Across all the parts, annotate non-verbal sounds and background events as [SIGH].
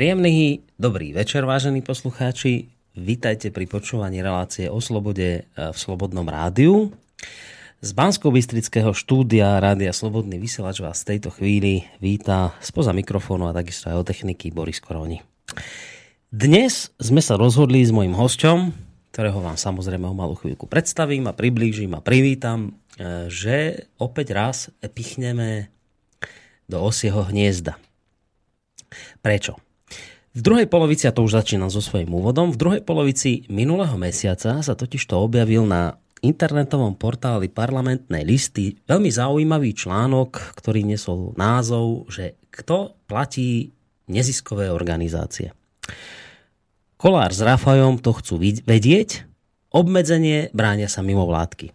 Príjemný dobrý večer, vážení poslucháči. Vítajte pri počúvaní relácie o slobode e, v Slobodnom rádiu. Z bansko bystrického štúdia Rádia Slobodný vysielač vás v tejto chvíli víta spoza mikrofónu a takisto aj o techniky Boris Koroni. Dnes sme sa rozhodli s mojim hosťom, ktorého vám samozrejme o malú chvíľku predstavím a priblížim a privítam, e, že opäť raz pichneme do osieho hniezda. Prečo? V druhej polovici, a to už začínam so svojím úvodom, v druhej polovici minulého mesiaca sa totiž to objavil na internetovom portáli parlamentnej listy veľmi zaujímavý článok, ktorý nesol názov, že kto platí neziskové organizácie. Kolár s Rafajom to chcú vedieť, obmedzenie bránia sa mimo vládky.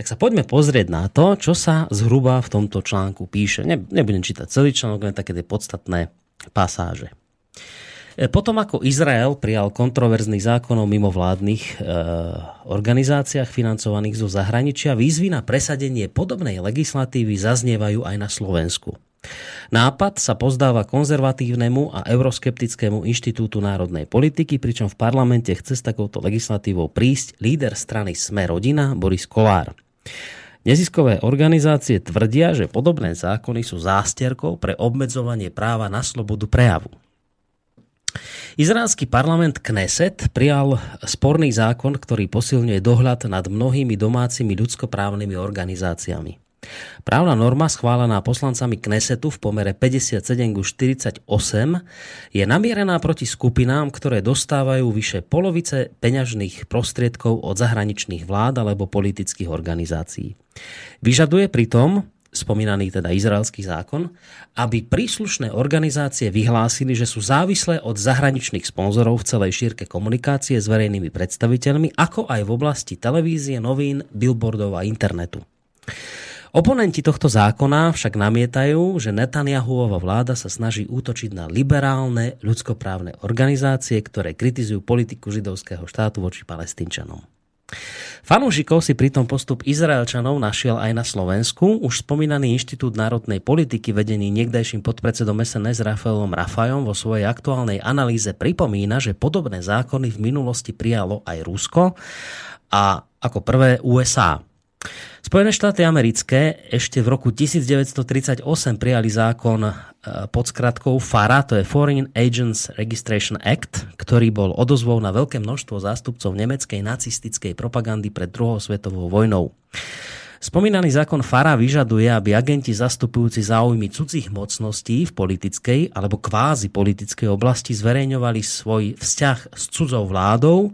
Tak sa poďme pozrieť na to, čo sa zhruba v tomto článku píše. Nebudem čítať celý článok, len také tie podstatné pasáže. E, potom ako Izrael prijal kontroverzný zákon o mimovládnych e, organizáciách financovaných zo zahraničia, výzvy na presadenie podobnej legislatívy zaznievajú aj na Slovensku. Nápad sa pozdáva konzervatívnemu a euroskeptickému Inštitútu národnej politiky, pričom v parlamente chce s takouto legislatívou prísť líder strany Sme rodina Boris Kolár. Neziskové organizácie tvrdia, že podobné zákony sú zástierkou pre obmedzovanie práva na slobodu prejavu. Izraelský parlament Kneset prijal sporný zákon, ktorý posilňuje dohľad nad mnohými domácimi ľudskoprávnymi organizáciami. Právna norma schválená poslancami Knesetu v pomere 57 k 48 je namierená proti skupinám, ktoré dostávajú vyše polovice peňažných prostriedkov od zahraničných vlád alebo politických organizácií. Vyžaduje pritom spomínaný teda izraelský zákon, aby príslušné organizácie vyhlásili, že sú závislé od zahraničných sponzorov v celej šírke komunikácie s verejnými predstaviteľmi, ako aj v oblasti televízie, novín, billboardov a internetu. Oponenti tohto zákona však namietajú, že Netanyahuova vláda sa snaží útočiť na liberálne ľudskoprávne organizácie, ktoré kritizujú politiku židovského štátu voči palestínčanom. Fanúšikov si pritom postup Izraelčanov našiel aj na Slovensku. Už spomínaný Inštitút národnej politiky vedený niekdajším podpredsedom SNS Rafaelom Rafajom vo svojej aktuálnej analýze pripomína, že podobné zákony v minulosti prijalo aj Rusko a ako prvé USA. Spojené štáty americké ešte v roku 1938 prijali zákon e, pod skratkou FARA, to je Foreign Agents Registration Act, ktorý bol odozvou na veľké množstvo zástupcov nemeckej nacistickej propagandy pred druhou svetovou vojnou. Spomínaný zákon FARA vyžaduje, aby agenti zastupujúci záujmy cudzích mocností v politickej alebo kvázi politickej oblasti zverejňovali svoj vzťah s cudzou vládou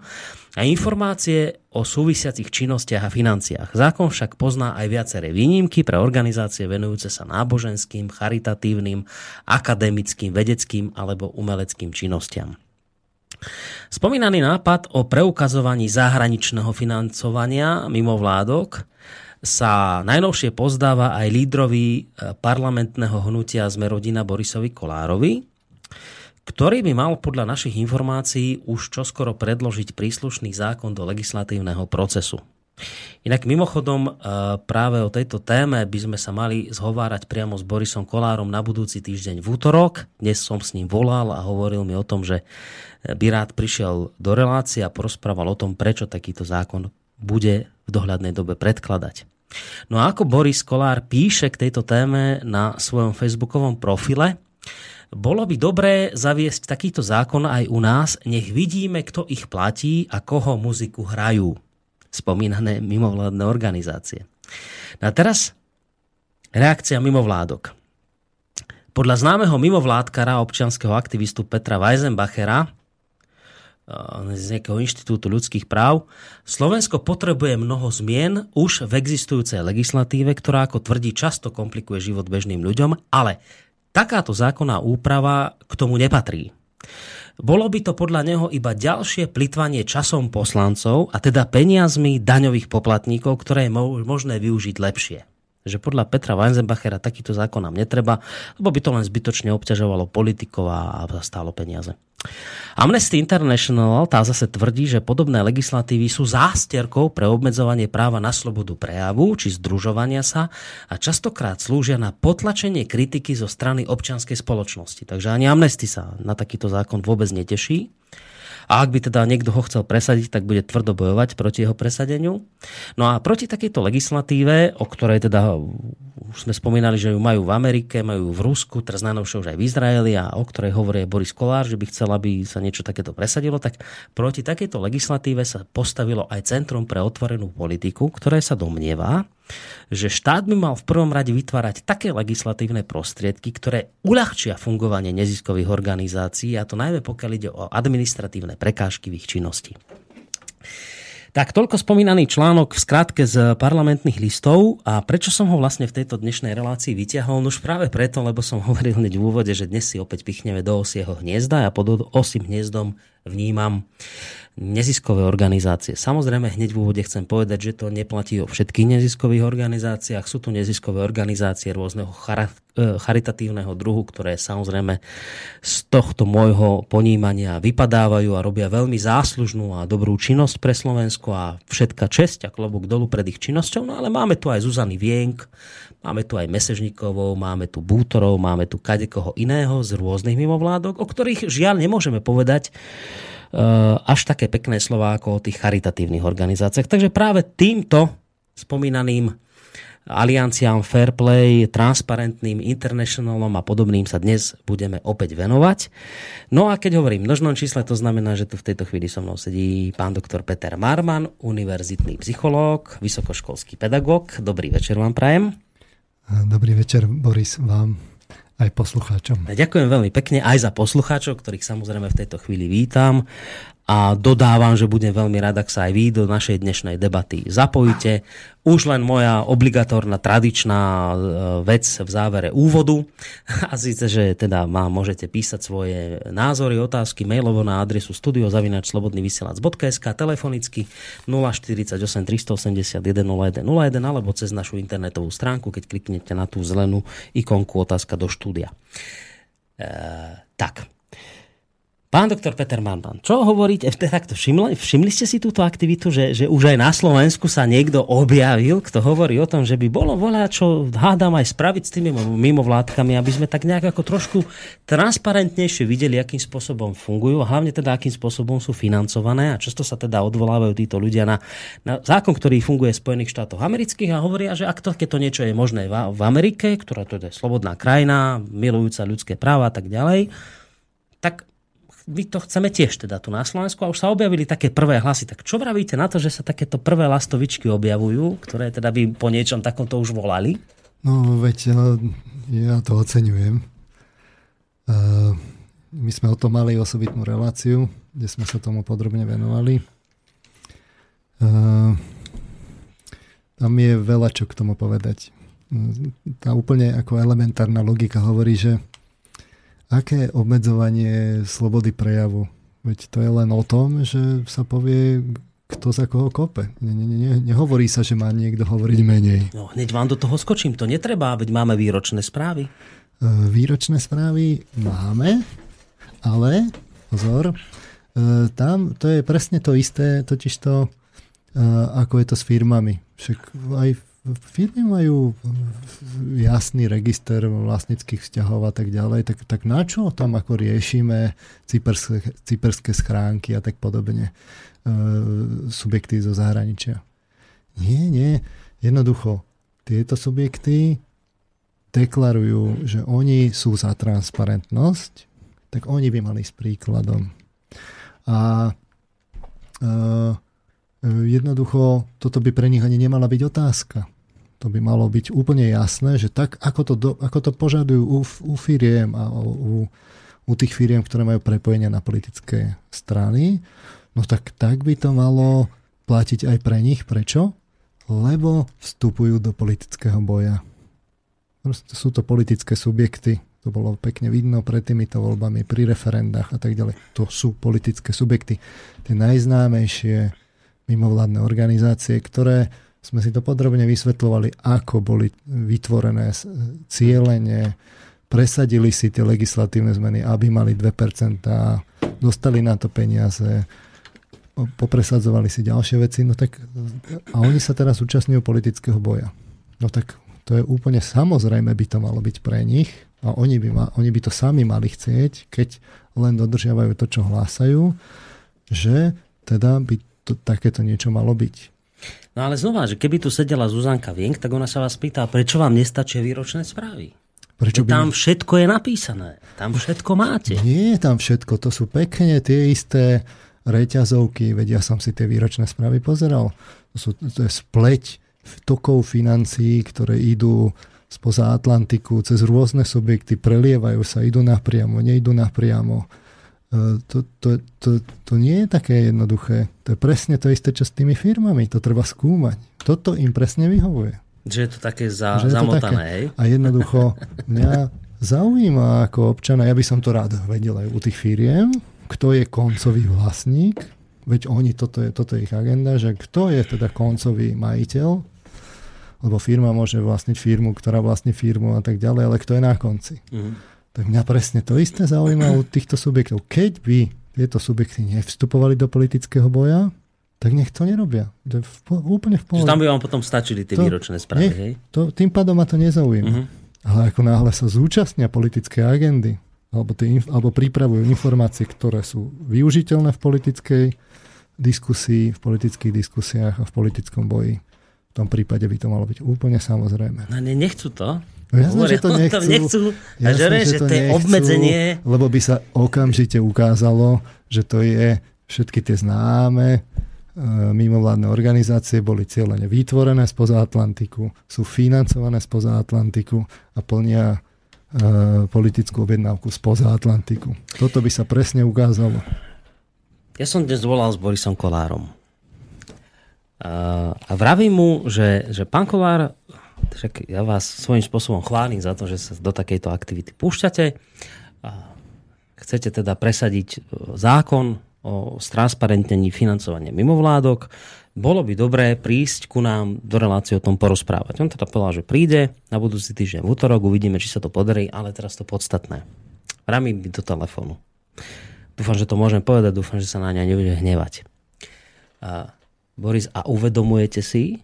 a informácie o súvisiacich činnostiach a financiách. Zákon však pozná aj viaceré výnimky pre organizácie venujúce sa náboženským, charitatívnym, akademickým, vedeckým alebo umeleckým činnostiam. Spomínaný nápad o preukazovaní zahraničného financovania mimo vládok sa najnovšie pozdáva aj lídrovi eh, parlamentného hnutia Zmerodina Borisovi Kolárovi, ktorý by mal podľa našich informácií už čoskoro predložiť príslušný zákon do legislatívneho procesu. Inak mimochodom e, práve o tejto téme by sme sa mali zhovárať priamo s Borisom Kolárom na budúci týždeň v útorok. Dnes som s ním volal a hovoril mi o tom, že by rád prišiel do relácie a porozprával o tom, prečo takýto zákon bude v dohľadnej dobe predkladať. No a ako Boris Kolár píše k tejto téme na svojom facebookovom profile, bolo by dobré zaviesť takýto zákon aj u nás, nech vidíme, kto ich platí a koho muziku hrajú. Spomínané mimovládne organizácie. No a teraz reakcia mimovládok. Podľa známeho mimovládkara občianského aktivistu Petra Weisenbachera eh, z nejakého inštitútu ľudských práv. Slovensko potrebuje mnoho zmien už v existujúcej legislatíve, ktorá ako tvrdí často komplikuje život bežným ľuďom, ale Takáto zákonná úprava k tomu nepatrí. Bolo by to podľa neho iba ďalšie plitvanie časom poslancov a teda peniazmi daňových poplatníkov, ktoré je možné využiť lepšie. Že podľa Petra Weinzenbachera takýto zákon nám netreba, lebo by to len zbytočne obťažovalo politikov a stálo peniaze. Amnesty International tá zase tvrdí, že podobné legislatívy sú zástierkou pre obmedzovanie práva na slobodu prejavu či združovania sa a častokrát slúžia na potlačenie kritiky zo strany občianskej spoločnosti. Takže ani Amnesty sa na takýto zákon vôbec neteší. A ak by teda niekto ho chcel presadiť, tak bude tvrdo bojovať proti jeho presadeniu. No a proti takejto legislatíve, o ktorej teda už sme spomínali, že ju majú v Amerike, majú v Rusku, teraz najnovšie už aj v Izraeli a o ktorej hovorí Boris Kolár, že by chcel, aby sa niečo takéto presadilo, tak proti takejto legislatíve sa postavilo aj Centrum pre otvorenú politiku, ktoré sa domnieva, že štát by mal v prvom rade vytvárať také legislatívne prostriedky, ktoré uľahčia fungovanie neziskových organizácií, a to najmä pokiaľ ide o administratívne prekážky v ich činnosti. Tak toľko spomínaný článok v skratke z parlamentných listov a prečo som ho vlastne v tejto dnešnej relácii vyťahol? No už práve preto, lebo som [LAUGHS] hovoril hneď v úvode, že dnes si opäť pichneme do osieho hniezda a pod osím hniezdom vnímam neziskové organizácie. Samozrejme, hneď v úvode chcem povedať, že to neplatí o všetkých neziskových organizáciách. Sú tu neziskové organizácie rôzneho e, charitatívneho druhu, ktoré samozrejme z tohto môjho ponímania vypadávajú a robia veľmi záslužnú a dobrú činnosť pre Slovensko a všetka česť a klobúk dolu pred ich činnosťou. No ale máme tu aj Zuzany Vienk, máme tu aj Mesežníkovou, máme tu Bútorov, máme tu kadekoho iného z rôznych mimovládok, o ktorých žiaľ nemôžeme povedať, až také pekné slova ako o tých charitatívnych organizáciách. Takže práve týmto spomínaným alianciám Fairplay, transparentným, internationalom a podobným sa dnes budeme opäť venovať. No a keď hovorím v množnom čísle, to znamená, že tu v tejto chvíli so mnou sedí pán doktor Peter Marman, univerzitný psychológ, vysokoškolský pedagóg. Dobrý večer vám prajem. Dobrý večer, Boris, vám aj poslucháčom. Ďakujem veľmi pekne aj za poslucháčov, ktorých samozrejme v tejto chvíli vítam a dodávam, že budem veľmi rád, ak sa aj vy do našej dnešnej debaty zapojíte. Už len moja obligatórna tradičná e, vec v závere úvodu. [LAUGHS] A síce, že teda má, môžete písať svoje názory, otázky mailovo na adresu studiozavinačslobodnyvysielac.sk telefonicky 048 381 0101 alebo cez našu internetovú stránku, keď kliknete na tú zelenú ikonku otázka do štúdia. E, tak, Pán doktor Peter Manban, čo hovoríte, takto všimli, všimli ste si túto aktivitu, že, že už aj na Slovensku sa niekto objavil, kto hovorí o tom, že by bolo voľa, čo hádam aj spraviť s tými mimovládkami, aby sme tak nejak ako trošku transparentnejšie videli, akým spôsobom fungujú a hlavne teda, akým spôsobom sú financované a často sa teda odvolávajú títo ľudia na, na zákon, ktorý funguje v Spojených štátoch amerických a hovoria, že ak to, keď to niečo je možné v Amerike, ktorá to je slobodná krajina, milujúca ľudské práva a tak ďalej, tak my to chceme tiež teda tu na Slovensku a už sa objavili také prvé hlasy. Tak čo vravíte na to, že sa takéto prvé lastovičky objavujú, ktoré teda by po niečom takomto už volali? No veď ja, ja to oceňujem. Uh, my sme o tom mali osobitnú reláciu, kde sme sa tomu podrobne venovali. Uh, tam je veľa čo k tomu povedať. Tá úplne ako elementárna logika hovorí, že aké obmedzovanie slobody prejavu? Veď to je len o tom, že sa povie, kto za koho kope. Ne, ne, ne, nehovorí sa, že má niekto hovoriť menej. No, hneď vám do toho skočím. To netreba, veď máme výročné správy. E, výročné správy máme, ale pozor, e, tam to je presne to isté, totiž to, e, ako je to s firmami. Však aj firmy majú jasný register vlastnických vzťahov a tak ďalej, tak, tak na čo tam ako riešime cyperské, cyperské schránky a tak podobne e, subjekty zo zahraničia? Nie, nie. Jednoducho, tieto subjekty deklarujú, že oni sú za transparentnosť, tak oni by mali s príkladom. A e, jednoducho toto by pre nich ani nemala byť otázka. To by malo byť úplne jasné, že tak, ako to, do, ako to požadujú u, u firiem a u, u tých firiem, ktoré majú prepojenia na politické strany, no tak, tak by to malo platiť aj pre nich. Prečo? Lebo vstupujú do politického boja. Proste sú to politické subjekty. To bolo pekne vidno pred týmito voľbami, pri referendách a tak ďalej. To sú politické subjekty. Tie najznámejšie mimovládne organizácie, ktoré sme si to podrobne vysvetľovali, ako boli vytvorené cieľenie, presadili si tie legislatívne zmeny, aby mali 2% dostali na to peniaze, popresadzovali si ďalšie veci, no tak a oni sa teraz účastňujú politického boja. No tak to je úplne samozrejme by to malo byť pre nich a oni by, ma, oni by to sami mali chcieť, keď len dodržiavajú to, čo hlásajú, že teda by to, takéto niečo malo byť. No ale znova, že keby tu sedela Zuzanka Vienk, tak ona sa vás pýta, prečo vám nestačia výročné správy? Prečo by... Tam všetko je napísané. Tam všetko máte. Nie tam všetko. To sú pekne tie isté reťazovky. Veď ja som si tie výročné správy pozeral. To, sú, to je spleť tokov financií, ktoré idú spoza Atlantiku cez rôzne subjekty, prelievajú sa, idú napriamo, neidú napriamo to, to, to, to nie je také jednoduché. To je presne to isté, čo s tými firmami. To treba skúmať. Toto im presne vyhovuje. Že je to také za, že zamotané, také. A jednoducho mňa zaujíma ako občana, ja by som to rád vedel aj u tých firiem, kto je koncový vlastník, veď oni, toto je, toto je ich agenda, že kto je teda koncový majiteľ, lebo firma môže vlastniť firmu, ktorá vlastní firmu a tak ďalej, ale kto je na konci. Mm-hmm. Tak mňa presne to isté zaujíma u týchto subjektov. Keď by tieto subjekty nevstupovali do politického boja, tak nech to nerobia. To je v, úplne v pohode. tam by vám potom stačili tie to, výročné správy, nech, hej? To, tým pádom ma to nezaujíma. Uh-huh. Ale ako náhle sa zúčastnia politické agendy, alebo, tie, alebo pripravujú informácie, ktoré sú využiteľné v politickej diskusii, v politických diskusiách a v politickom boji, v tom prípade by to malo byť úplne samozrejme. No ne, nechcú to. No jasné, že to [LAUGHS] nechcú. To nechcú. Jasné, a že, že to, to je obmedzenie. Lebo by sa okamžite ukázalo, že to je všetky tie známe e, mimovládne organizácie boli cieľene vytvorené spoza Atlantiku, sú financované spoza Atlantiku a plnia e, politickú objednávku spoza Atlantiku. Toto by sa presne ukázalo. Ja som dnes volal s Borisom Kolárom. A vravím mu, že, že pán Kolár však ja vás svojím spôsobom chválim za to, že sa do takejto aktivity púšťate. A chcete teda presadiť e, zákon o stransparentnení financovania mimovládok. Bolo by dobré prísť ku nám do relácie o tom porozprávať. On teda povedal, že príde na budúci týždeň v útorok, uvidíme, či sa to podarí, ale teraz to podstatné. Rami mi do telefónu. Dúfam, že to môžem povedať, dúfam, že sa na ňa nebude hnevať. A Boris, a uvedomujete si,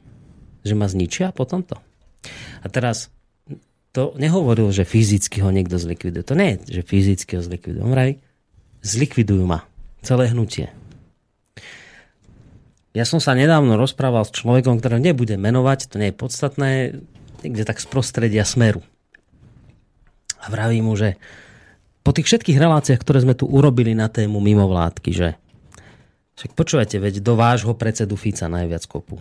že ma zničia po tomto? A teraz to nehovoril, že fyzicky ho niekto zlikviduje. To nie je, že fyzicky ho zlikviduje. On vraj, zlikvidujú ma. Celé hnutie. Ja som sa nedávno rozprával s človekom, ktorého nebudem menovať, to nie je podstatné, niekde tak z prostredia smeru. A vraví mu, že po tých všetkých reláciách, ktoré sme tu urobili na tému mimovládky, že však počúvajte, veď do vášho predsedu Fica najviac kopu.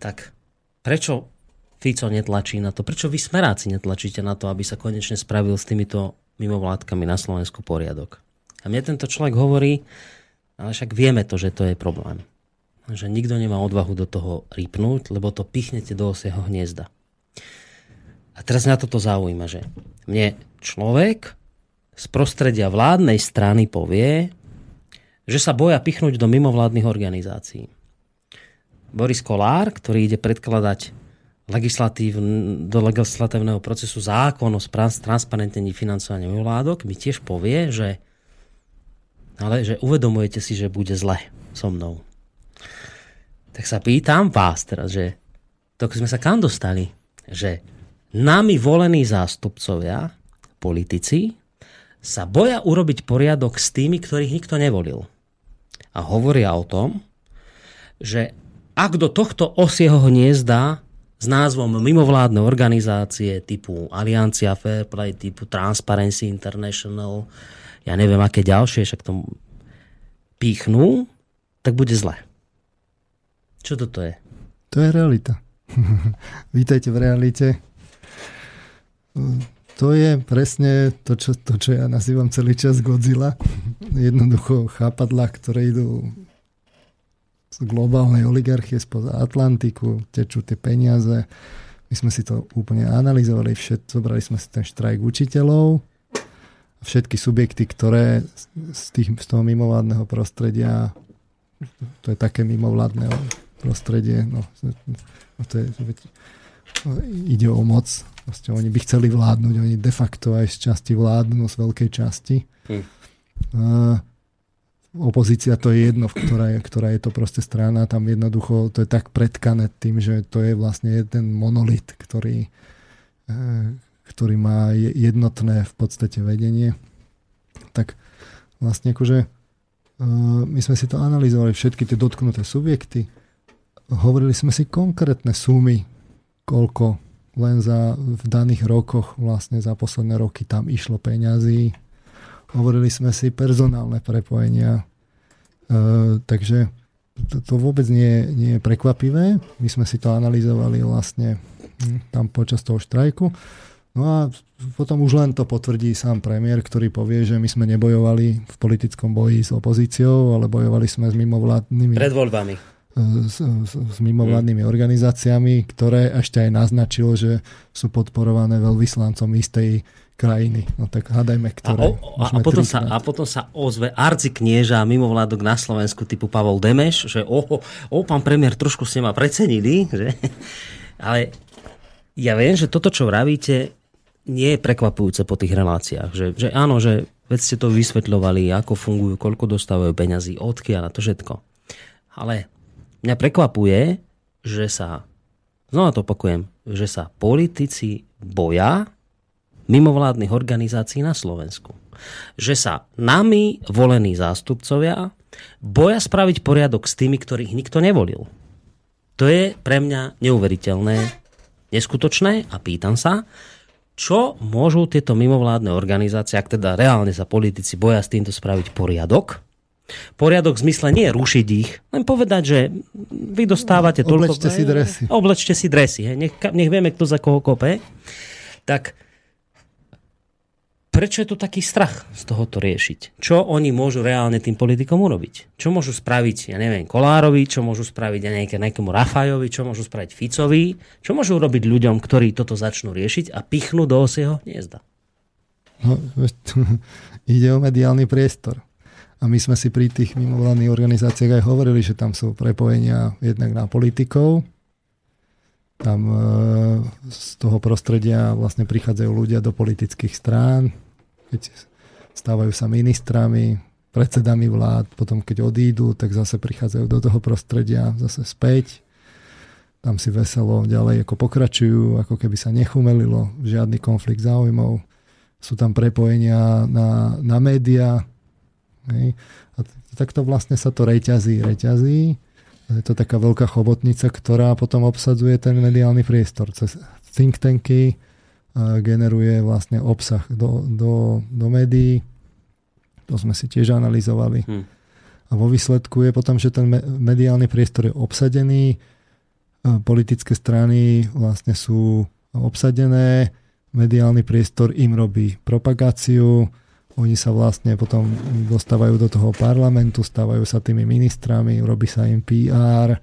Tak prečo Fico netlačí na to? Prečo vy smeráci netlačíte na to, aby sa konečne spravil s týmito mimovládkami na Slovensku poriadok? A mne tento človek hovorí, ale však vieme to, že to je problém. Že nikto nemá odvahu do toho rýpnúť, lebo to pichnete do osieho hniezda. A teraz na toto zaujíma, že mne človek z prostredia vládnej strany povie, že sa boja pichnúť do mimovládnych organizácií. Boris Kolár, ktorý ide predkladať legislatív, do legislatívneho procesu zákon o transparentení financovania mimovládok mi tiež povie, že ale že uvedomujete si, že bude zle so mnou. Tak sa pýtam vás teraz, že to sme sa kam dostali? Že nami volení zástupcovia, politici, sa boja urobiť poriadok s tými, ktorých nikto nevolil. A hovoria o tom, že ak do tohto osieho hniezda s názvom mimovládne organizácie typu Aliancia Fair Play, typu Transparency International, ja neviem aké ďalšie, však tomu píchnú, tak bude zle. Čo toto je? To je realita. [LAUGHS] Vítajte v realite. To je presne to čo, to, čo ja nazývam celý čas Godzilla. Jednoducho chápadla, ktoré idú globálnej oligarchie spoza Atlantiku, tečú tie peniaze. My sme si to úplne analyzovali, všet, zobrali sme si ten štrajk učiteľov a všetky subjekty, ktoré z, tých, z toho mimovládneho prostredia, to je také mimovládne prostredie, no, no to je, no, ide o moc. Proste oni by chceli vládnuť, oni de facto aj z časti vládnu, z veľkej časti. Hm. Opozícia to je jedno, ktorá je, ktorá je to proste strana, tam jednoducho to je tak predkané tým, že to je vlastne ten monolit, ktorý, e, ktorý má jednotné v podstate vedenie. Tak vlastne akože e, my sme si to analyzovali, všetky tie dotknuté subjekty, hovorili sme si konkrétne sumy, koľko len za v daných rokoch, vlastne za posledné roky tam išlo peňazí, Hovorili sme si personálne prepojenia. E, takže to, to vôbec nie, nie je prekvapivé. My sme si to analyzovali vlastne hm, tam počas toho štrajku. No a potom už len to potvrdí sám premiér, ktorý povie, že my sme nebojovali v politickom boji s opozíciou, ale bojovali sme s mimovládnymi... Pred voľbami. S, s, s mimovládnymi hmm. organizáciami, ktoré ešte aj naznačilo, že sú podporované veľvyslancom istej krajiny. No tak hádajme, ktoré. A, o, a, potom, sa, a potom sa ozve arciknieža mimovládok na Slovensku typu Pavol Demeš, že o, o pán premiér, trošku ste ma precenili. Že? Ale ja viem, že toto, čo vravíte, nie je prekvapujúce po tých reláciách. Že, že áno, že veď ste to vysvetľovali, ako fungujú, koľko dostávajú peňazí, odkiaľ a to všetko. Ale mňa prekvapuje, že sa, znova to opakujem, že sa politici boja mimovládnych organizácií na Slovensku. Že sa nami volení zástupcovia boja spraviť poriadok s tými, ktorých nikto nevolil. To je pre mňa neuveriteľné, neskutočné a pýtam sa, čo môžu tieto mimovládne organizácie, ak teda reálne sa politici boja s týmto spraviť poriadok, Poriadok v zmysle nie rušiť ich, len povedať, že vy dostávate toľko... Oblečte si dresy. Oblečte si dresy. Nech, nech vieme, kto za koho kope. Tak prečo je tu taký strach z tohoto riešiť? Čo oni môžu reálne tým politikom urobiť? Čo môžu spraviť, ja neviem, Kolárovi, čo môžu spraviť ja nejaké, nejakému Rafajovi, čo môžu spraviť Ficovi, čo môžu urobiť ľuďom, ktorí toto začnú riešiť a pichnú do osieho hniezda? No, [LAUGHS] ide o mediálny priestor. A my sme si pri tých mimovládnych organizáciách aj hovorili, že tam sú prepojenia jednak na politikov, tam e, z toho prostredia vlastne prichádzajú ľudia do politických strán, keď stávajú sa ministrami, predsedami vlád, potom keď odídu, tak zase prichádzajú do toho prostredia, zase späť. Tam si veselo ďalej ako pokračujú, ako keby sa nechumelilo, žiadny konflikt záujmov. Sú tam prepojenia na, na médiá. A takto vlastne sa to reťazí, reťazí. Je to taká veľká chobotnica, ktorá potom obsadzuje ten mediálny priestor. Cez think tanky, generuje vlastne obsah do, do, do médií. To sme si tiež analyzovali. Hmm. A vo výsledku je potom, že ten mediálny priestor je obsadený, politické strany vlastne sú obsadené, mediálny priestor im robí propagáciu, oni sa vlastne potom dostávajú do toho parlamentu, stávajú sa tými ministrami, robí sa im PR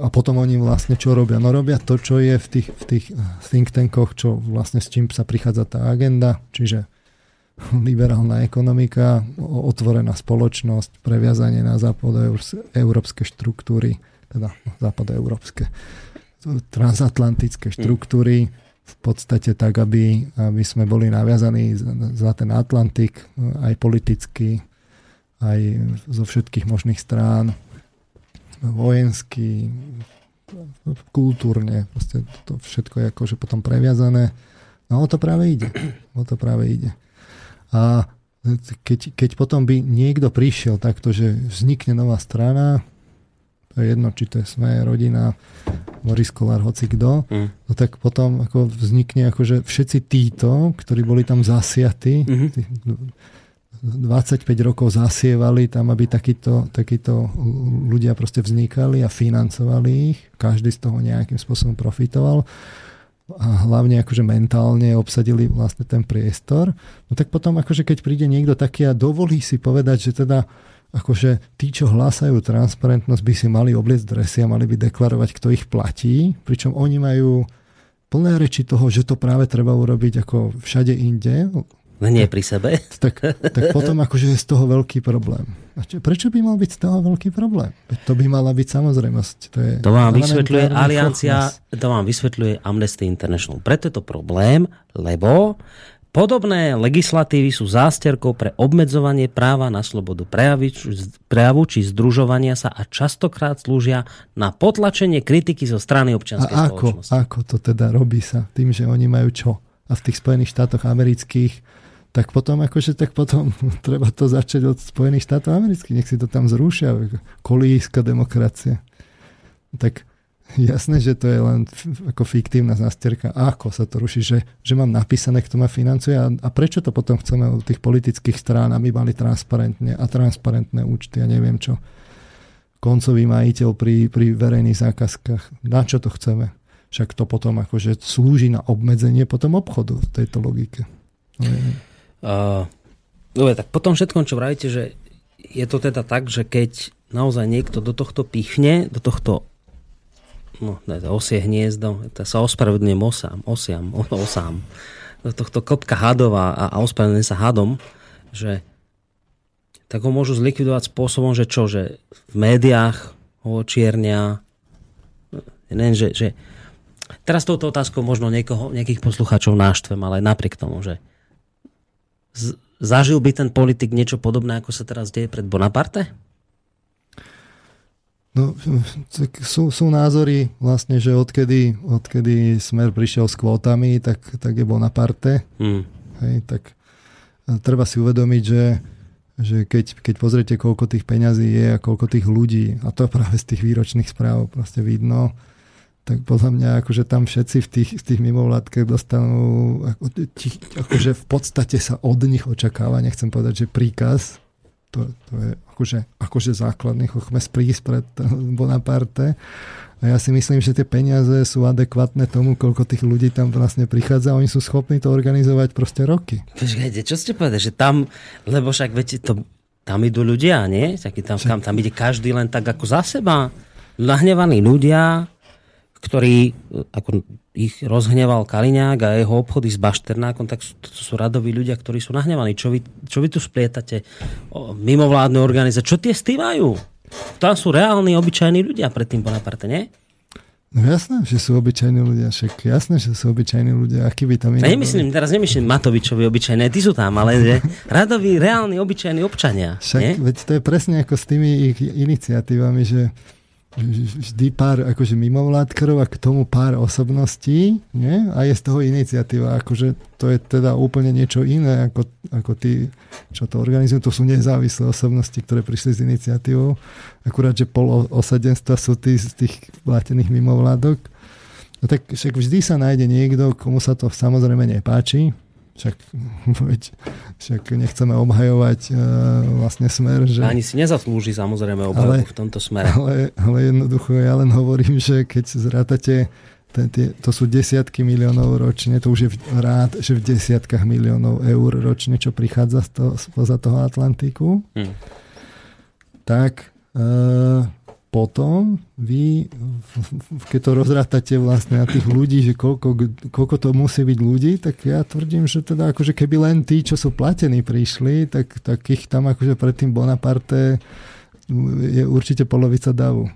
a potom oni vlastne čo robia? No robia to, čo je v tých, v tých think tankoch, čo vlastne s čím sa prichádza tá agenda, čiže [LAUGHS] liberálna ekonomika, otvorená spoločnosť, previazanie na západoeurópske štruktúry, teda západoeurópske transatlantické hm. štruktúry, v podstate tak, aby, aby sme boli naviazaní za ten Atlantik aj politicky, aj zo všetkých možných strán vojensky, kultúrne, proste to všetko je akože potom previazané. No o to práve ide. O to práve ide. A keď, keď potom by niekto prišiel takto, že vznikne nová strana, to je jedno, či to je sme rodina, Boris Kolár, hoci kto, mm. no tak potom ako vznikne akože všetci títo, ktorí boli tam zasiatí, mm-hmm 25 rokov zasievali tam, aby takíto, takíto ľudia proste vznikali a financovali ich. Každý z toho nejakým spôsobom profitoval a hlavne akože mentálne obsadili vlastne ten priestor. No tak potom akože keď príde niekto taký a dovolí si povedať, že teda akože tí, čo hlásajú transparentnosť, by si mali obliecť dresy a mali by deklarovať, kto ich platí, pričom oni majú plné reči toho, že to práve treba urobiť ako všade inde, len nie pri sebe. [LAUGHS] Tak, tak potom akože je z toho veľký problém. A čo, prečo by mal byť z toho veľký problém? To by mala byť samozrejmosť. To, je to vám vysvetľuje Aliancia, to vám vysvetľuje Amnesty International. Preto je to problém, lebo Podobné legislatívy sú zásterkou pre obmedzovanie práva na slobodu prejavu či združovania sa a častokrát slúžia na potlačenie kritiky zo strany občianskej a ako, spoločnosti. ako to teda robí sa? Tým, že oni majú čo? A v tých Spojených štátoch amerických tak potom akože tak potom [LAUGHS] treba to začať od Spojených štátov amerických, nech si to tam zrušia, kolíska demokracie. Tak Jasné, že to je len ako fiktívna zastierka. Ako sa to ruší? Že, že mám napísané, kto ma financuje a, a prečo to potom chceme u tých politických strán, aby mali transparentne a transparentné účty a neviem čo. Koncový majiteľ pri, pri verejných zákazkách. Na čo to chceme? Však to potom akože slúži na obmedzenie potom obchodu v tejto logike. Uh, dobre, tak potom všetkom, čo vravíte, že je to teda tak, že keď naozaj niekto do tohto pichne, do tohto no, osie hniezdo, to sa ospravedlňujem osám, osiam, [LAUGHS] osám, do tohto kopka hadov a, a ospravedlňujem sa hadom, že tak ho môžu zlikvidovať spôsobom, že čo, že v médiách ho čiernia, neviem, že, že teraz touto otázkou možno niekoho, nejakých poslucháčov náštvem, ale napriek tomu, že zažil by ten politik niečo podobné, ako sa teraz deje pred Bonaparte? No, tak sú, sú názory vlastne, že odkedy, odkedy Smer prišiel s kvótami, tak, tak je Bonaparte. Mm. Hej, tak treba si uvedomiť, že, že keď, keď pozriete, koľko tých peňazí je a koľko tých ľudí, a to práve z tých výročných správ proste vidno, tak podľa mňa akože tam všetci v tých, v tých mimovládkach dostanú, ako, akože v podstate sa od nich očakáva, nechcem povedať, že príkaz, to, to je akože, akože základný chochmes prísť pred Bonaparte. A ja si myslím, že tie peniaze sú adekvátne tomu, koľko tých ľudí tam vlastne prichádza. Oni sú schopní to organizovať proste roky. Počkajte, čo ste povedali, že tam, lebo však viete, to, tam idú ľudia, nie? Taký tam, kam, tam ide každý len tak ako za seba. Nahnevaní ľudia, ktorí ako ich rozhneval Kaliňák a jeho obchody s Bašternákom, tak sú, to sú radoví ľudia, ktorí sú nahnevaní. Čo vy, čo vy tu splietate? O, mimovládne organizácie. Čo tie stývajú? Tam sú reálni, obyčajní ľudia pred tým Bonaparte, nie? No jasné, že sú obyčajní ľudia, však jasné, že sú obyčajní ľudia, aký by tam iný nemyslím, teraz nemyslím Matovičovi obyčajné, ty sú tam, ale že radoví, reálni, obyčajní občania. Však, nie? veď to je presne ako s tými ich iniciatívami, že vždy pár akože mimovládkarov a k tomu pár osobností nie? a je z toho iniciatíva. Akože to je teda úplne niečo iné ako, ako tí, čo to organizujú. To sú nezávislé osobnosti, ktoré prišli s iniciatívou. Akurát, že pol osadenstva sú tí z tých platených mimovládok. No tak však vždy sa nájde niekto, komu sa to samozrejme nepáči však, [LAUGHS] veď, však nechceme obhajovať uh, vlastne smer. Že... Ani si nezaslúži samozrejme obhajobu v tomto smere. [LAUGHS] Ale, ale jednoducho ja len hovorím, že keď zrátate ten, tie, to sú desiatky miliónov ročne, to už je v, rád, že v desiatkách miliónov eur ročne, čo prichádza z toho, spoza toho Atlantiku, hmm. tak uh, potom vy, keď to rozrátate vlastne na tých ľudí, že koľko, koľko to musí byť ľudí, tak ja tvrdím, že teda akože keby len tí, čo sú platení, prišli, tak, tak ich tam akože pred tým Bonaparte je určite polovica davu.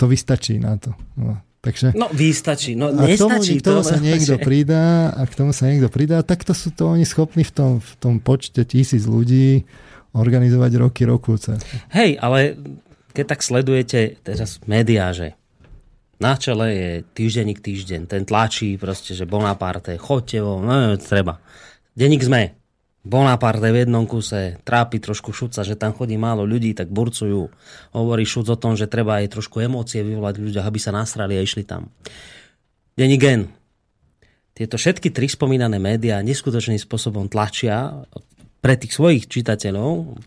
To vystačí na to. No. Takže, no, vystačí. No, a k tomu, k tomu to, sa [LAUGHS] niekto pridá, a k tomu sa niekto pridá, tak to sú to oni schopní v tom, v tom počte tisíc ľudí organizovať roky, rokúce. Hej, ale keď tak sledujete teraz médiá, že na čele je týždenník týždeň, ten tlačí proste, že Bonaparte, chodte vo, no, treba. Denník sme, Bonaparte v jednom kuse, trápi trošku Šuca, že tam chodí málo ľudí, tak burcujú. Hovorí Šuc o tom, že treba aj trošku emócie vyvolať ľudia, aby sa nasrali a išli tam. Denník Gen. Tieto všetky tri spomínané médiá neskutočným spôsobom tlačia pre tých svojich čitateľov,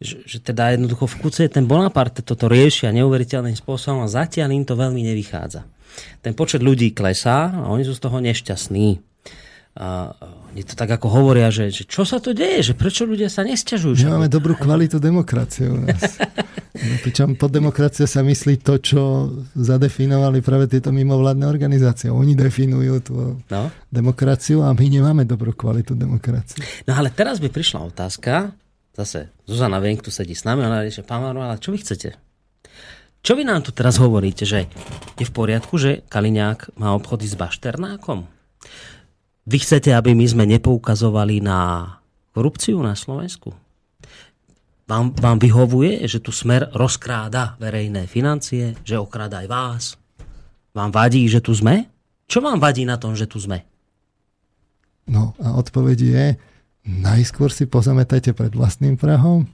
že, že teda jednoducho v kuce ten Bonaparte toto riešia neuveriteľným spôsobom a zatiaľ im to veľmi nevychádza. Ten počet ľudí klesá a oni sú z toho nešťastní. A oni to tak ako hovoria, že, že čo sa to deje, že prečo ľudia sa nesťažujú. My máme dobrú kvalitu demokracie u nás. [LAUGHS] No, pričom pod demokracia sa myslí to, čo zadefinovali práve tieto mimovládne organizácie. Oni definujú tú no. demokraciu a my nemáme dobrú kvalitu demokracie. No ale teraz by prišla otázka, zase Zuzana Venk tu sedí s nami, ona rieši, pán Maro, čo vy chcete? Čo vy nám tu teraz hovoríte, že je v poriadku, že Kaliňák má obchody s Bašternákom? Vy chcete, aby my sme nepoukazovali na korupciu na Slovensku? Vám, vám vyhovuje, že tu smer rozkráda verejné financie, že okráda aj vás? Vám vadí, že tu sme? Čo vám vadí na tom, že tu sme? No a odpoveď je, najskôr si pozametajte pred vlastným prahom,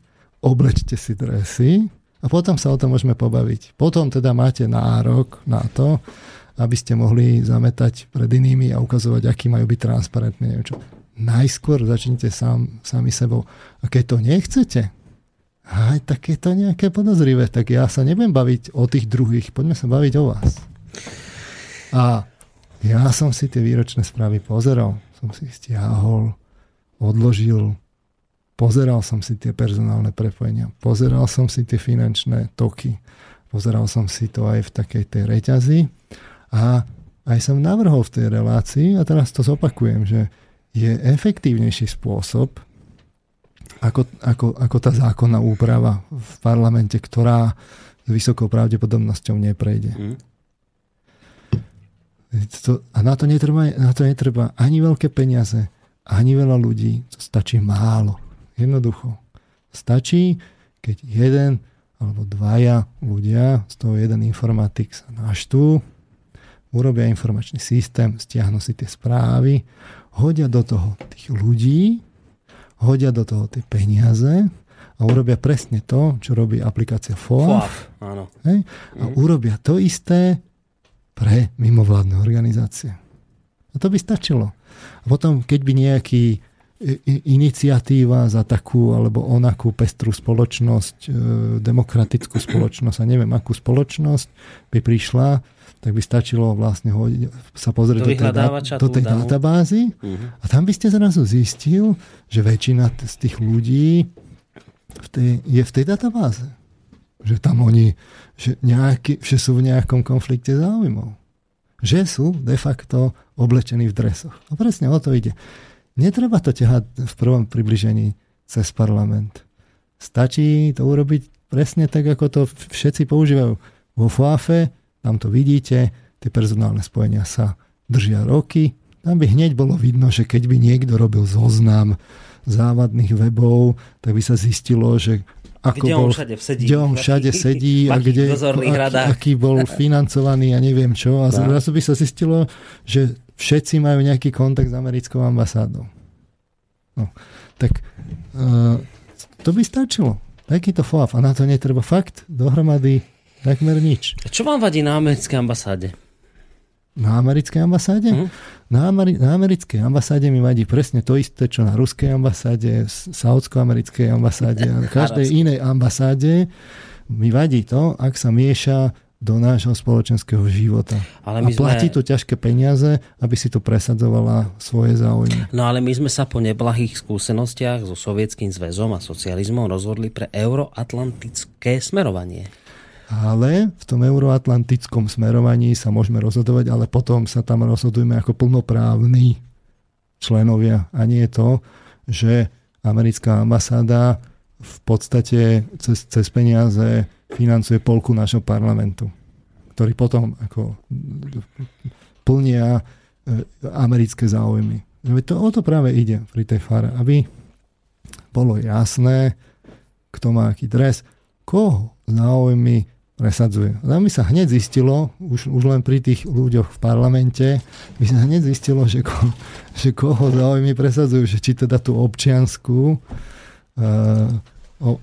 oblečte si dresy a potom sa o tom môžeme pobaviť. Potom teda máte nárok na to, aby ste mohli zametať pred inými a ukazovať, aký majú byť transparentní. Neviem čo. Najskôr začnite sám, sami sebou. A keď to nechcete, aj tak je to nejaké podozrivé, tak ja sa nebudem baviť o tých druhých, poďme sa baviť o vás. A ja som si tie výročné správy pozeral, som si stiahol, odložil, pozeral som si tie personálne prepojenia, pozeral som si tie finančné toky, pozeral som si to aj v takej tej reťazi a aj som navrhol v tej relácii, a teraz to zopakujem, že je efektívnejší spôsob, ako, ako, ako tá zákonná úprava v parlamente, ktorá s vysokou pravdepodobnosťou neprejde. Mm. To, a na to, netreba, na to netreba ani veľké peniaze, ani veľa ľudí. To stačí málo. Jednoducho. Stačí, keď jeden alebo dvaja ľudia, z toho jeden informatik sa naštú, urobia informačný systém, stiahnu si tie správy, hodia do toho tých ľudí, hodia do toho tie peniaze a urobia presne to, čo robí aplikácia FOAF. áno. Hej? A mm. urobia to isté pre mimovládne organizácie. A to by stačilo. A potom, keď by nejaký iniciatíva za takú alebo onakú pestrú spoločnosť, e, demokratickú spoločnosť a neviem akú spoločnosť by prišla, tak by stačilo vlastne hodiť, sa pozrieť do, do, tej, do tej databázy uh-huh. a tam by ste zrazu zistil, že väčšina z tých ľudí v tej, je v tej databáze. Že tam oni, že, nejaký, že sú v nejakom konflikte záujmov. Že sú de facto oblečení v dresoch. A presne o to ide. Netreba to ťahať v prvom približení cez parlament. Stačí to urobiť presne tak, ako to všetci používajú. Vo FOAFE tam to vidíte, tie personálne spojenia sa držia roky. Tam by hneď bolo vidno, že keď by niekto robil zoznam závadných webov, tak by sa zistilo, že ako kde bol, on všade sedí, kde on všade sedí a [LAUGHS] kde, aký, aký bol [LAUGHS] financovaný a neviem čo. A no. zrazu by sa zistilo, že všetci majú nejaký kontakt s americkou ambasádou. No, tak uh, to by stačilo. Takýto FOAF. A na to netreba fakt dohromady Takmer nič. A čo vám vadí na americkej ambasáde? Na americkej ambasáde? Mm. Na, Ameri- na americkej ambasáde mi vadí presne to isté, čo na ruskej ambasáde, saudsko-americkej ambasáde a každej inej ambasáde. Mi vadí to, ak sa mieša do nášho spoločenského života. Ale my a platí sme... to ťažké peniaze, aby si to presadzovala svoje záujmy. No ale my sme sa po neblahých skúsenostiach so Sovietským zväzom a socializmom rozhodli pre euroatlantické smerovanie ale v tom euroatlantickom smerovaní sa môžeme rozhodovať, ale potom sa tam rozhodujeme ako plnoprávni členovia. A nie je to, že americká ambasáda v podstate cez, cez peniaze financuje polku našho parlamentu, ktorý potom ako plnia e, americké záujmy. To, o to práve ide pri tej fare, aby bolo jasné, kto má aký dres, koho záujmy presadzuje. Tam by sa hneď zistilo, už, už len pri tých ľuďoch v parlamente, by sa hneď zistilo, že, ko, [LAUGHS] že koho záujmy presadzujú, že či teda tú občianskú uh,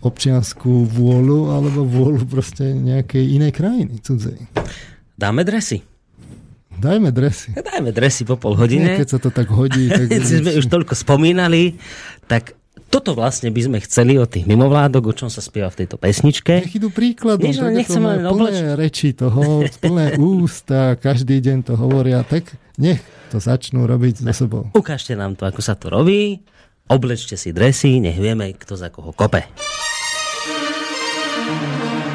občianskú vôľu alebo vôľu proste nejakej inej krajiny, cudzej. Dáme dresy. Dajme dresy. Dajme dresy po pol hodine. Nie, keď sa to tak hodí. [LAUGHS] Tak sme už toľko spomínali, tak toto vlastne by sme chceli od tých mimovládok, o čom sa spieva v tejto pesničke. Nech idú príkladom, Nie, tak nechcem plné obleč... reči toho, plné [LAUGHS] ústa, každý deň to hovoria, tak nech to začnú robiť so sebou. Ukážte nám to, ako sa to robí, oblečte si dresy, nech vieme, kto za koho kope. zápasy skupí.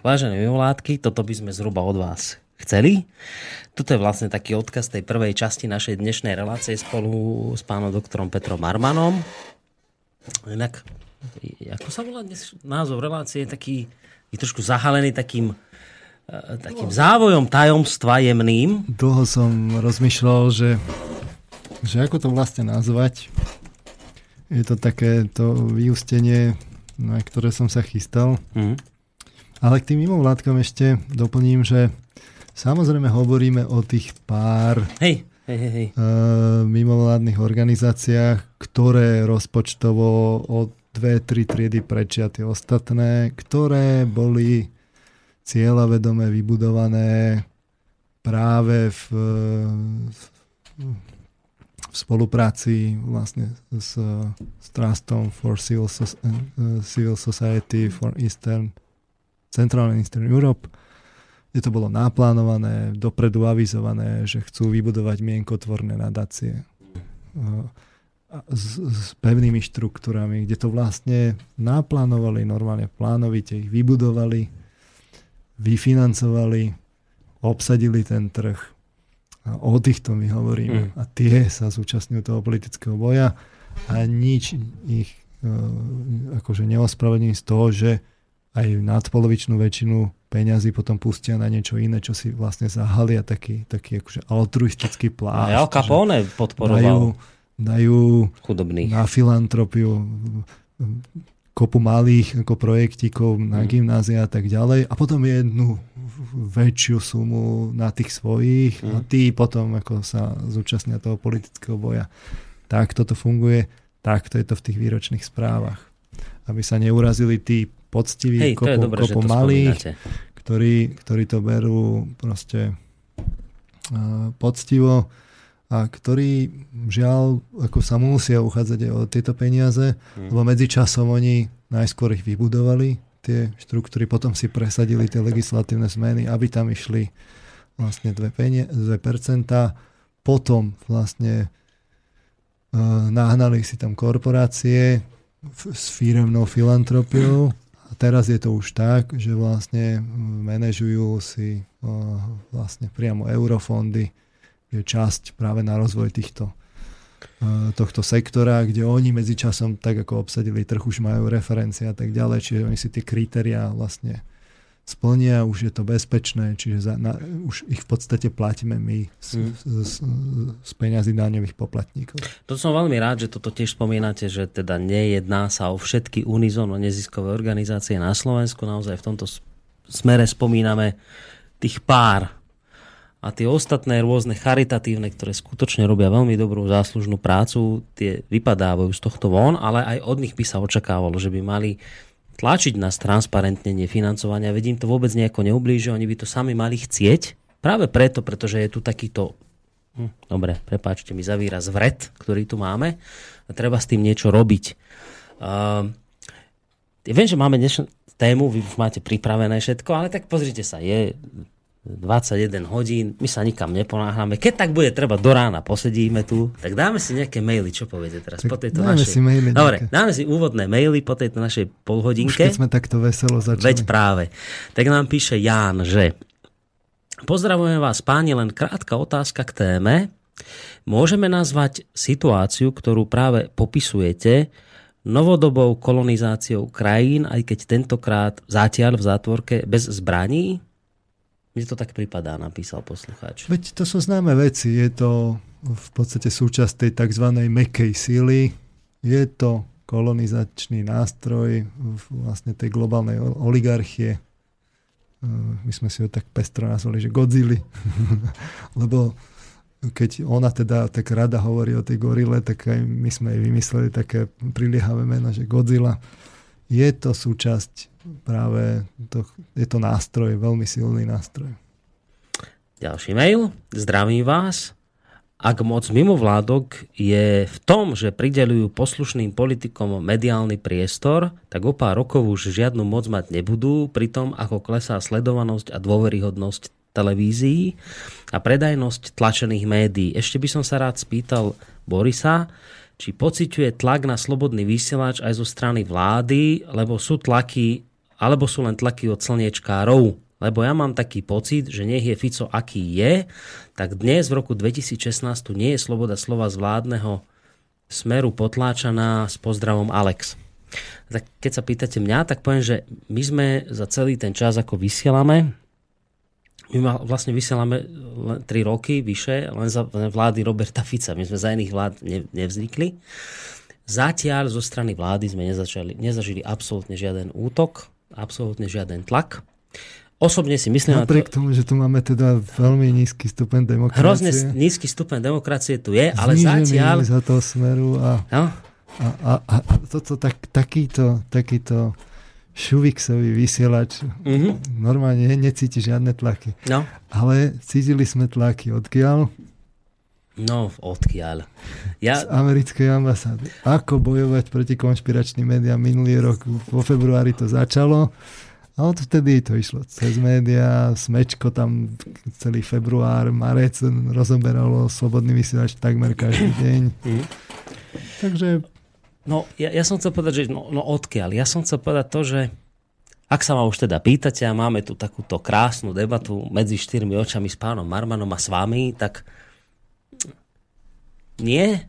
Vážené mimovládky, toto by sme zhruba od vás chceli. Toto je vlastne taký odkaz tej prvej časti našej dnešnej relácie spolu s pánom doktorom Petrom Armanom. Inak, ako sa volá dnes názov relácie, je taký, je trošku zahalený takým e, takým závojom tajomstva jemným. Dlho som rozmýšľal, že, že ako to vlastne nazvať. Je to také to vyústenie, na ktoré som sa chystal. Mm. Ale k tým mimovládkom ešte doplním, že Samozrejme hovoríme o tých pár hej, hej, hej. Uh, mimovládnych organizáciách, ktoré rozpočtovo o dve, tri triedy prečia tie ostatné, ktoré boli cieľavedome vybudované práve v, v, v spolupráci vlastne s, s Trustom for Civil, uh, Civil Society for Eastern Central and Eastern Europe kde to bolo naplánované, dopredu avizované, že chcú vybudovať mienkotvorné nadácie s, s pevnými štruktúrami, kde to vlastne naplánovali normálne plánovite, ich vybudovali, vyfinancovali, obsadili ten trh. A o týchto my hovoríme. Mm. A tie sa zúčastňujú toho politického boja a nič ich uh, akože neospravedlní z toho, že aj nadpolovičnú väčšinu peňazí potom pustia na niečo iné, čo si vlastne zahalia taký, taký akože altruistický plán. Al Capone podporoval. Dajú, dajú Chudobných. na filantropiu kopu malých ako projektíkov na hmm. gymnázia a tak ďalej a potom jednu väčšiu sumu na tých svojich hmm. a tí potom ako sa zúčastnia toho politického boja. Tak toto funguje, takto je to v tých výročných správach. Aby sa neurazili tí poctiví, Hej, kopu, dobré, kopu malých, ktorí, ktorí to berú proste uh, poctivo a ktorí žiaľ ako sa musia uchádzať o tieto peniaze, hmm. lebo medzičasom oni najskôr ich vybudovali, tie štruktúry, potom si presadili tie legislatívne zmeny, aby tam išli vlastne 2%, 2% potom vlastne uh, nahnali si tam korporácie f- s firemnou filantropiou a teraz je to už tak, že vlastne manažujú si vlastne priamo eurofondy, je časť práve na rozvoj týchto tohto sektora, kde oni medzičasom tak ako obsadili trh, už majú referencie a tak ďalej, čiže oni si tie kritériá vlastne splnia, už je to bezpečné, čiže za, na, už ich v podstate platíme my z, mm. z, z, z peňazí daňových poplatníkov. To som veľmi rád, že toto tiež spomínate, že teda nejedná sa o všetky unizono neziskové organizácie na Slovensku. Naozaj v tomto smere spomíname tých pár a tie ostatné rôzne charitatívne, ktoré skutočne robia veľmi dobrú záslužnú prácu, tie vypadávajú z tohto von, ale aj od nich by sa očakávalo, že by mali tlačiť nás transparentnenie financovania, veď im to vôbec nejako neublíži, oni by to sami mali chcieť, práve preto, pretože je tu takýto, hm, dobre, prepáčte mi za výraz, vred, ktorý tu máme. A treba s tým niečo robiť. Uh, viem, že máme dnešnú tému, vy máte pripravené všetko, ale tak pozrite sa, je 21 hodín, my sa nikam neponáhľame. Keď tak bude treba do rána, posedíme tu, tak dáme si nejaké maily, čo poviete teraz tak po tejto dáme našej... Si maily Dobre, nejaké. dáme si úvodné maily po tejto našej polhodinke. Už keď sme takto veselo začali. Veď práve. Tak nám píše Ján, že pozdravujem vás páni, len krátka otázka k téme. Môžeme nazvať situáciu, ktorú práve popisujete, novodobou kolonizáciou krajín, aj keď tentokrát zatiaľ v zátvorke bez zbraní? Mne to tak pripadá, napísal poslucháč. Veď to sú známe veci. Je to v podstate súčasť tej tzv. mekej síly. Je to kolonizačný nástroj vlastne tej globálnej oligarchie. E, my sme si ho tak pestro nazvali, že Godzilla. [LAUGHS] Lebo keď ona teda tak rada hovorí o tej gorile, tak aj my sme jej vymysleli také priliehavé meno, že Godzilla. Je to súčasť práve to, je to nástroj, veľmi silný nástroj. Ďalší mail. Zdravím vás. Ak moc mimovládok je v tom, že pridelujú poslušným politikom mediálny priestor, tak o pár rokov už žiadnu moc mať nebudú, pri tom ako klesá sledovanosť a dôveryhodnosť televízií a predajnosť tlačených médií. Ešte by som sa rád spýtal Borisa, či pociťuje tlak na slobodný vysielač aj zo strany vlády, lebo sú tlaky alebo sú len tlaky od slniečkárov. Lebo ja mám taký pocit, že nech je Fico aký je, tak dnes v roku 2016 tu nie je sloboda slova z vládneho smeru potláčaná s pozdravom Alex. Tak keď sa pýtate mňa, tak poviem, že my sme za celý ten čas, ako vysielame, my vlastne vysielame 3 roky vyše len za vlády Roberta Fica. My sme za iných vlád nevznikli. Zatiaľ zo strany vlády sme nezačali, nezažili absolútne žiaden útok, absolútne žiaden tlak. Osobne si myslím... Napriek to, tomu, že tu máme teda veľmi nízky stupeň demokracie. Hrozne nízky stupeň demokracie tu je, ale zatiaľ... za toho smeru a, no? a, a, a toto, tak, takýto, takýto šuviksový vysielač. Mm-hmm. Normálne necíti žiadne tlaky. No. Ale cítili sme tlaky. Odkiaľ? No, odkiaľ. Ja... Z americkej ambasády. Ako bojovať proti konšpiračným médiám minulý rok. Vo februári to začalo. A odvtedy to išlo cez médiá, smečko tam celý február, marec rozoberalo slobodný vysielač takmer každý [CLEARS THROAT] deň. Mm. Takže No, ja, ja som chcel povedať, že no, no odkiaľ? Ja som chcel povedať to, že ak sa ma už teda pýtate a máme tu takúto krásnu debatu medzi štyrmi očami s pánom Marmanom a s vami, tak nie,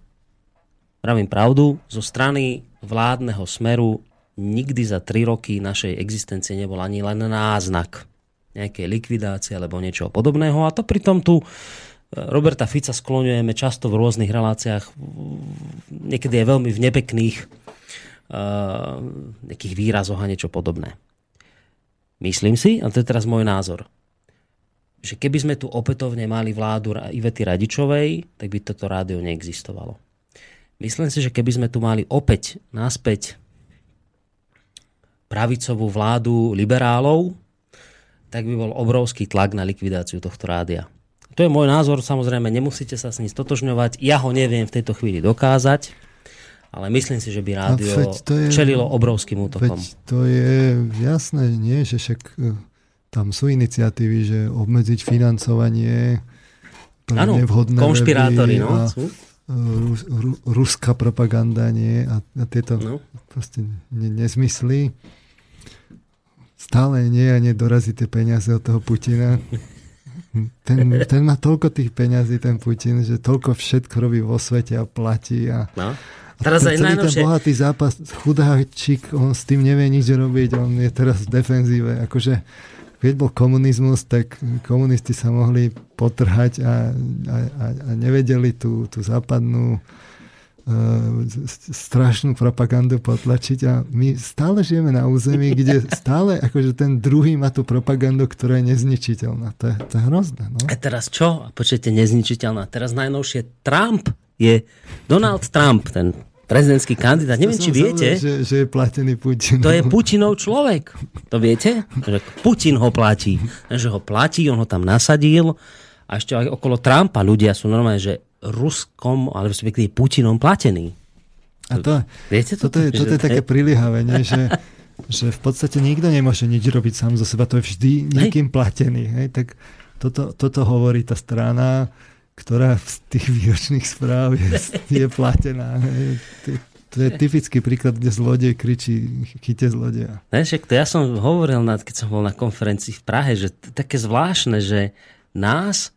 pravím pravdu, zo strany vládneho smeru nikdy za tri roky našej existencie nebol ani len náznak nejakej likvidácie alebo niečoho podobného. A to pritom tu Roberta Fica skloňujeme často v rôznych reláciách, niekedy je veľmi v nepekných uh, nejakých výrazoch a niečo podobné. Myslím si, a to je teraz môj názor, že keby sme tu opätovne mali vládu Ivety Radičovej, tak by toto rádio neexistovalo. Myslím si, že keby sme tu mali opäť naspäť pravicovú vládu liberálov, tak by bol obrovský tlak na likvidáciu tohto rádia. To je môj názor, samozrejme, nemusíte sa s ním stotožňovať. Ja ho neviem v tejto chvíli dokázať, ale myslím si, že by rádio je, čelilo obrovským útokom. To je jasné, nie? Že však e, tam sú iniciatívy, že obmedziť financovanie pre ano, nevhodné konšpirátori, no, sú. Rus, ru, ruská propaganda, nie? A, a tieto no. proste ne, nezmysly. Stále nie a nedorazí tie peniaze od toho Putina. Ten, ten má toľko tých peňazí, ten Putin, že toľko všetko robí vo svete a platí. A, no. Teraz aj najnovšie... ten bohatý zápas, chudáčik, on s tým nevie nič robiť, on je teraz v defenzíve. Akože, keď bol komunizmus, tak komunisti sa mohli potrhať a, a, a, a nevedeli tú, tú západnú E, strašnú propagandu potlačiť a my stále žijeme na území, kde [LAUGHS] stále akože ten druhý má tú propagandu, ktorá je nezničiteľná. To je, to je hrozné. No? A teraz čo? Počujete, nezničiteľná. Teraz najnovšie Trump je Donald Trump, ten prezidentský kandidát. Neviem, či viete. Že, že je platený Putin. To je Putinov človek. To viete? [LAUGHS] Putin ho platí. Že ho platí, on ho tam nasadil a ešte aj okolo Trumpa ľudia sú normálne, že Ruskom, alebo respektíve Putinom platený. A to, Viete to? Toto je, toto je také priliehavé, nie? Že, že v podstate nikto nemôže nič robiť sám zo seba, to je vždy niekým platený. Hej? Tak toto, toto hovorí tá strana, ktorá z tých výročných správ je, je platená. To je typický príklad, kde zlodej kričí chyte zlodeja. Ne, však to ja som hovoril, keď som bol na konferencii v Prahe, že také zvláštne, že nás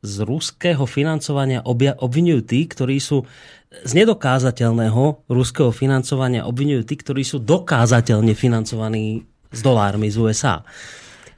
z ruského financovania obvinujú tí, ktorí sú z nedokázateľného ruského financovania obvinujú tí, ktorí sú dokázateľne financovaní s dolármi z USA.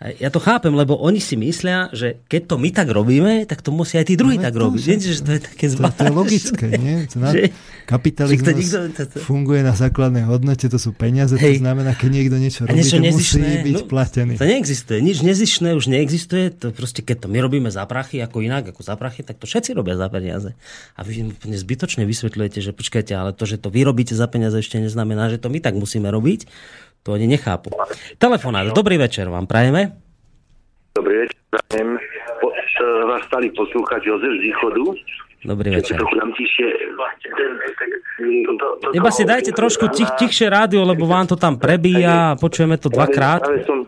Ja to chápem, lebo oni si myslia, že keď to my tak robíme, tak to musí aj tí druhí no, tak robiť. Že, že to je také to, to je logické, nie? To na, že, kapitalizmus že nikto, to, to... funguje na základnej hodnote, to sú peniaze, Hej. to znamená, keď niekto niečo robí, niečo to nezišné, musí byť no, platený. To neexistuje. Nič nezišné už neexistuje. To proste, keď to my robíme za prachy, ako inak, ako za prachy, tak to všetci robia za peniaze. A vy úplne zbytočne vysvetľujete, že počkajte, ale to, že to vy robíte za peniaze, ešte neznamená, že to my tak musíme robiť. To oni nechápu. Telefonát. Dobrý večer vám prajeme. Dobrý večer. Po, uh, vás stály poslúchať Jozef z východu. Dobrý večer. Iba si dajte trošku tich, tichšie rádio, lebo vám to tam prebíja a počujeme to dvakrát. Práve som,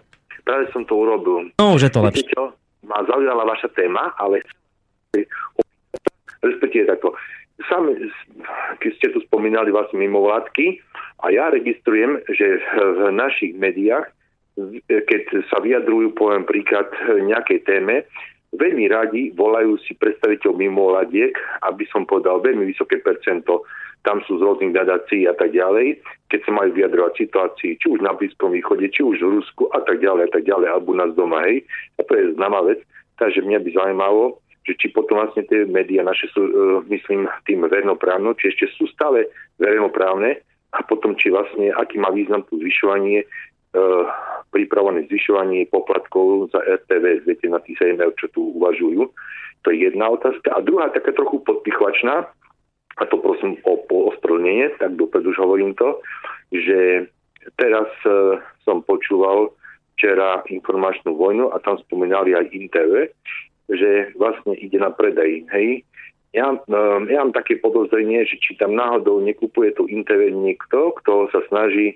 práve som to urobil. No, už je to lepšie. Čo? Ma zaujala vaša téma, ale respektíve takto. Sami, keď ste tu spomínali vlastne mimovládky, a ja registrujem, že v našich médiách keď sa vyjadrujú, poviem príklad, nejakej téme, veľmi radi volajú si predstaviteľ mimovladiek, aby som povedal veľmi vysoké percento, tam sú z rôznych nadácií a tak ďalej, keď sa majú vyjadrovať situácii, či už na Blízkom východe, či už v Rusku a tak ďalej a tak ďalej, alebo nás doma, hej. A to je známa vec. Takže mňa by zaujímalo, že či potom vlastne tie médiá naše sú, uh, myslím, tým verejnoprávno, či ešte sú stále verejnoprávne a potom či vlastne, aký má význam tu zvyšovanie uh, pripravené zvyšovanie poplatkov za RTV, viete, na tých CML, čo tu uvažujú. To je jedna otázka. A druhá, taká trochu podpichvačná, a to prosím o ospravedlnenie, tak dopredu už hovorím to, že teraz uh, som počúval včera informačnú vojnu a tam spomínali aj Intv, že vlastne ide na predaj. Hej? Ja, um, ja mám také podozrenie, že či tam náhodou nekupuje tu internet niekto, kto sa snaží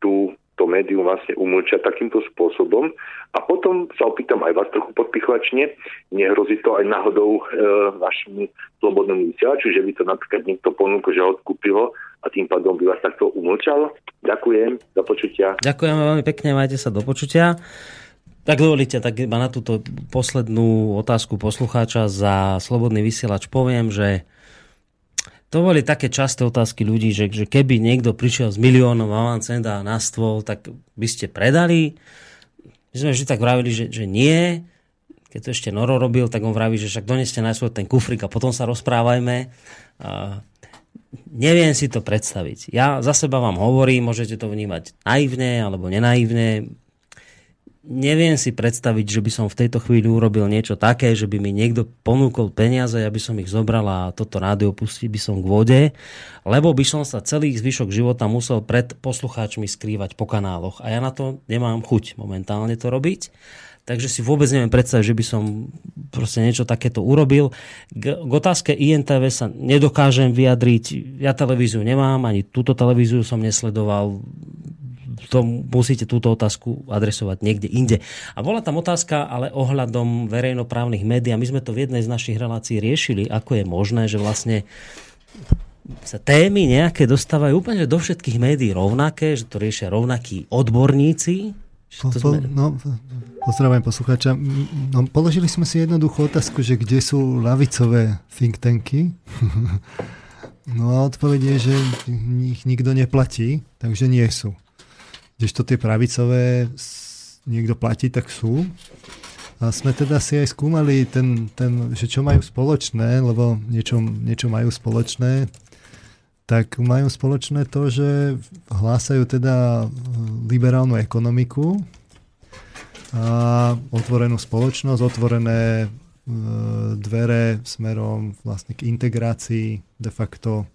tú, to médium vlastne umlčať takýmto spôsobom. A potom sa opýtam aj vás trochu podpichvačne, nehrozí to aj náhodou e, vašmu slobodnému vysielaču, že by to napríklad niekto ponúkol, že odkúpilo a tým pádom by vás takto umlčal. Ďakujem, do počutia. Ďakujem veľmi pekne, majte sa do počutia. Tak dovolíte, tak iba na túto poslednú otázku poslucháča za Slobodný vysielač poviem, že to boli také časté otázky ľudí, že, že keby niekto prišiel s miliónom avancenda na stôl, tak by ste predali. My sme vždy tak vravili, že, že nie. Keď to ešte Noro robil, tak on vraví, že však doneste najskôr ten kufrik a potom sa rozprávajme. A neviem si to predstaviť. Ja za seba vám hovorím, môžete to vnímať naivne alebo nenaivne neviem si predstaviť, že by som v tejto chvíli urobil niečo také, že by mi niekto ponúkol peniaze, ja by som ich zobral a toto rádio pustil by som k vode, lebo by som sa celý zvyšok života musel pred poslucháčmi skrývať po kanáloch. A ja na to nemám chuť momentálne to robiť. Takže si vôbec neviem predstaviť, že by som proste niečo takéto urobil. K otázke INTV sa nedokážem vyjadriť. Ja televíziu nemám, ani túto televíziu som nesledoval to musíte túto otázku adresovať niekde inde. A bola tam otázka ale ohľadom verejnoprávnych médií a my sme to v jednej z našich relácií riešili, ako je možné, že vlastne sa témy nejaké dostávajú úplne do všetkých médií rovnaké, že to riešia rovnakí odborníci. Po, po, no, pozdravujem poslucháča. No, položili sme si jednoduchú otázku, že kde sú lavicové think tanky. [LAUGHS] no a odpoveď je, že ich nikto neplatí, takže nie sú kdežto tie pravicové niekto platí, tak sú. A sme teda si aj skúmali, ten, ten, že čo majú spoločné, lebo niečo, niečo majú spoločné, tak majú spoločné to, že hlásajú teda liberálnu ekonomiku a otvorenú spoločnosť, otvorené e, dvere smerom vlastne k integrácii de facto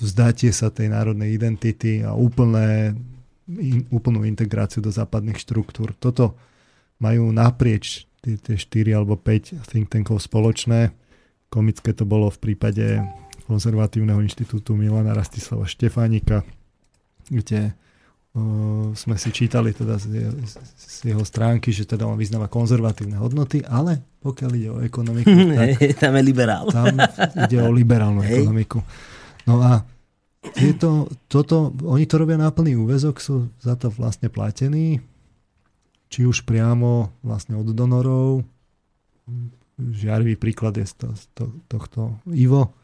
vzdatie sa tej národnej identity a úplné, in, úplnú integráciu do západných štruktúr. Toto majú naprieč tie, tie 4 alebo 5 think tankov spoločné. Komické to bolo v prípade konzervatívneho inštitútu Milana Rastislava Štefánika, kde sme si čítali teda z, z jeho stránky, že teda on vyznáva konzervatívne hodnoty, ale pokiaľ ide o ekonomiku, [LAUGHS] tak tam je liberál. Tam ide o liberálnu Hej. ekonomiku. No a tieto, toto, oni to robia na plný úvezok, sú za to vlastne platení, či už priamo vlastne od donorov. Žiarivý príklad je z, to, to, tohto Ivo.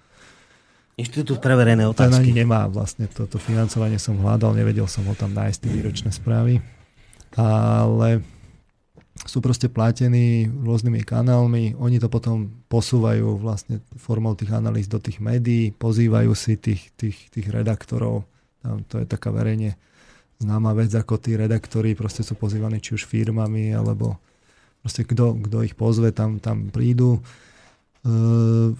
Inštitút pre verejné otázky. Ten ani nemá vlastne toto financovanie, som hľadal, nevedel som ho tam nájsť, tie výročné správy. Ale sú proste platení rôznymi kanálmi, oni to potom posúvajú vlastne formou tých analýz do tých médií, pozývajú si tých, tých, tých redaktorov, tam to je taká verejne známa vec, ako tí redaktori proste sú pozývaní či už firmami, alebo proste kto, kto ich pozve, tam, tam prídu. Uh,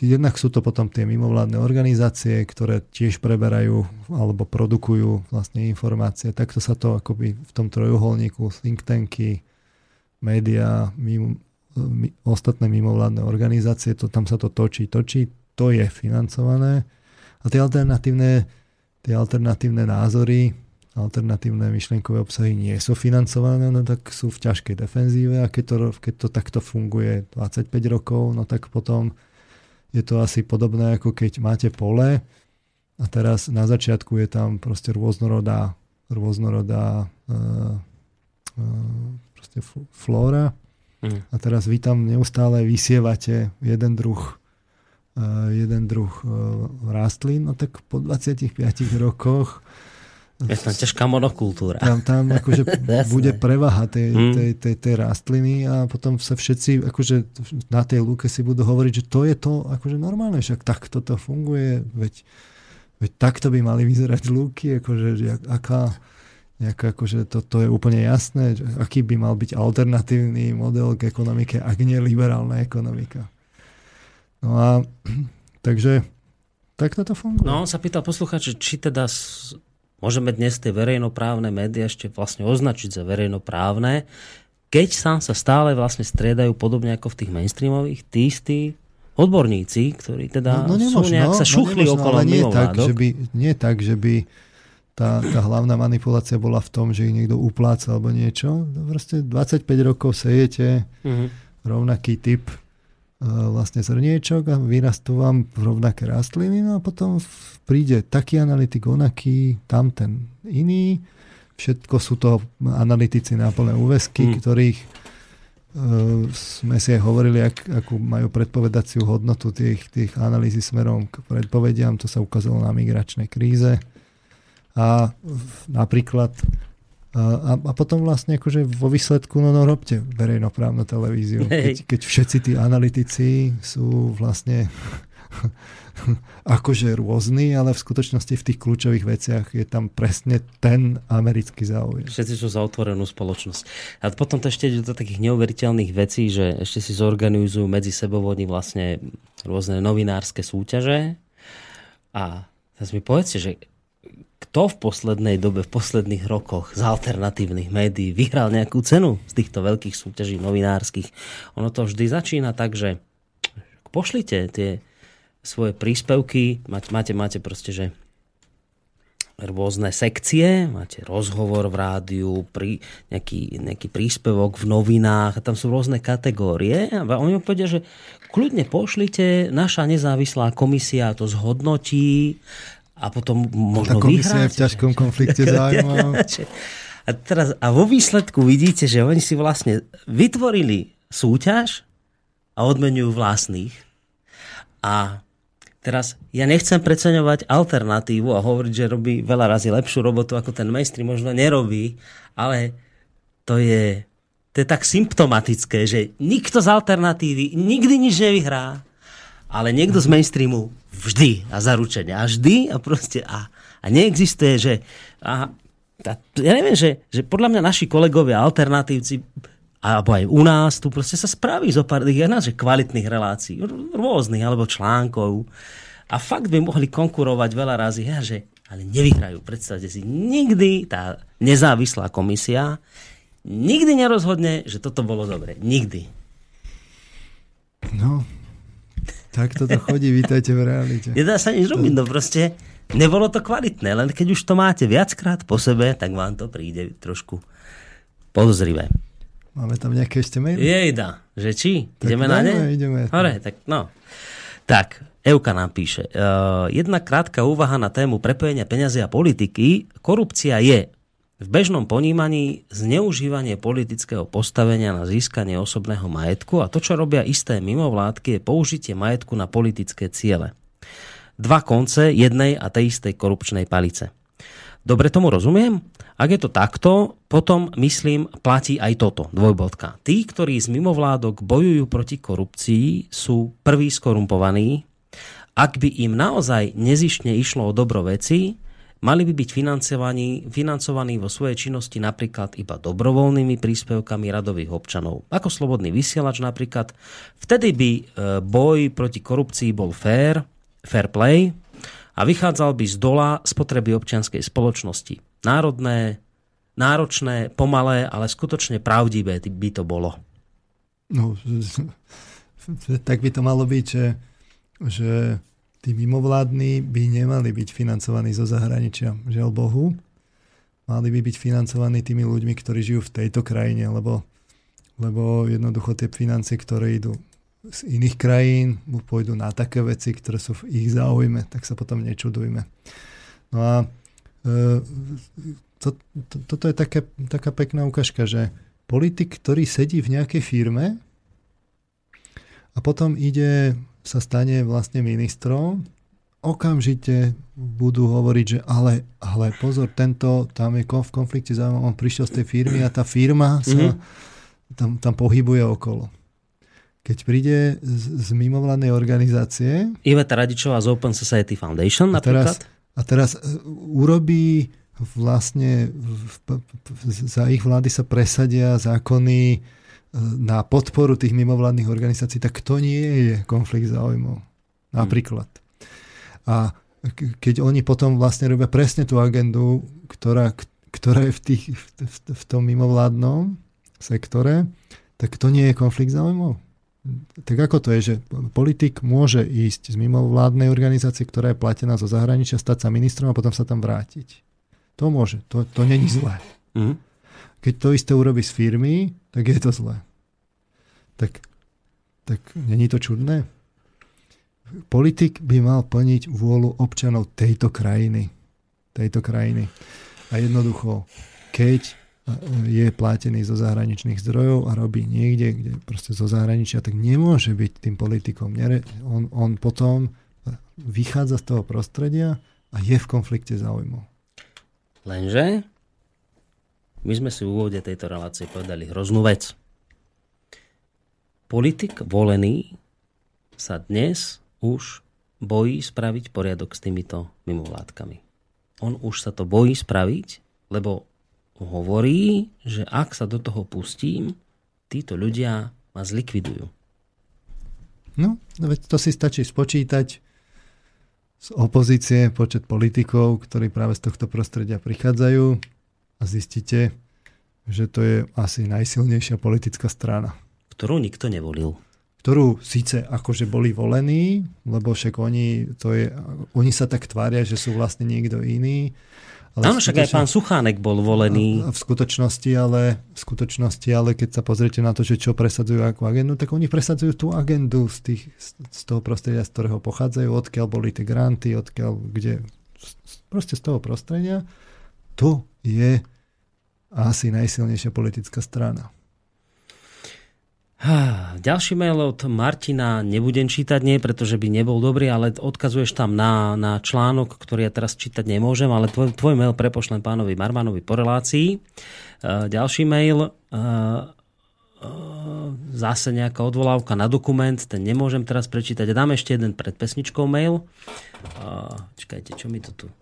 jednak sú to potom tie mimovládne organizácie, ktoré tiež preberajú alebo produkujú vlastne informácie. Takto sa to akoby v tom trojuholníku think tanky, médiá, mimo, ostatné mimovládne organizácie, to, tam sa to točí, točí, to je financované. A tie alternatívne, tie alternatívne názory, alternatívne myšlienkové obsahy nie sú financované, no tak sú v ťažkej defenzíve a keď to, keď to takto funguje 25 rokov, no tak potom je to asi podobné, ako keď máte pole a teraz na začiatku je tam proste rôznorodá rôznorodá e, proste flóra. Mm. A teraz vy tam neustále vysievate jeden druh jeden druh rastlín, no tak po 25 rokoch [LAUGHS] je tam ťažká monokultúra. Tam, tam akože [LAUGHS] bude prevaha tej, mm. tej, tej, tej rastliny a potom sa všetci akože na tej lúke si budú hovoriť, že to je to akože normálne, však takto to funguje, veď, veď takto by mali vyzerať lúky, akože aká, nejaká, akože to, to je úplne jasné, že aký by mal byť alternatívny model k ekonomike, ak nie liberálna ekonomika. No a [CLEARS THROAT] takže takto to funguje. No, on sa pýtal posluchač, či teda môžeme dnes tie verejnoprávne médiá ešte vlastne označiť za verejnoprávne, keď sám sa stále vlastne striedajú podobne ako v tých mainstreamových, tí istí odborníci, ktorí teda no, no nemožno, sú nejak sa no, šuchli no nemožno, okolo nie tak, že by, nie tak, že by tá, tá hlavná manipulácia bola v tom, že ich niekto upláca alebo niečo. Proste 25 rokov sejete mm-hmm. rovnaký typ vlastne zrniečok a vyrastú vám rovnaké rastliny no a potom príde taký analytik, onaký, tamten iný. Všetko sú to analytici na plné úvesky, mm. ktorých uh, sme si aj hovorili, ak, akú majú predpovedaciu hodnotu tých, tých analýzy smerom k predpovediam. To sa ukázalo na migračnej kríze. A napríklad a, a potom vlastne akože vo výsledku, no, no robte verejnoprávnu televíziu. Keď, keď všetci tí analytici sú vlastne [LAUGHS] akože rôzni, ale v skutočnosti v tých kľúčových veciach je tam presne ten americký záujem. Všetci sú za otvorenú spoločnosť. A potom to ešte do takých neuveriteľných vecí, že ešte si zorganizujú medzi sebou oni vlastne rôzne novinárske súťaže. A teraz mi povedzte, že kto v poslednej dobe, v posledných rokoch z alternatívnych médií vyhral nejakú cenu z týchto veľkých súťaží novinárskych. Ono to vždy začína tak, že pošlite tie svoje príspevky, máte, máte, proste, že rôzne sekcie, máte rozhovor v rádiu, pri, nejaký, nejaký príspevok v novinách a tam sú rôzne kategórie a oni povedia, že kľudne pošlite, naša nezávislá komisia to zhodnotí a potom možno Tá komisia je v ťažkom konflikte [LAUGHS] zájmov. A, teraz, a vo výsledku vidíte, že oni si vlastne vytvorili súťaž a odmenujú vlastných. A teraz ja nechcem preceňovať alternatívu a hovoriť, že robí veľa razy lepšiu robotu, ako ten mainstream možno nerobí, ale to je, to je tak symptomatické, že nikto z alternatívy nikdy nič nevyhrá, ale niekto z mainstreamu Vždy a zaručene. A vždy a proste a, a neexistuje, že a, a, ja neviem, že, že podľa mňa naši kolegovia alternatívci alebo aj u nás tu proste sa spraví zo pár tých že kvalitných relácií, rôznych alebo článkov a fakt by mohli konkurovať veľa razy, ja, že ale nevyhrajú. Predstavte si, nikdy tá nezávislá komisia nikdy nerozhodne, že toto bolo dobre. Nikdy. No, tak toto chodí, vítajte v realite. Nedá sa nič robiť, no proste nebolo to kvalitné, len keď už to máte viackrát po sebe, tak vám to príde trošku podozrivé. Máme tam nejaké ešte maily? Jejda, že či? Tak ideme na ne? Ideme. Hore, tak no. Tak, Euka nám píše. Uh, jedna krátka úvaha na tému prepojenia peňazí a politiky. Korupcia je v bežnom ponímaní zneužívanie politického postavenia na získanie osobného majetku a to, čo robia isté mimovládky, je použitie majetku na politické ciele. Dva konce jednej a tej istej korupčnej palice. Dobre tomu rozumiem? Ak je to takto, potom, myslím, platí aj toto, dvojbodka. Tí, ktorí z mimovládok bojujú proti korupcii, sú prví skorumpovaní. Ak by im naozaj nezišne išlo o dobro veci, mali by byť financovaní, financovaní vo svojej činnosti napríklad iba dobrovoľnými príspevkami radových občanov. Ako slobodný vysielač napríklad. Vtedy by e, boj proti korupcii bol fair, fair play a vychádzal by z dola spotreby občianskej spoločnosti. Národné, náročné, pomalé, ale skutočne pravdivé by to bolo. No, [LAUGHS] tak by to malo byť, že, že tí mimovládni by nemali byť financovaní zo zahraničia, žiaľ Bohu. Mali by byť financovaní tými ľuďmi, ktorí žijú v tejto krajine, lebo, lebo jednoducho tie financie, ktoré idú z iných krajín, pôjdu na také veci, ktoré sú v ich záujme, tak sa potom nečudujme. No a e, to, to, toto je také, taká pekná ukážka, že politik, ktorý sedí v nejakej firme a potom ide, sa stane vlastne ministrom, okamžite budú hovoriť, že ale, ale pozor, tento tam je v konflikte záujmov, on prišiel z tej firmy a tá firma sa mm-hmm. tam, tam pohybuje okolo. Keď príde z, z mimovládnej organizácie... Iveta Radičová z Open Society Foundation a teraz, napríklad? A teraz e, urobí vlastne v, za ich vlády sa presadia zákony na podporu tých mimovládnych organizácií, tak to nie je konflikt záujmov. Napríklad. A keď oni potom vlastne robia presne tú agendu, ktorá, ktorá je v, tých, v, v tom mimovládnom sektore, tak to nie je konflikt záujmov. Tak ako to je, že politik môže ísť z mimovládnej organizácie, ktorá je platená zo zahraničia, stať sa ministrom a potom sa tam vrátiť. To môže, to, to není zlé. Mm. Keď to isté urobí z firmy, tak je to zlé. Tak, tak není to čudné? Politik by mal plniť vôľu občanov tejto krajiny. Tejto krajiny. A jednoducho, keď je platený zo zahraničných zdrojov a robí niekde, kde proste zo zahraničia, tak nemôže byť tým politikom. On, on potom vychádza z toho prostredia a je v konflikte záujmov. Lenže my sme si v úvode tejto relácie povedali hroznú vec. Politik volený sa dnes už bojí spraviť poriadok s týmito mimovládkami. On už sa to bojí spraviť, lebo hovorí, že ak sa do toho pustím, títo ľudia ma zlikvidujú. No, veď to si stačí spočítať z opozície počet politikov, ktorí práve z tohto prostredia prichádzajú a zistíte, že to je asi najsilnejšia politická strana. Ktorú nikto nevolil. Ktorú síce akože boli volení, lebo však oni, to je, oni sa tak tvária, že sú vlastne niekto iný, ale Áno, však aj pán Suchánek bol volený. V skutočnosti, ale, v skutočnosti, ale keď sa pozriete na to, že čo presadzujú ako agendu, tak oni presadzujú tú agendu z, tých, z toho prostredia, z ktorého pochádzajú, odkiaľ boli tie granty, odkiaľ, kde, proste z toho prostredia. To je asi najsilnejšia politická strana. Ďalší mail od Martina nebudem čítať, nie pretože by nebol dobrý, ale odkazuješ tam na, na článok, ktorý ja teraz čítať nemôžem, ale tvoj, tvoj mail prepošlem pánovi Marmanovi po relácii. Ďalší mail, zase nejaká odvolávka na dokument, ten nemôžem teraz prečítať. Dám ešte jeden pred pesničkou mail. Čakajte, čo mi to tu...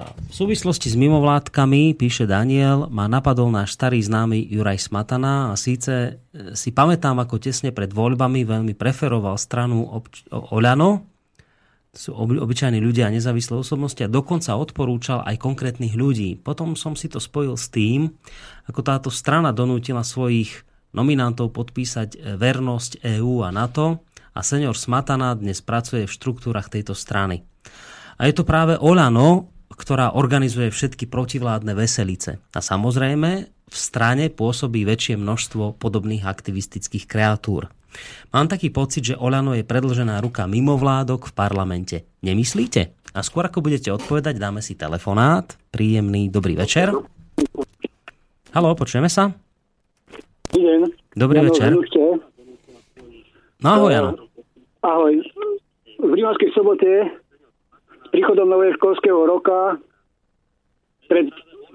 V súvislosti s mimovládkami, píše Daniel, ma napadol náš starý známy Juraj Smatana a síce e, si pamätám, ako tesne pred voľbami veľmi preferoval stranu obč- Oľano, sú obyčajní ľudia a nezávislé osobnosti a dokonca odporúčal aj konkrétnych ľudí. Potom som si to spojil s tým, ako táto strana donútila svojich nominantov podpísať e, vernosť EÚ a NATO a senior Smatana dnes pracuje v štruktúrach tejto strany. A je to práve Olano, ktorá organizuje všetky protivládne veselice. A samozrejme, v strane pôsobí väčšie množstvo podobných aktivistických kreatúr. Mám taký pocit, že Olano je predlžená ruka mimovládok v parlamente. Nemyslíte? A skôr ako budete odpovedať, dáme si telefonát. Príjemný dobrý večer. Haló, počujeme sa? Dobrý Jano, večer. No ahoj, Jano. Ahoj. V Rímavskej sobote príchodom nového školského roka pred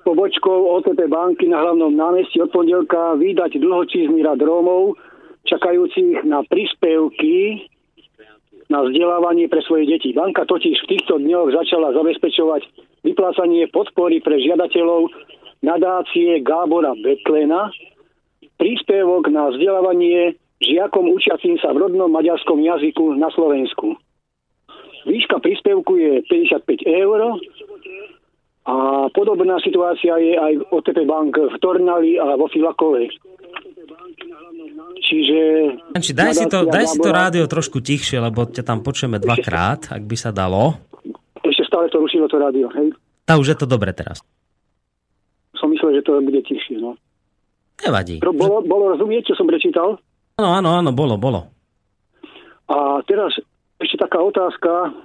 pobočkou OTP banky na hlavnom námestí od pondelka vydať dlhočízny rad Rómov, čakajúcich na príspevky na vzdelávanie pre svoje deti. Banka totiž v týchto dňoch začala zabezpečovať vyplácanie podpory pre žiadateľov nadácie Gábora Betlena, príspevok na vzdelávanie žiakom učiacím sa v rodnom maďarskom jazyku na Slovensku. Výška príspevku je 55 eur a podobná situácia je aj v OTP Bank v Tornali a vo Filakovej. Čiže... Či daj, si to, daj si to rádio trošku tichšie, lebo ťa tam počujeme dvakrát, ak by sa dalo. Ešte stále to rušilo to rádio, hej? Tá už je to dobre teraz. Som myslel, že to bude tichšie, no. Nevadí. Bolo, bolo rozumieť, čo som prečítal? Áno, áno, áno, bolo, bolo. A teraz ešte taká otázka.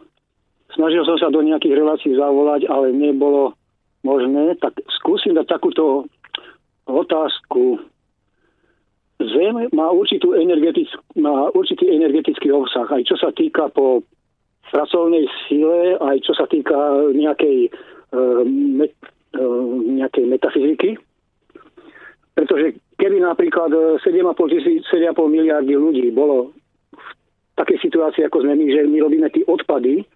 Snažil som sa do nejakých relácií zavolať, ale nebolo možné, tak skúsim dať takúto otázku. Zem má, určitú energetic, má určitý energetický obsah, aj čo sa týka po pracovnej sile, aj čo sa týka nejakej, uh, met, uh, nejakej metafyziky. Pretože keby napríklad 7,5, 7,5 miliardy ľudí bolo v takej situácii, ako sme my, že my robíme tie odpady,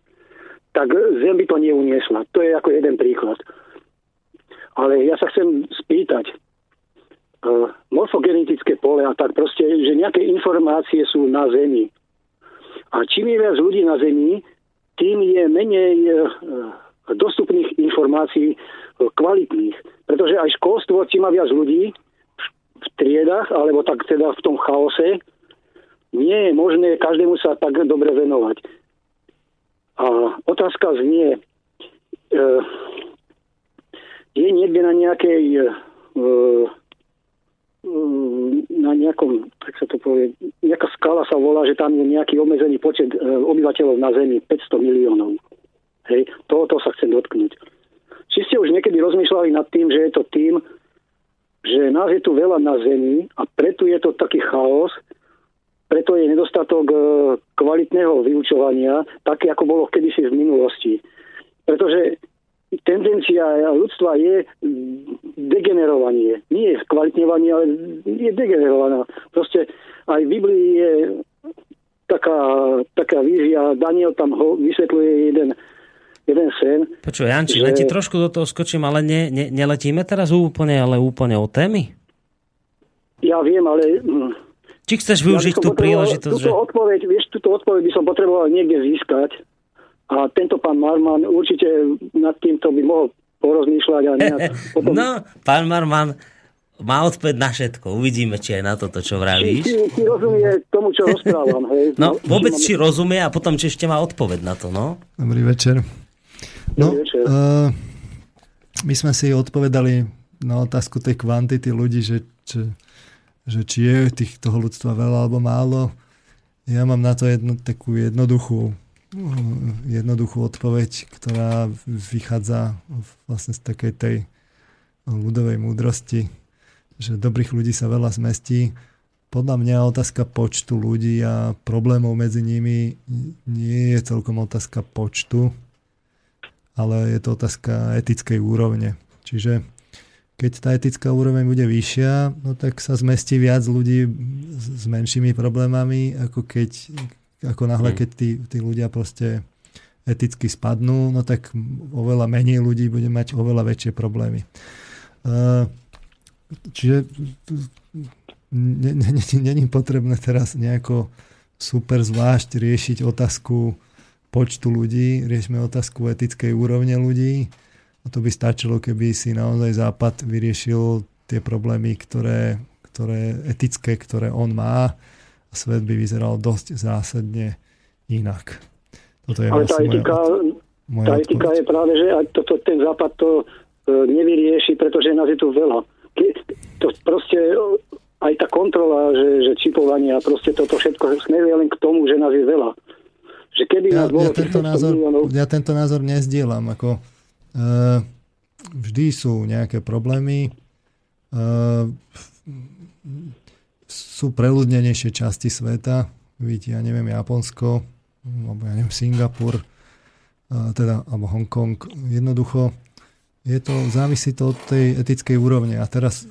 tak Zem by to neuniesla. To je ako jeden príklad. Ale ja sa chcem spýtať, uh, morfogenetické pole a tak proste, že nejaké informácie sú na Zemi. A čím je viac ľudí na Zemi, tým je menej uh, dostupných informácií kvalitných. Pretože aj školstvo, čím má viac ľudí v triedach, alebo tak teda v tom chaose, nie je možné každému sa tak dobre venovať. A otázka znie, je niekde na nejakej Mm, na nejakom, tak sa to povie, nejaká skala sa volá, že tam je nejaký obmedzený počet e, obyvateľov na Zemi, 500 miliónov. Hej, tohoto sa chcem dotknúť. Či ste už niekedy rozmýšľali nad tým, že je to tým, že nás je tu veľa na Zemi a preto je to taký chaos, preto je nedostatok e, kvalitného vyučovania, také ako bolo kedysi v minulosti. Pretože tendencia ľudstva je degenerovanie. Nie je skvalitňovanie, ale je degenerovaná. Proste aj v Biblii je taká, taká vízia, Daniel tam ho vysvetľuje jeden, jeden sen. Počuj, Janči, že... len ti trošku do toho skočím, ale ne, ne, neletíme teraz úplne, ale úplne o témy? Ja viem, ale... Či chceš využiť ja tú príležitosť? Túto že... odpoveď, vieš, túto odpoveď by som potreboval niekde získať a tento pán Marman určite nad týmto by mohol porozmýšľať a [LAUGHS] nejak potom... No, pán Marman má odpoveď na všetko. Uvidíme, či aj na toto, čo vravíš. Či, či, či rozumie tomu, čo rozprávam. Hej. No, no vôbec či rozumie a potom, či ešte má odpoveď na to, no? Dobrý večer. No, Dobrý večer. Uh, my sme si odpovedali na otázku tej kvantity ľudí, že, že, že či je tých, toho ľudstva veľa alebo málo. Ja mám na to jednu takú jednoduchú jednoduchú odpoveď, ktorá vychádza vlastne z takej tej ľudovej múdrosti, že dobrých ľudí sa veľa zmestí. Podľa mňa otázka počtu ľudí a problémov medzi nimi nie je celkom otázka počtu, ale je to otázka etickej úrovne. Čiže keď tá etická úroveň bude vyššia, no tak sa zmestí viac ľudí s menšími problémami, ako keď ako náhle, hmm. keď tí, tí ľudia proste eticky spadnú, no tak oveľa menej ľudí bude mať oveľa väčšie problémy. Čiže není potrebné teraz nejako super zvlášť riešiť otázku počtu ľudí, riešme otázku etickej úrovne ľudí. A to by stačilo, keby si naozaj Západ vyriešil tie problémy, ktoré, ktoré etické, ktoré on má svet by vyzeral dosť zásadne inak. Toto je Ale tá vlastne etika, moja, tá etika je práve, že toto, ten západ to e, nevyrieši, pretože nás je tu veľa. To proste aj tá kontrola, že, že čipovanie a proste toto všetko smeruje len k tomu, že nás je veľa. Že keby ja, nás bolo ja, tento názor, miliónov... ja tento názor nezdielam. Ako, vždy sú nejaké problémy. Uh, sú preľudnenejšie časti sveta, vidíte, ja neviem, Japonsko, alebo ja neviem, Singapur, teda, alebo Hongkong. Jednoducho, je to, závisí to od tej etickej úrovne. A teraz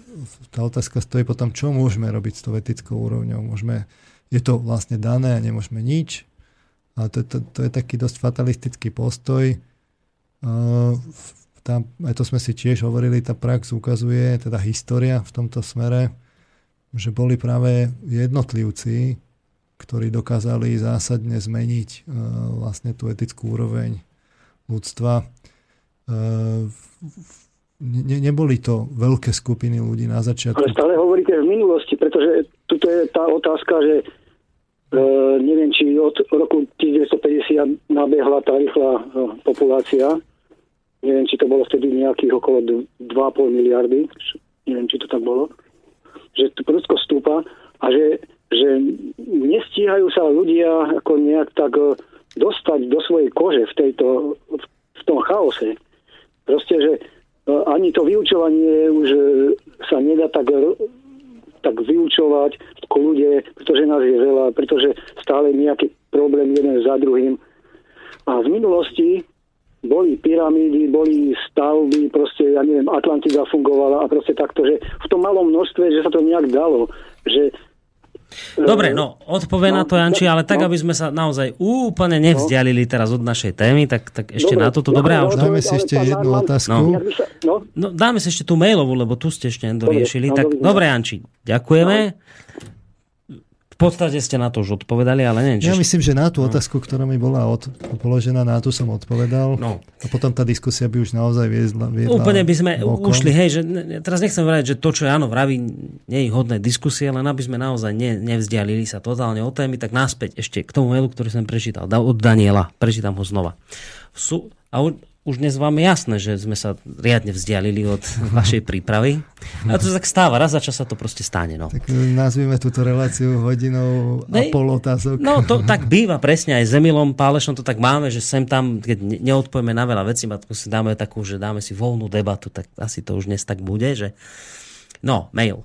tá otázka stojí potom, čo môžeme robiť s tou etickou úrovňou. Môžeme, je to vlastne dané a nemôžeme nič. A to, to, to je taký dosť fatalistický postoj. Tam, aj to sme si tiež hovorili, tá prax ukazuje, teda história v tomto smere, že boli práve jednotlivci, ktorí dokázali zásadne zmeniť vlastne tú etickú úroveň ľudstva. Ne, neboli to veľké skupiny ľudí na začiatku. Ale stále hovoríte v minulosti, pretože tuto je tá otázka, že e, neviem, či od roku 1950 nabehla tá rýchla populácia. Neviem, či to bolo vtedy nejakých okolo 2,5 miliardy. Neviem, či to tak bolo že to prudko stúpa a že, že nestíhajú sa ľudia ako nejak tak e, dostať do svojej kože v, tejto, v tom chaose. Proste, že ani to vyučovanie už e, sa nedá tak, tak vyučovať k ľudia, pretože nás je veľa, pretože stále nejaký problém jeden za druhým. A v minulosti boli pyramídy, boli stavby, proste, ja neviem, Atlantida fungovala a proste takto, že v tom malom množstve, že sa to nejak dalo, že Dobre, no, odpovie no, na to Janči, ale tak, no. aby sme sa naozaj úplne nevzdialili teraz od našej témy, tak, tak ešte Dobre, na toto. Dobre, no, už dáme si ešte jednu otázku. No. No. no, dáme si ešte tú mailovú, lebo tu ste ešte nedoriešili. Dobre, tak, no, dobre, Janči, ďakujeme. No podstate ste na to už odpovedali, ale neviem. Ja myslím, že na tú no. otázku, ktorá mi bola od, položená, na tú som odpovedal. No. A potom tá diskusia by už naozaj viedla. viedla Úplne by sme vokom. ušli, hej, že teraz nechcem vrať, že to, čo Jano vraví, nie je hodné diskusie, len aby sme naozaj ne, nevzdialili sa totálne od témy, tak naspäť ešte k tomu mailu, ktorý som prečítal, od Daniela. Prečítam ho znova. Sú, a už dnes vám je jasné, že sme sa riadne vzdialili od [LAUGHS] vašej prípravy. A to sa tak stáva, raz za čas sa to proste stane. No. Tak nazvime túto reláciu hodinou a pol otázok. No to [LAUGHS] tak býva presne aj s Emilom Pálešom to tak máme, že sem tam, keď neodpojeme na veľa vecí, a si dáme takú, že dáme si voľnú debatu, tak asi to už dnes tak bude. Že... No, mail.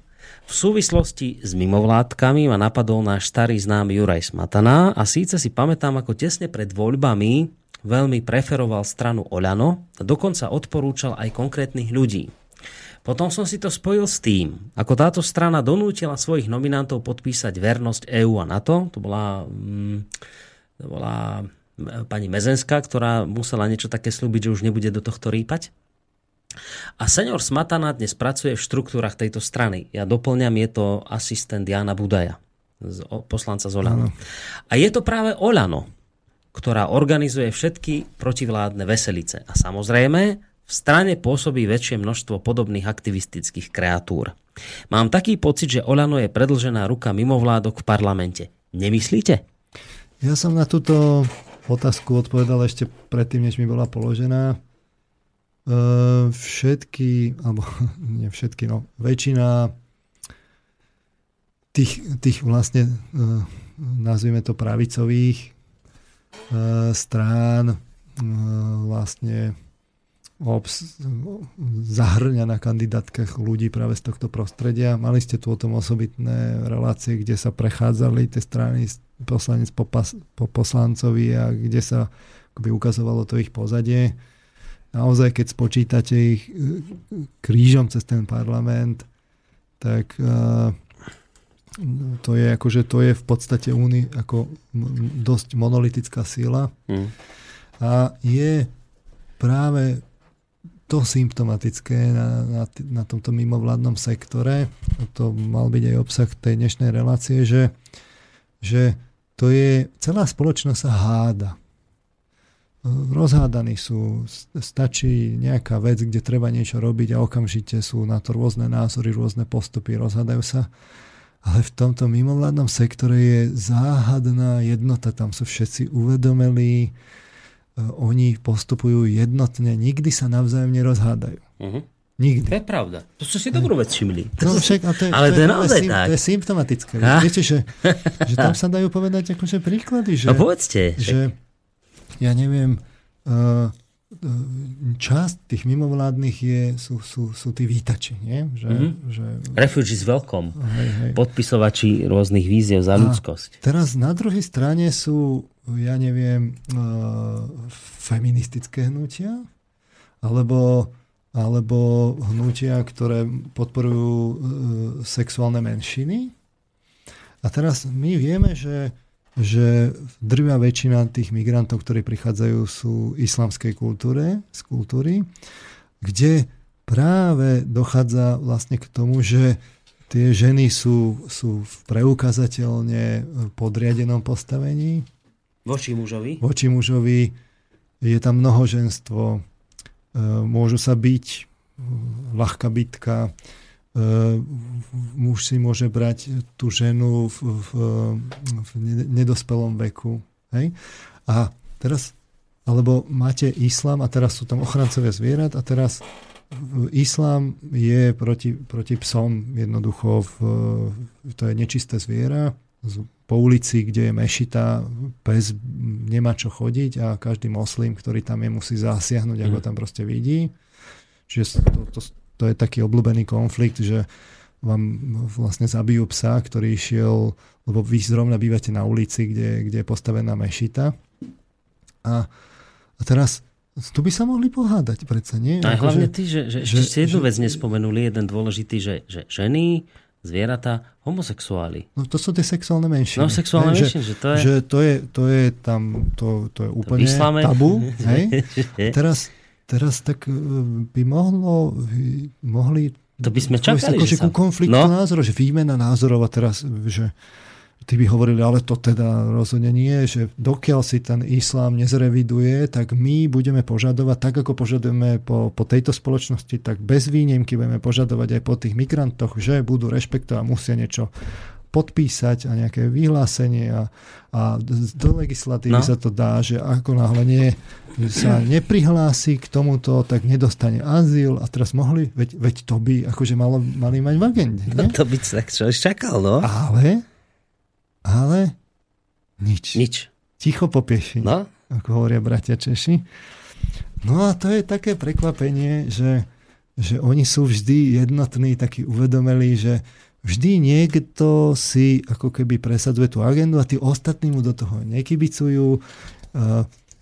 V súvislosti s mimovládkami ma napadol náš starý známy Juraj Smatana a síce si pamätám, ako tesne pred voľbami veľmi preferoval stranu Oľano dokonca odporúčal aj konkrétnych ľudí. Potom som si to spojil s tým, ako táto strana donútila svojich nominantov podpísať vernosť EÚ a NATO. To bola, mm, to bola e, pani Mezenská, ktorá musela niečo také slúbiť, že už nebude do tohto rýpať. A senior Smatana dnes pracuje v štruktúrach tejto strany. Ja doplňam, je to asistent Jana Budaja, poslanca z Olano. A je to práve Olano, ktorá organizuje všetky protivládne veselice. A samozrejme, v strane pôsobí väčšie množstvo podobných aktivistických kreatúr. Mám taký pocit, že Olano je predlžená ruka mimovládok v parlamente. Nemyslíte? Ja som na túto otázku odpovedal ešte predtým, než mi bola položená. E, všetky, alebo [LAUGHS] nie všetky, no väčšina tých, tých vlastne, e, nazvime to pravicových strán e, vlastne obs- zahrňa na kandidátkach ľudí práve z tohto prostredia. Mali ste tu o tom osobitné relácie, kde sa prechádzali tie strany poslanec po, pas- po poslancovi a kde sa akoby ukazovalo to ich pozadie. Naozaj, keď spočítate ich e, krížom cez ten parlament, tak uh, to je akože to je v podstate úni ako dosť monolitická sila mm. a je práve to symptomatické na, na, na tomto mimovládnom sektore, to mal byť aj obsah tej dnešnej relácie, že, že to je, celá spoločnosť sa háda. Rozhádaní sú, stačí nejaká vec, kde treba niečo robiť a okamžite sú na to rôzne názory, rôzne postupy, rozhádajú sa ale v tomto mimovládnom sektore je záhadná jednota. Tam sú všetci uvedomelí, e, oni postupujú jednotne, nikdy sa navzájom nerozhádajú. Uh-huh. Nikdy. To je pravda. To ste si dobrú vec všimli. No, však, a to je, ale to je, to je naozaj tak. To je symptomatické. Viete, že, že tam [LAUGHS] sa dajú povedať akože príklady. Že, no povedzte. Že, ja neviem, uh, časť tých mimovládnych je, sú, sú, sú tí výtači. Nie? Že, mm-hmm. že... Refugees welcome. Hej, hej. Podpisovači rôznych víziev za a ľudskosť. Teraz na druhej strane sú, ja neviem, uh, feministické hnutia, alebo, alebo hnutia, ktoré podporujú uh, sexuálne menšiny. A teraz my vieme, že že drvia väčšina tých migrantov, ktorí prichádzajú, sú islamskej kultúre, z kultúry, kde práve dochádza vlastne k tomu, že tie ženy sú, sú v preukazateľne podriadenom postavení. Voči mužovi? Voči mužovi. Je tam mnohoženstvo. E, môžu sa byť ľahká bitka muž si môže brať tú ženu v, v, v nedospelom veku. Hej? A teraz, alebo máte islám a teraz sú tam ochrancovia zvierat a teraz islám je proti, proti psom jednoducho, v, to je nečisté zviera, po ulici, kde je mešita, pes nemá čo chodiť a každý moslim, ktorý tam je, musí zasiahnuť, ako mhm. tam proste vidí Čiže to, to, to je taký obľúbený konflikt, že vám vlastne zabijú psa, ktorý išiel, lebo vy zrovna bývate na ulici, kde, kde je postavená mešita. A, a teraz tu by sa mohli pohádať, predsa nie? A Ako hlavne že, ty, že, že, že ešte jednu že, vec nespomenuli, jeden dôležitý, že, že ženy, zvieratá, homosexuáli. No to sú tie sexuálne menšiny. No sexuálne hej, menšiny, že, že to je... Že to je, to je tam, to, to je úplne to tabu. [LAUGHS] hej? teraz, teraz tak e, by mohlo, mohli to by sme čakali, že, sa... ku konfliktu no? názorov, že výmena názorov a teraz, že tí by hovorili, ale to teda rozhodne nie, že dokiaľ si ten islám nezreviduje, tak my budeme požadovať, tak ako požadujeme po, po tejto spoločnosti, tak bez výnimky budeme požadovať aj po tých migrantoch, že budú rešpektovať a musia niečo podpísať a nejaké vyhlásenie a, a do legislatívy no. sa to dá, že ako náhle nie, sa neprihlási k tomuto, tak nedostane azyl a teraz mohli, veď, veď to by akože malo, mali mať v agende. No to by tak čo čakal, no. Ale ale nič. Nič. Ticho po pieši, no? ako hovoria bratia Češi. No a to je také prekvapenie, že, že oni sú vždy jednotní, takí uvedomeli, že vždy niekto si ako keby presadzuje tú agendu a tí ostatní mu do toho nekybicujú.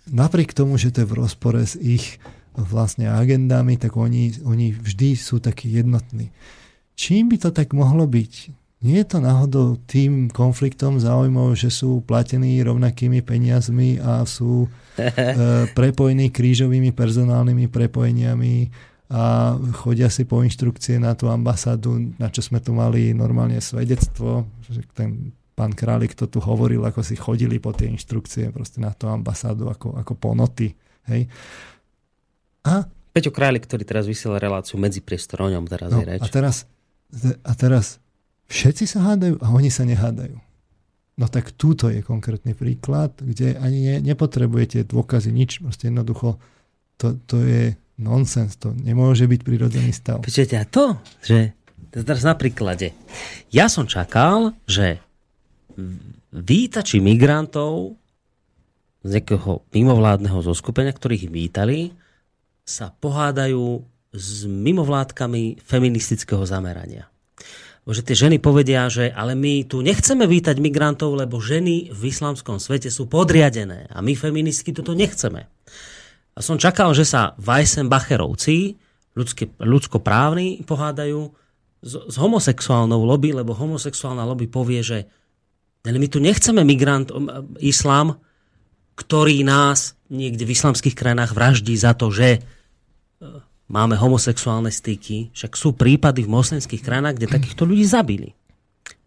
Napriek tomu, že to je v rozpore s ich vlastne agendami, tak oni, oni vždy sú takí jednotní. Čím by to tak mohlo byť? Nie je to náhodou tým konfliktom záujmov, že sú platení rovnakými peniazmi a sú e, [LAUGHS] prepojení krížovými personálnymi prepojeniami a chodia si po inštrukcie na tú ambasádu, na čo sme tu mali normálne svedectvo, že ten pán Králik to tu hovoril, ako si chodili po tie inštrukcie proste na tú ambasádu ako, ako po noty. Hej. A Peťo Králik, ktorý teraz vysiela reláciu medzi priestorom, ňom teraz no, je reč. A teraz, a teraz Všetci sa hádajú a oni sa nehádajú. No tak túto je konkrétny príklad, kde ani ne, nepotrebujete dôkazy, nič, proste jednoducho to, to je nonsens, to nemôže byť prírodzený stav. Počujete, a to, že teraz na príklade. Ja som čakal, že vítači migrantov z nejakého mimovládneho zoskupenia, ktorých vítali, sa pohádajú s mimovládkami feministického zamerania že tie ženy povedia, že ale my tu nechceme vítať migrantov, lebo ženy v islamskom svete sú podriadené a my feministky toto nechceme. A som čakal, že sa Weissenbacherovci, ľudské, ľudskoprávni, pohádajú s, s homosexuálnou lobby, lebo homosexuálna lobby povie, že my tu nechceme migrant, islám, ktorý nás niekde v islamských krajinách vraždí za to, že máme homosexuálne styky, však sú prípady v moslimských krajinách, kde takýchto ľudí zabili.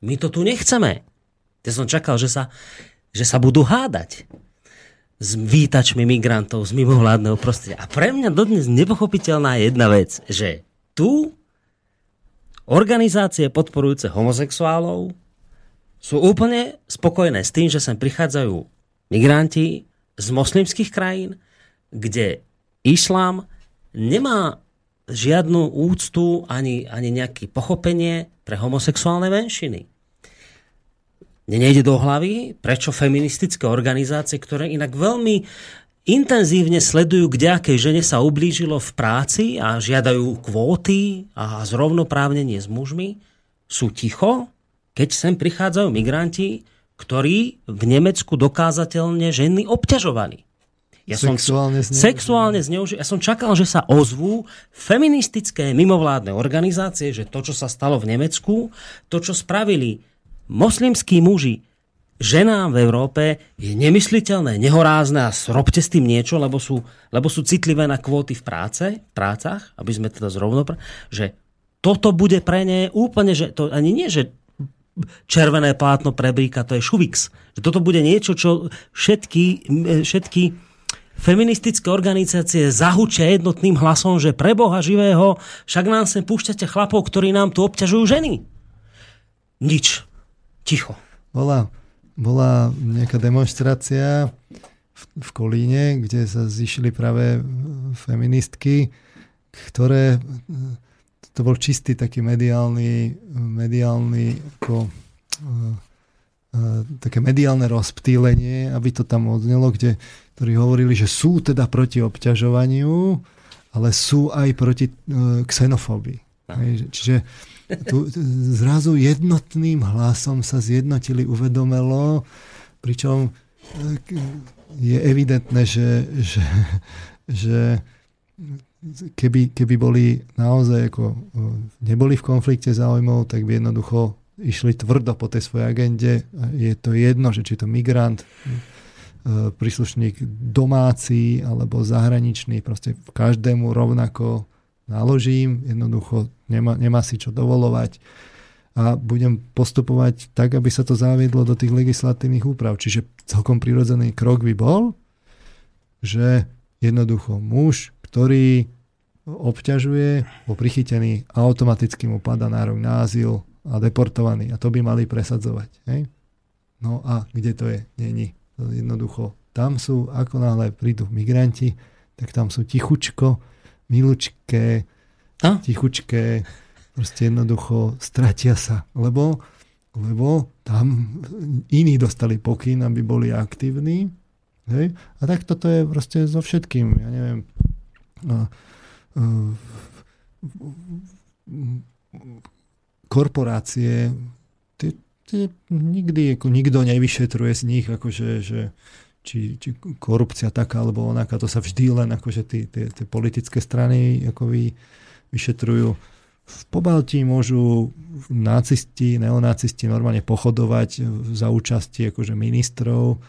My to tu nechceme. Ja som čakal, že sa, že sa budú hádať s vítačmi migrantov z mimovládneho prostredia. A pre mňa dodnes nepochopiteľná je jedna vec, že tu organizácie podporujúce homosexuálov sú úplne spokojné s tým, že sem prichádzajú migranti z moslimských krajín, kde islám nemá žiadnu úctu ani, ani nejaké pochopenie pre homosexuálne menšiny. Nejde do hlavy, prečo feministické organizácie, ktoré inak veľmi intenzívne sledujú, kde akej žene sa ublížilo v práci a žiadajú kvóty a zrovnoprávnenie s mužmi, sú ticho, keď sem prichádzajú migranti, ktorí v Nemecku dokázateľne ženy obťažovali. Ja sexuálne som, sexuálne zneuži- Ja som čakal, že sa ozvú feministické mimovládne organizácie, že to, čo sa stalo v Nemecku, to, čo spravili moslimskí muži ženám v Európe, je nemysliteľné, nehorázne a robte s tým niečo, lebo sú, lebo sú citlivé na kvóty v práce, v prácach, aby sme teda zrovno, že toto bude pre ne úplne, že to ani nie, že červené plátno pre bríka, to je šuvix. Že toto bude niečo, čo všetky, všetky feministické organizácie zahučia jednotným hlasom, že pre Boha živého však nám sem púšťate chlapov, ktorí nám tu obťažujú ženy. Nič. Ticho. Bola, bola nejaká demonstrácia v, v Kolíne, kde sa zišli práve feministky, ktoré to bol čistý taký mediálny, mediálny ako, uh, uh, také mediálne rozptýlenie, aby to tam odznelo, kde ktorí hovorili, že sú teda proti obťažovaniu ale sú aj proti uh, xenofóbii. Čiže tu zrazu jednotným hlasom sa zjednotili uvedomelo, pričom je evidentné, že, že, že keby, keby boli naozaj ako, neboli v konflikte záujmov, tak by jednoducho išli tvrdo po tej svojej agende. Je to jedno, že či to migrant, e, príslušník domáci alebo zahraničný, proste každému rovnako naložím, jednoducho nemá, nemá si čo dovolovať a budem postupovať tak, aby sa to zaviedlo do tých legislatívnych úprav. Čiže celkom prirodzený krok by bol, že jednoducho muž, ktorý obťažuje, bol prichytený, automaticky mu pada nárok na azyl, a deportovaní. A to by mali presadzovať. Hej? No a kde to je? Není. Jednoducho. Tam sú, ako náhle prídu migranti, tak tam sú tichučko, milučké, a? tichučké, proste jednoducho stratia sa. Lebo, lebo tam iní dostali pokyn, aby boli aktívni. Hej? A tak toto je proste so všetkým. Ja neviem, uh, uh, korporácie, tie, tie nikdy, ako nikto nevyšetruje z nich, akože, že, či, či korupcia taká alebo onaká, to sa vždy len akože tie, tie, tie politické strany ako vy, vyšetrujú. V Pobaltí môžu nacisti, neonacisti normálne pochodovať za účasti akože ministrov.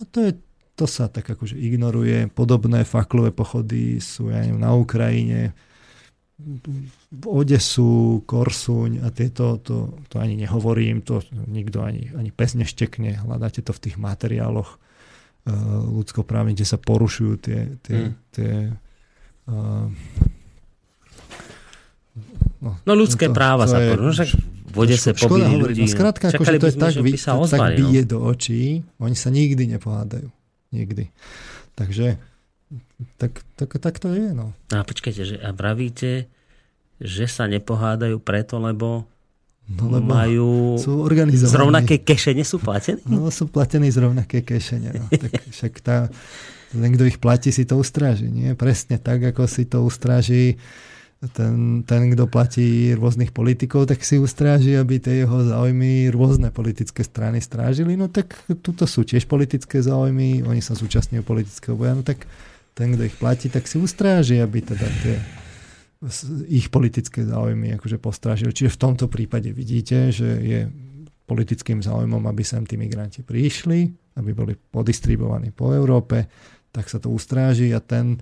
A to, je, to sa tak akože ignoruje. Podobné faklové pochody sú ja na Ukrajine v Odesu, Korsuň a tieto, to, to ani nehovorím, to nikto ani, ani pes neštekne, hľadáte to v tých materiáloch ľudskoprávnych, kde sa porušujú tie, tie, mm. tie uh, no, no ľudské to, práva to sa porušujú, v Odese pobili ľudí. No, skrátka, akože to je tak, vy, sa ozvali, tak bije no. do očí, oni sa nikdy nepohádajú. Nikdy. Takže tak, tak, tak to je. No. A počkajte, že, a pravíte, že sa nepohádajú preto, lebo No lebo majú sú organizovaní. z rovnaké kešene sú platení? No sú platení z rovnaké kešene. No. [LAUGHS] Tak však tá, ten, kto ich platí, si to ustráži. Nie? Presne tak, ako si to ustráži ten, ten, kto platí rôznych politikov, tak si ustráži, aby tie jeho záujmy rôzne politické strany strážili. No tak tuto sú tiež politické záujmy, oni sa zúčastňujú politického boja, no tak ten, kto ich platí, tak si ustráži, aby teda tie ich politické záujmy akože postrážil. Čiže v tomto prípade vidíte, že je politickým záujmom, aby sem tí migranti prišli, aby boli podistribuovaní po Európe, tak sa to ustráži a ten,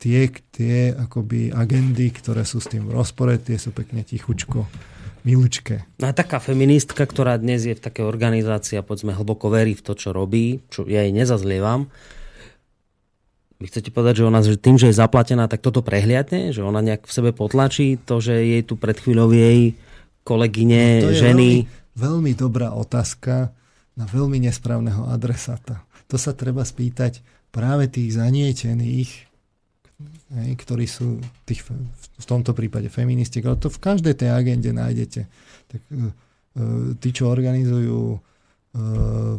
tie, tie akoby agendy, ktoré sú s tým v rozpore, tie sú pekne tichučko milučké. No a taká feministka, ktorá dnes je v takej organizácii a povedzme hlboko verí v to, čo robí, čo ja jej nezazlievam, vy chcete povedať, že ona že tým, že je zaplatená, tak toto prehliadne? Že ona nejak v sebe potlačí to, že jej tu pred chvíľou jej kolegyne, no, to je ženy... Veľmi, veľmi dobrá otázka na veľmi nesprávneho adresáta. To sa treba spýtať práve tých zanietených, hej, ktorí sú tých, v tomto prípade feministi, ale to v každej tej agende nájdete. Tak, uh, tí, čo organizujú uh,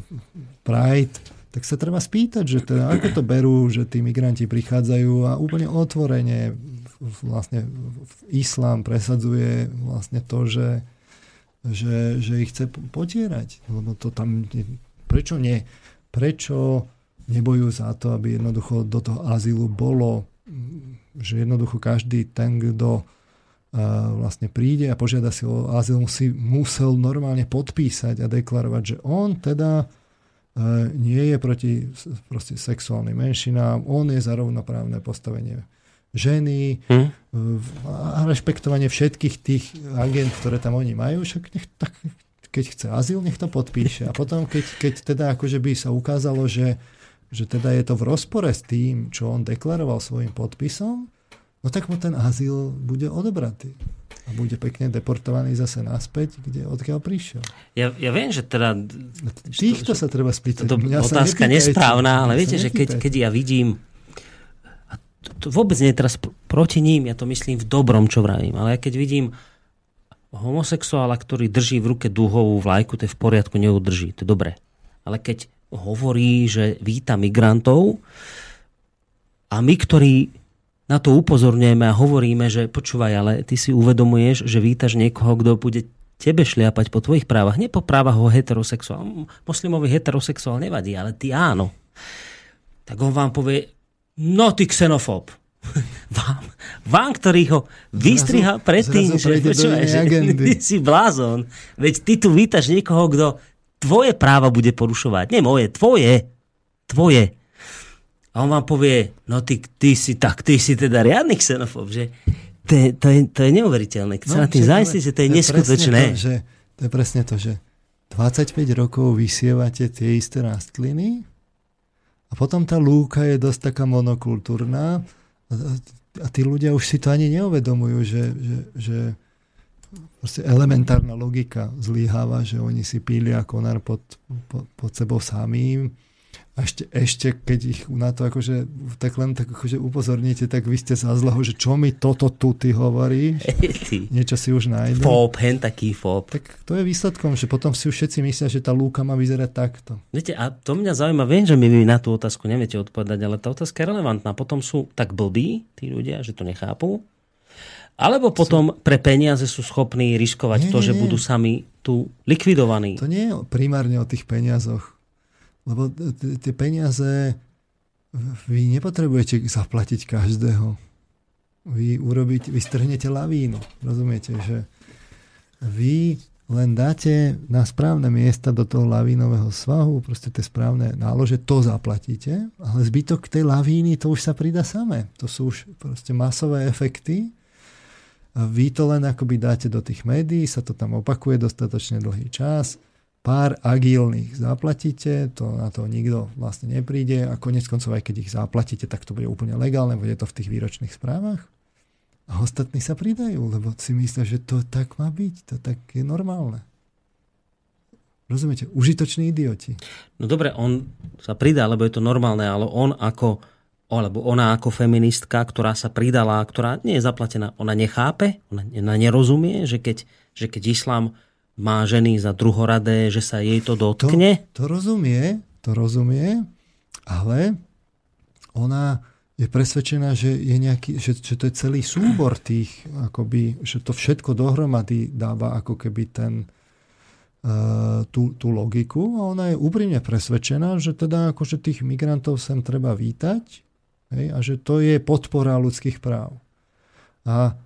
Pride, tak sa treba spýtať, že teda, ako to berú, že tí migranti prichádzajú a úplne otvorene vlastne islám presadzuje vlastne to, že, že, že ich chce potierať. Lebo to tam, prečo nie? Prečo nebojú za to, aby jednoducho do toho azylu bolo, že jednoducho každý ten, kto vlastne príde a požiada si o azyl, musí, musel normálne podpísať a deklarovať, že on teda nie je proti proste, sexuálnym menšinám, on je za rovnoprávne postavenie ženy hmm. a rešpektovanie všetkých tých agent, ktoré tam oni majú, však nech, tak, keď chce azyl, nech to podpíše. A potom, keď, keď teda akože by sa ukázalo, že, že teda je to v rozpore s tým, čo on deklaroval svojim podpisom, no tak mu ten azyl bude odobratý a bude pekne deportovaný zase naspäť, kde odkiaľ prišiel. Ja, ja viem, že teda... Týchto sa treba spýtať. To otázka nesprávna, ale viete, že keď, keď ja vidím a to, to vôbec nie je teraz proti ním, ja to myslím v dobrom, čo vravím, ale ja keď vidím homosexuála, ktorý drží v ruke dúhovú vlajku, to je v poriadku, neudrží, to je dobré. Ale keď hovorí, že víta migrantov a my, ktorí na to upozorňujeme a hovoríme, že počúvaj, ale ty si uvedomuješ, že vítaš niekoho, kto bude tebe šliapať po tvojich právach, nie po právach ho heterosexuál. Moslimovi heterosexuál nevadí, ale ty áno. Tak on vám povie, no ty xenofób. [LAUGHS] vám, vám, ktorý ho vystriha predtým, že, počúvaj, že ty [LAUGHS] si blázon. Veď ty tu vítaš niekoho, kto tvoje práva bude porušovať. Nie moje, tvoje. Tvoje. A on vám povie, no ty, ty si tak, ty si teda riadny xenofób, že to je, to je, to je neuveriteľné. Keď no, sa na tým že to je neskutočné. To, že, to je presne to, že 25 rokov vysievate tie isté rastliny a potom tá lúka je dosť taká monokultúrna a tí ľudia už si to ani neuvedomujú, že, že, že proste elementárna logika zlíháva, že oni si pília konár pod, pod, pod sebou samým a ešte, ešte keď ich na to akože, tak len tak akože upozorníte, tak vy ste za zleho, že čo mi toto tu ty hovoríš? [LAUGHS] Niečo si už nájde. Fób, hen taký fób. Tak to je výsledkom, že potom si už všetci myslia, že tá lúka má vyzerať takto. Viete, a to mňa zaujíma, viem, že mi vy na tú otázku neviete odpovedať, ale tá otázka je relevantná. Potom sú tak blbí tí ľudia, že to nechápu. Alebo potom pre peniaze sú schopní riskovať nie, to, nie, že nie. budú sami tu likvidovaní. To nie je primárne o tých peniazoch lebo tie peniaze vy nepotrebujete zaplatiť každého. Vy, urobiť, vy strhnete lavínu. Rozumiete, že vy len dáte na správne miesta do toho lavínového svahu, proste tie správne nálože, to zaplatíte, ale zbytok tej lavíny, to už sa pridá samé. To sú už proste masové efekty. A vy to len akoby dáte do tých médií, sa to tam opakuje dostatočne dlhý čas pár agilných zaplatíte, to na to nikto vlastne nepríde a konec koncov aj keď ich zaplatíte, tak to bude úplne legálne, bude to v tých výročných správach. A ostatní sa pridajú, lebo si myslia, že to tak má byť, to tak je normálne. Rozumiete? Užitoční idioti. No dobre, on sa pridá, lebo je to normálne, ale on ako alebo ona ako feministka, ktorá sa pridala, ktorá nie je zaplatená, ona nechápe, ona, nerozumie, že keď, že keď islám má ženy za druhoradé, že sa jej to dotkne? To, to rozumie, to rozumie, ale ona je presvedčená, že, je nejaký, že, že to je celý súbor tých, akoby, že to všetko dohromady dáva ako keby ten, uh, tú, tú logiku a ona je úprimne presvedčená, že teda akože tých migrantov sem treba vítať hej, a že to je podpora ľudských práv. A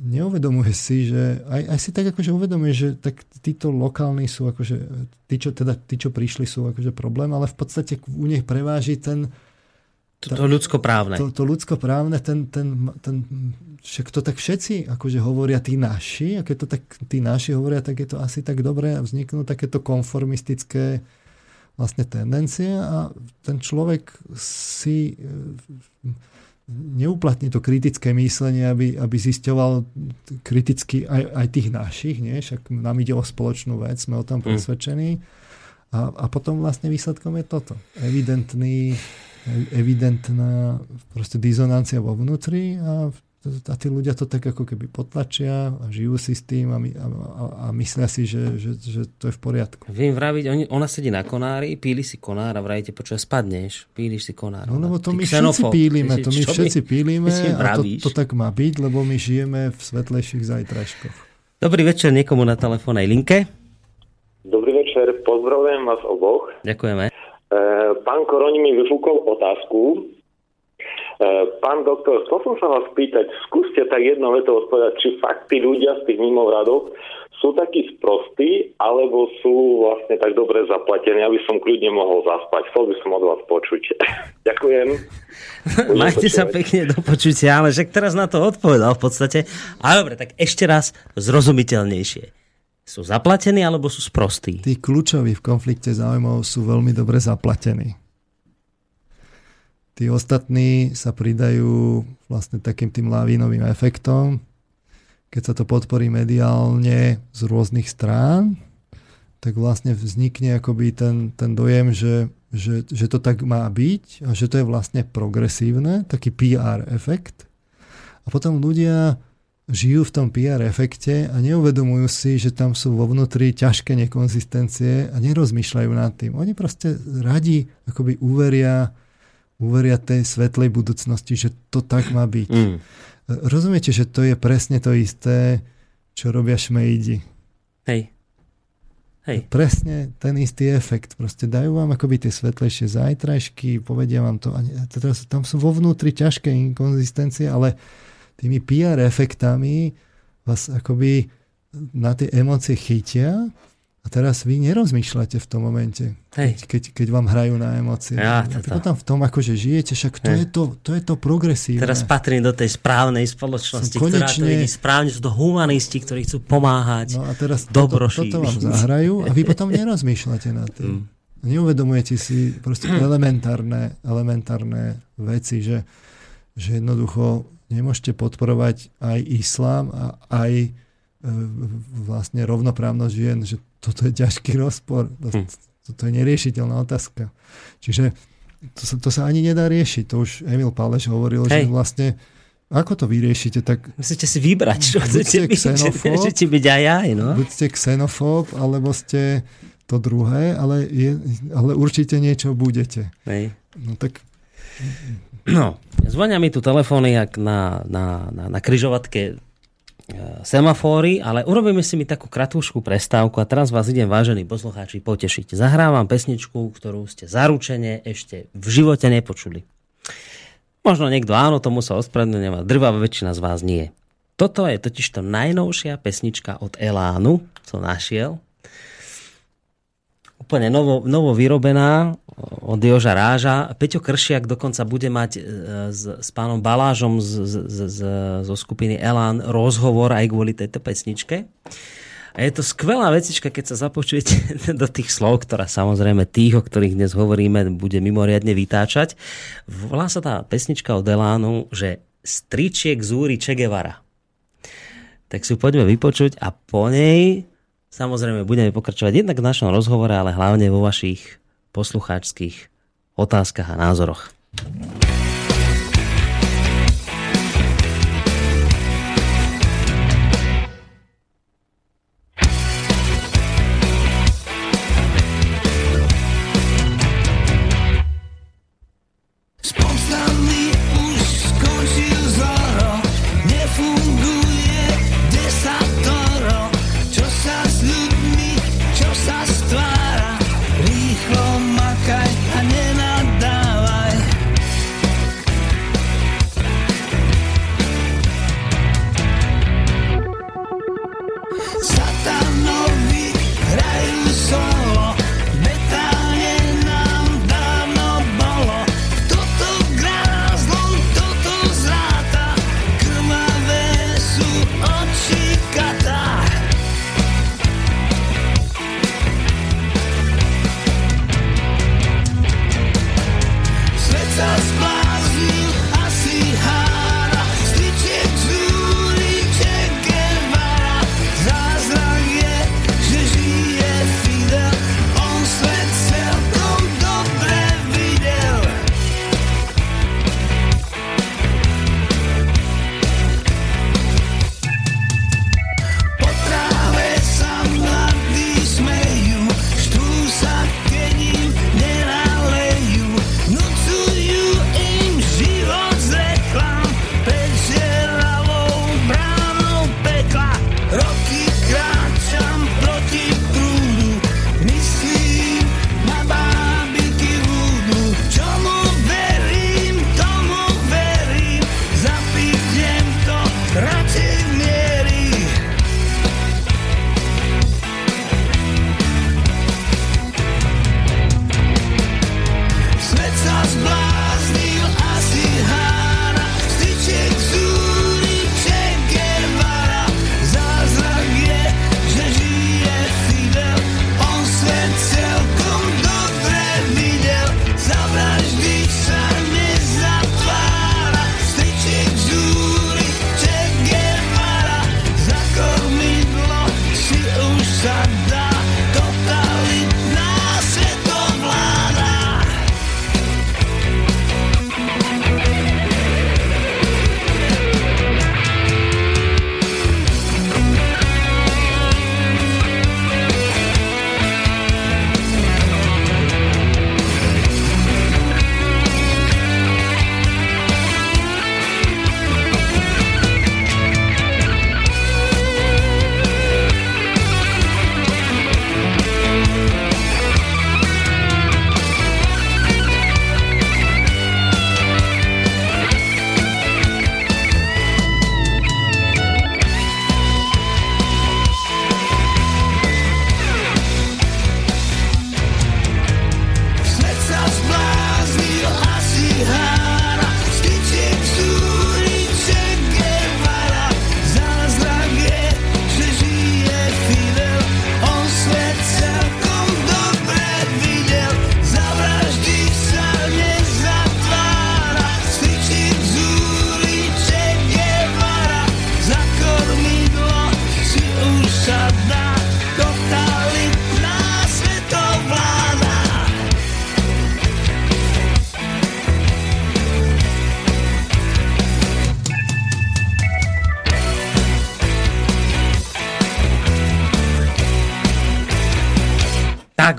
neuvedomuje si, že aj, aj si tak akože uvedomuje, že tak títo lokálni sú akože, tí, čo, teda, tí, čo prišli sú akože problém, ale v podstate u nich preváži ten to, to ľudskoprávne. To, to ľudskoprávne, ten, ten, ten, však to tak všetci akože hovoria tí naši, a keď to tak tí naši hovoria, tak je to asi tak dobré a vzniknú takéto konformistické vlastne tendencie a ten človek si neuplatní to kritické myslenie, aby, aby zisťoval kriticky aj, aj tých našich, nie? však nám ide o spoločnú vec, sme o tom hm. presvedčení. A, a potom vlastne výsledkom je toto. Evidentný, evidentná proste dizonancia vo vnútri a a tí ľudia to tak ako keby potlačia a žijú si s tým a, my, a, a, myslia si, že, že, že to je v poriadku. Viem vraviť, oni, ona sedí na konári, píli si konár a vravíte, počuť, spadneš, píliš si konár. No lebo to my všetci pílime, to my všetci pílime a to, to tak má byť, lebo my žijeme v svetlejších zajtražkoch. Dobrý večer niekomu na telefónnej linke. Dobrý večer, pozdravujem vás oboch. Ďakujeme. E, pán Koroni mi vyfúkol otázku, pán doktor, chcel som sa vás pýtať, skúste tak jedno veto odpovedať, či fakt tí ľudia z tých mimovradov sú takí sprostí, alebo sú vlastne tak dobre zaplatení, aby som kľudne mohol zaspať. Chcel by som od vás počuť. [LAUGHS] Ďakujem. [LAUGHS] Majte sa pekne do počutia, ale však teraz na to odpovedal v podstate. A dobre, tak ešte raz zrozumiteľnejšie. Sú zaplatení alebo sú sprostí? Tí kľúčoví v konflikte záujmov sú veľmi dobre zaplatení. Tí ostatní sa pridajú vlastne takým tým lavínovým efektom. Keď sa to podporí mediálne z rôznych strán, tak vlastne vznikne akoby ten, ten dojem, že, že, že to tak má byť a že to je vlastne progresívne, taký PR efekt. A potom ľudia žijú v tom PR efekte a neuvedomujú si, že tam sú vo vnútri ťažké nekonzistencie a nerozmýšľajú nad tým. Oni proste radi akoby uveria uveria tej svetlej budúcnosti, že to tak má byť. Mm. Rozumiete, že to je presne to isté, čo robia šmejdi. Hej. Hej. Presne ten istý efekt. Proste dajú vám akoby tie svetlejšie zajtrajšky, povedia vám to. A teraz tam sú vo vnútri ťažké inkonzistencie, ale tými PR efektami vás akoby na tie emócie chytia a teraz vy nerozmýšľate v tom momente, keď, keď, keď vám hrajú na emócie. Ja, to. Potom v tom akože žijete, však to, je to, to je to progresívne. Teraz patrím do tej správnej spoločnosti, konečne... ktorá to vidí správne, sú to humanisti, ktorí chcú pomáhať. No a teraz toto, toto vám zahrajú a vy potom [LAUGHS] nerozmýšľate na tým. Mm. Neuvedomujete si proste [CLEARS THROAT] elementárne, elementárne veci, že, že jednoducho nemôžete podporovať aj islám a aj vlastne rovnoprávnosť žien, že toto je ťažký rozpor. To, hm. to je neriešiteľná otázka. Čiže to sa, to sa ani nedá riešiť. To už Emil Páleš hovoril, Hej. že vlastne ako to vyriešite? Tak Musíte si vybrať, čo chcete byť. Xenofób, byť aj aj. No? Buďte xenofób, alebo ste to druhé, ale, je, ale určite niečo budete. Hej. No tak... No, zvonia mi tu telefóny, jak na, na, na, na kryžovatke semafóry, ale urobíme si mi takú kratúšku prestávku a teraz vás idem, vážení poslucháči, potešiť. Zahrávam pesničku, ktorú ste zaručene ešte v živote nepočuli. Možno niekto áno, tomu sa ospravedlňujem, drvá väčšina z vás nie. Toto je totiž to najnovšia pesnička od Elánu, co našiel úplne novo, novo vyrobená od Joža Ráža. Peťo Kršiak dokonca bude mať e, s, s pánom Balážom z, z, z, zo skupiny Elán rozhovor aj kvôli tejto pesničke. A je to skvelá vecička, keď sa započujete [LAUGHS] do tých slov, ktorá samozrejme tých, o ktorých dnes hovoríme, bude mimoriadne vytáčať. Volá sa tá pesnička od Elánu, že Stričiek Zúri Che. Tak si ju poďme vypočuť a po nej Samozrejme, budeme pokračovať jednak v našom rozhovore, ale hlavne vo vašich poslucháčských otázkach a názoroch.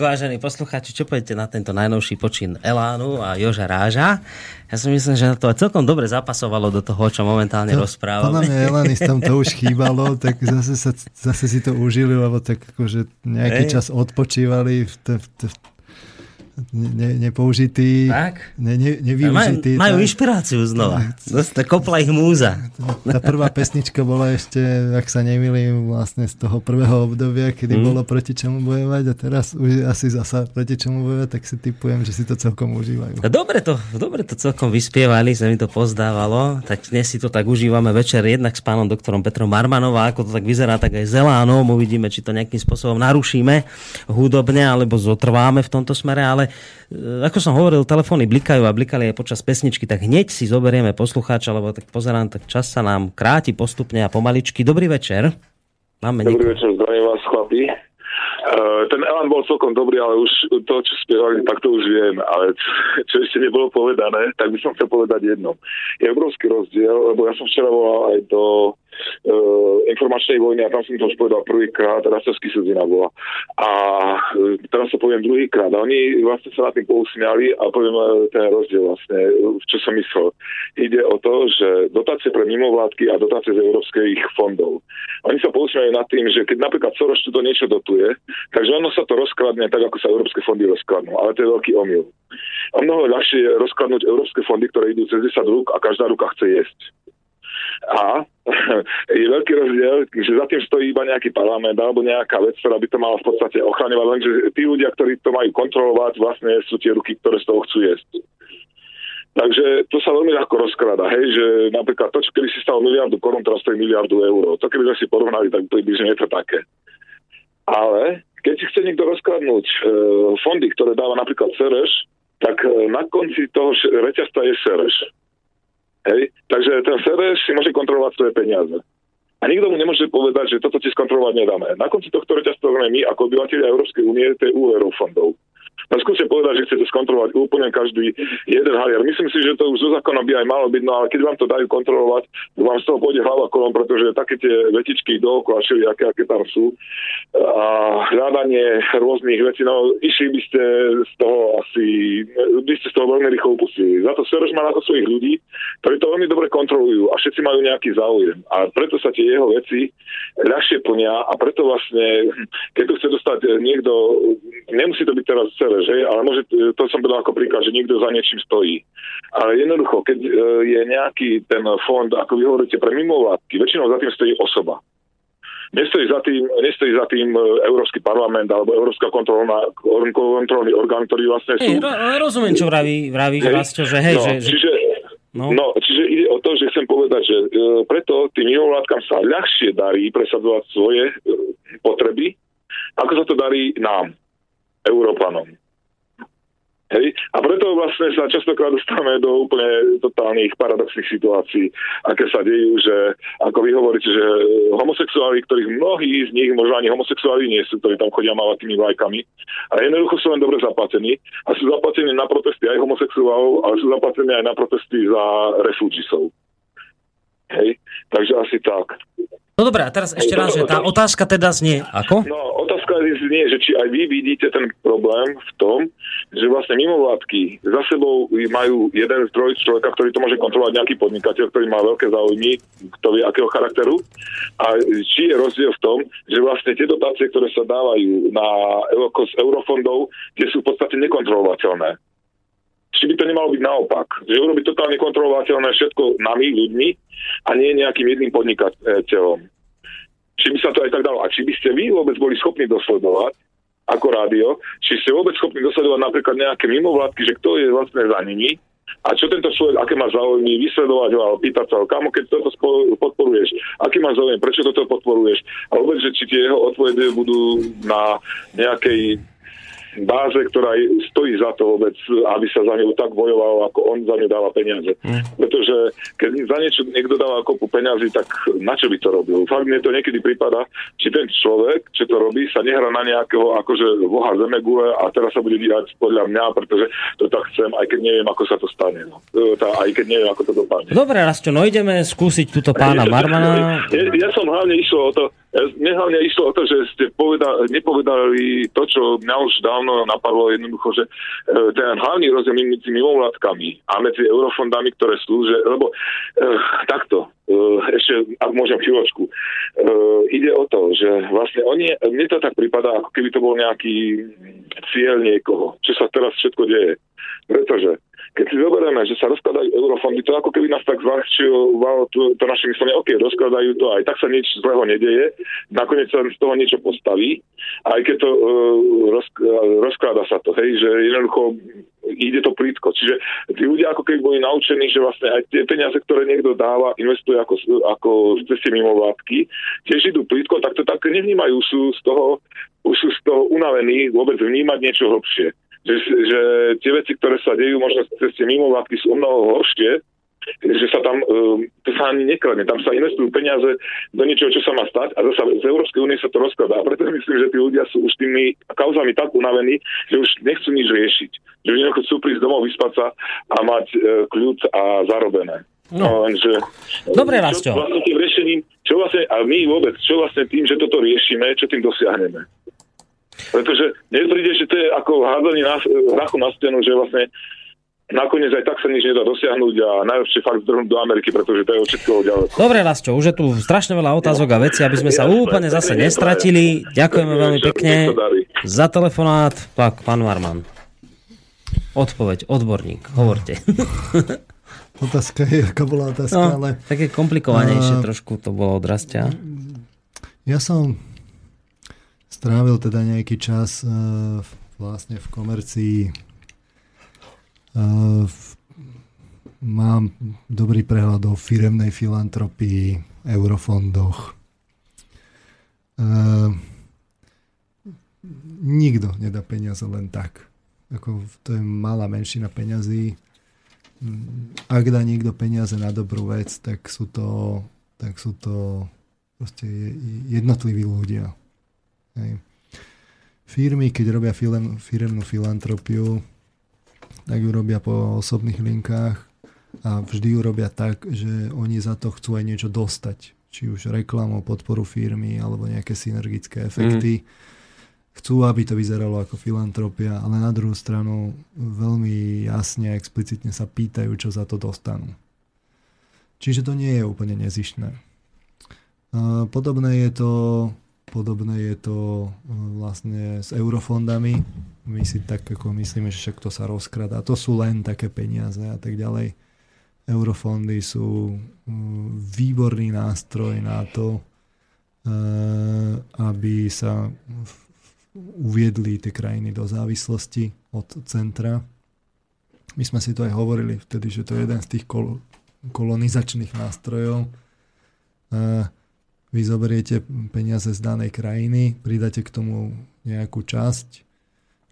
Vážení poslucháči, čo poviete na tento najnovší počin Elánu a Joža Ráža? Ja si myslím, že to celkom dobre zapasovalo do toho, čo momentálne to, rozprávame. Podľa mňa Elanistom to už chýbalo, tak zase, sa, zase si to užili, lebo tak akože nejaký Ej. čas odpočívali v, t- v, t- ne, nepoužitý, tak? Ne, ne, nevyužitý. Maj, majú tak. inšpiráciu znova. Tak kopla ich múza. Tá prvá pesnička bola ešte, ak sa nemýlim, vlastne z toho prvého obdobia, kedy mm. bolo proti čomu bojovať a teraz už asi zasa proti čomu bojovať, tak si typujem, že si to celkom užívajú. Dobre to, dobre to celkom vyspievali, sa mi to pozdávalo, tak dnes si to tak užívame večer jednak s pánom doktorom Petrom Marmanová, ako to tak vyzerá, tak aj Zelánom, uvidíme, či to nejakým spôsobom narušíme hudobne, alebo zotrváme v tomto smere, ale E, ako som hovoril, telefóny blikajú a blikali aj počas pesničky, tak hneď si zoberieme poslucháča, lebo tak pozerám, tak čas sa nám kráti postupne a pomaličky. Dobrý večer. Máme Dobrý večer, zdravím vás, chlapi. Uh, ten Elan bol celkom dobrý, ale už to, čo spievali, tak to už viem. Ale čo ešte nebolo povedané, tak by som chcel povedať jedno. Je obrovský rozdiel, lebo ja som včera volal aj do e, informačnej vojny a tam som to už povedal prvýkrát, Rastovský sudina bola. A e, teraz sa poviem druhýkrát. A oni vlastne sa na tým pousmiali a poviem e, ten rozdiel vlastne, čo som myslel. Ide o to, že dotácie pre mimovládky a dotácie z európskych fondov. Oni sa pousmiali nad tým, že keď napríklad Soros to niečo dotuje, takže ono sa to rozkladne tak, ako sa európske fondy rozkladnú. Ale to je veľký omyl. A mnoho ľahšie je rozkladnúť európske fondy, ktoré idú cez 10 rúk a každá ruka chce jesť. A [LAUGHS] je veľký rozdiel, že za tým stojí iba nejaký parlament alebo nejaká vec, ktorá by to mala v podstate ochraňovať, lenže tí ľudia, ktorí to majú kontrolovať, vlastne sú tie ruky, ktoré z toho chcú jesť. Takže to sa veľmi ľahko rozkrada, hej, že napríklad to, čo kedy si stalo miliardu korún, teraz stojí miliardu eur. To keby sme si porovnali, tak približne je to také. Ale keď si chce niekto rozkladnúť e, fondy, ktoré dáva napríklad Sereš, tak e, na konci toho reťazca je Sereš. Hej? Takže ten server si môže kontrolovať svoje peniaze. A nikto mu nemôže povedať, že toto ti skontrolovať nedáme. Na konci tohto reťazca my ako obyvateľia Európskej únie, to je úverov fondov. No skúste povedať, že chcete skontrolovať úplne každý jeden haliar. Myslím si, že to už zo zákona by aj malo byť, no ale keď vám to dajú kontrolovať, vám z toho pôjde hlava kolom, pretože také tie vetičky dookola, šili, aké, aké tam sú, a hľadanie rôznych vecí, no išli by ste z toho asi, by ste z toho veľmi rýchlo upustili. Za to Soros má na to svojich ľudí, ktorí to veľmi dobre kontrolujú a všetci majú nejaký záujem. A preto sa tie jeho veci ľahšie plnia a preto vlastne, keď tu chce dostať niekto, nemusí to byť teraz celé, že? ale môže, to som povedal ako príklad, že niekto za niečím stojí. Ale jednoducho, keď e, je nejaký ten fond, ako vy hovoríte, pre mimovládky, väčšinou za tým stojí osoba. Nestojí za tým, nestojí za tým e, Európsky parlament alebo Európska kontrolná, kontrolný orgán, ktorý vlastne sú... Hey, rozumiem, čo vraví, vraví hey, Vlastne, že hej, no, že... Čiže, no. no, čiže ide o to, že chcem povedať, že e, preto tým mimovládkam sa ľahšie darí presadzovať svoje e, potreby, ako sa to darí nám, Európanom. Hej? A preto vlastne sa častokrát dostávame do úplne totálnych paradoxných situácií, aké sa dejú, že ako vy hovoríte, že homosexuáli, ktorých mnohí z nich, možno ani homosexuáli nie sú, ktorí tam chodia mávať tými vlajkami, a jednoducho sú len dobre zaplatení a sú zaplatení na protesty aj homosexuálov, ale sú zaplatení aj na protesty za refugisov. Hej? Takže asi tak. No dobré, a teraz ešte raz, že tá otázka teda znie ako? No, otázka znie, že či aj vy vidíte ten problém v tom, že vlastne mimovládky za sebou majú jeden zdroj človeka, ktorý to môže kontrolovať nejaký podnikateľ, ktorý má veľké záujmy, kto vie akého charakteru. A či je rozdiel v tom, že vlastne tie dotácie, ktoré sa dávajú na z eurofondov, tie sú v podstate nekontrolovateľné či by to nemalo byť naopak. Že urobiť totálne kontrolovateľné všetko nami, ľuďmi a nie nejakým jedným podnikateľom. Či by sa to aj tak dalo. A či by ste vy vôbec boli schopní dosledovať, ako rádio, či ste vôbec schopní dosledovať napríklad nejaké mimovládky, že kto je vlastne za nimi a čo tento človek, aké má záujmy, vysledovať ho, pýtať sa kamo, keď toto podporuješ, aký má záujem, prečo toto podporuješ, a vôbec, že či tie jeho odpovede budú na nejakej báze, ktorá stojí za to vôbec, aby sa za ňu tak bojovalo, ako on za ňu dáva peniaze. Mm. Pretože keď za niečo niekto dáva kopu peniazy, tak na čo by to robil? Fakt mne to niekedy prípada, či ten človek, čo to robí, sa nehrá na nejakého akože boha zemegule a teraz sa bude diať podľa mňa, pretože to tak chcem, aj keď neviem, ako sa to stane. No. E, tá, aj keď neviem, ako to dopadne. Dobre, Rastio, no ideme skúsiť túto pána [LAUGHS] Marmana. Ja, ja som hlavne išiel o to, mne hlavne išlo o to, že ste poveda, nepovedali to, čo mňa už dávno napadlo jednoducho, že e, ten hlavný rozdiel medzi mimovládkami a medzi eurofondami, ktoré slúže, lebo e, takto, e, ešte, ak môžem chvíľočku, e, ide o to, že vlastne oni, mne to tak prípada, ako keby to bol nejaký cieľ niekoho, čo sa teraz všetko deje. Pretože keď si zoberieme, že sa rozkladajú eurofondy, to ako keby nás tak zľahčilo to, to naše myslenie, OK, rozkladajú to, aj tak sa nič zlého nedeje, nakoniec sa z toho niečo postaví, aj keď to uh, roz, rozklada sa to, hej, že jednoducho ide to plítko. Čiže tí ľudia ako keby boli naučení, že vlastne aj tie peniaze, ktoré niekto dáva, investuje ako, ako cez tie mimovládky, tiež idú plítko, tak to tak nevnímajú, sú z toho, už sú z toho unavení vôbec vnímať niečo hlbšie že, že tie veci, ktoré sa dejú možno cez tie mimovládky sú o mnoho horšie, že sa tam, ehm, to sa ani nekladne, tam sa investujú peniaze do niečoho, čo sa má stať a zase z Európskej únie sa to rozkladá. A preto myslím, že tí ľudia sú už tými kauzami tak unavení, že už nechcú nič riešiť. Že jednoducho chcú prísť domov, vyspať sa a mať e, kľud a zarobené. No. Lenže, Dobre, čo vlastne tým riešením, čo vlastne, a my vôbec, čo vlastne tým, že toto riešime, čo tým dosiahneme? Pretože mne príde, že to je ako hádzanie na, hrachu na stenu, že vlastne nakoniec aj tak sa nič nedá dosiahnuť a najlepšie fakt zdrhnúť do Ameriky, pretože to je od všetkého ďaleko. Dobre, Lasčo, už je tu strašne veľa otázok a veci, aby sme sa úplne zase nestratili. Ďakujeme veľmi pekne za telefonát. Tak, pán Varman. Odpoveď, odborník, hovorte. [LAUGHS] Otázka je, aká bola otázka, no, ale... Také komplikovanejšie uh, trošku to bolo od Rastia. Ja som strávil teda nejaký čas uh, vlastne v komercii. Uh, mám dobrý prehľad o firemnej filantropii, eurofondoch. Uh, nikto nedá peniaze len tak. Ako, to je malá menšina peňazí. Ak dá niekto peniaze na dobrú vec, tak sú to, tak sú to jednotliví ľudia. Hej. Firmy, keď robia firem, firemnú filantropiu, tak ju robia po osobných linkách a vždy ju robia tak, že oni za to chcú aj niečo dostať. Či už reklamu, podporu firmy alebo nejaké synergické efekty. Mm. Chcú, aby to vyzeralo ako filantropia, ale na druhú stranu veľmi jasne a explicitne sa pýtajú, čo za to dostanú. Čiže to nie je úplne nezištné. Podobné je to Podobné je to e, vlastne s eurofondami. My si tak ako myslíme, že však to sa rozkradá. To sú len také peniaze a tak ďalej. Eurofondy sú e, výborný nástroj na to, e, aby sa uviedli tie krajiny do závislosti od centra. My sme si to aj hovorili vtedy, že to je jeden z tých kol- kolonizačných nástrojov vy zoberiete peniaze z danej krajiny, pridáte k tomu nejakú časť,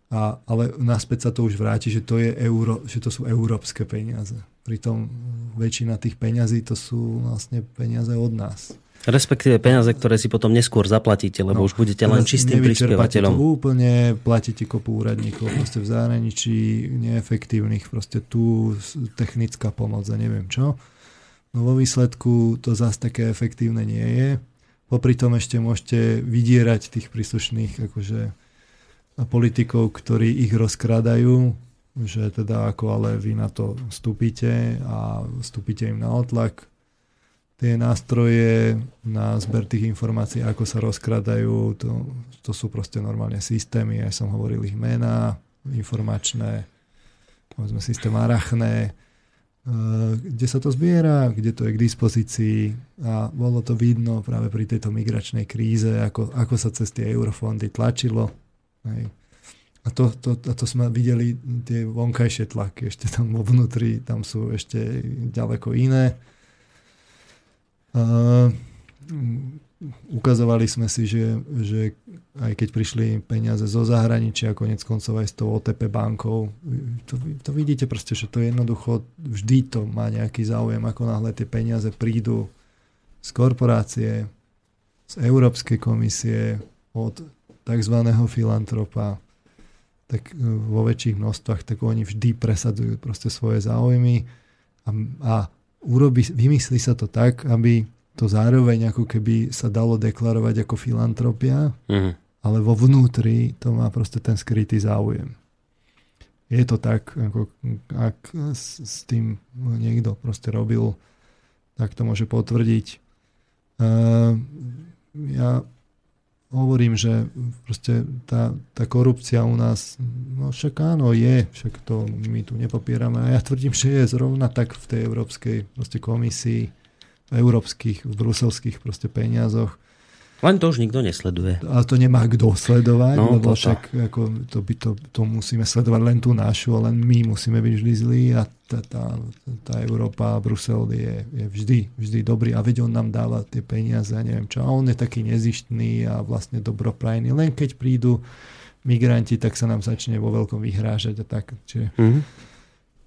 a, ale naspäť sa to už vráti, že to, je euro, že to sú európske peniaze. Pritom väčšina tých peňazí to sú vlastne peniaze od nás. Respektíve peniaze, ktoré si potom neskôr zaplatíte, lebo no, už budete len čistým prispievateľom. To úplne, platíte kopu úradníkov proste v zahraničí, neefektívnych, proste tu technická pomoc a neviem čo. No vo výsledku to zase také efektívne nie je. Popri tom ešte môžete vydierať tých príslušných akože, politikov, ktorí ich rozkradajú, že teda ako ale vy na to vstúpite a vstúpite im na otlak. Tie nástroje na zber tých informácií, ako sa rozkradajú, to, to sú proste normálne systémy, ja som hovoril ich mená, informačné, povedzme systém Arachné, kde sa to zbiera, kde to je k dispozícii a bolo to vidno práve pri tejto migračnej kríze, ako, ako sa cez tie eurofondy tlačilo. Hej. A to, to, a to sme videli tie vonkajšie tlaky, ešte tam vo vnútri, tam sú ešte ďaleko iné. Uh, ukazovali sme si, že, že aj keď prišli peniaze zo zahraničia, konec koncov aj s tou OTP bankou, to, to vidíte proste, že to je jednoducho, vždy to má nejaký záujem, ako náhle tie peniaze prídu z korporácie, z Európskej komisie, od tzv. filantropa, tak e, vo väčších množstvách, tak oni vždy presadzujú proste svoje záujmy a, a urobi, vymyslí sa to tak, aby to zároveň ako keby sa dalo deklarovať ako filantropia, Mhm. ale vo vnútri to má proste ten skrytý záujem. Je to tak, ako ak s, s tým niekto proste robil, tak to môže potvrdiť. Uh, ja hovorím, že proste tá, tá korupcia u nás, no však áno, je, však to my tu nepopierame. A ja tvrdím, že je zrovna tak v tej Európskej proste komisii, európskych, v bruselských proste peniazoch. Len to už nikto nesleduje. Ale to nemá kto sledovať, No, lebo však ako, to, by to, to musíme sledovať len tú našu, len my musíme byť vždy zlí a tá, tá, tá Európa, Brusel je, je vždy, vždy dobrý a veď on nám dáva tie peniaze a neviem čo. A on je taký nezištný a vlastne dobroprajný. Len keď prídu migranti, tak sa nám začne vo veľkom vyhrážať a tak. Čiže Mhm.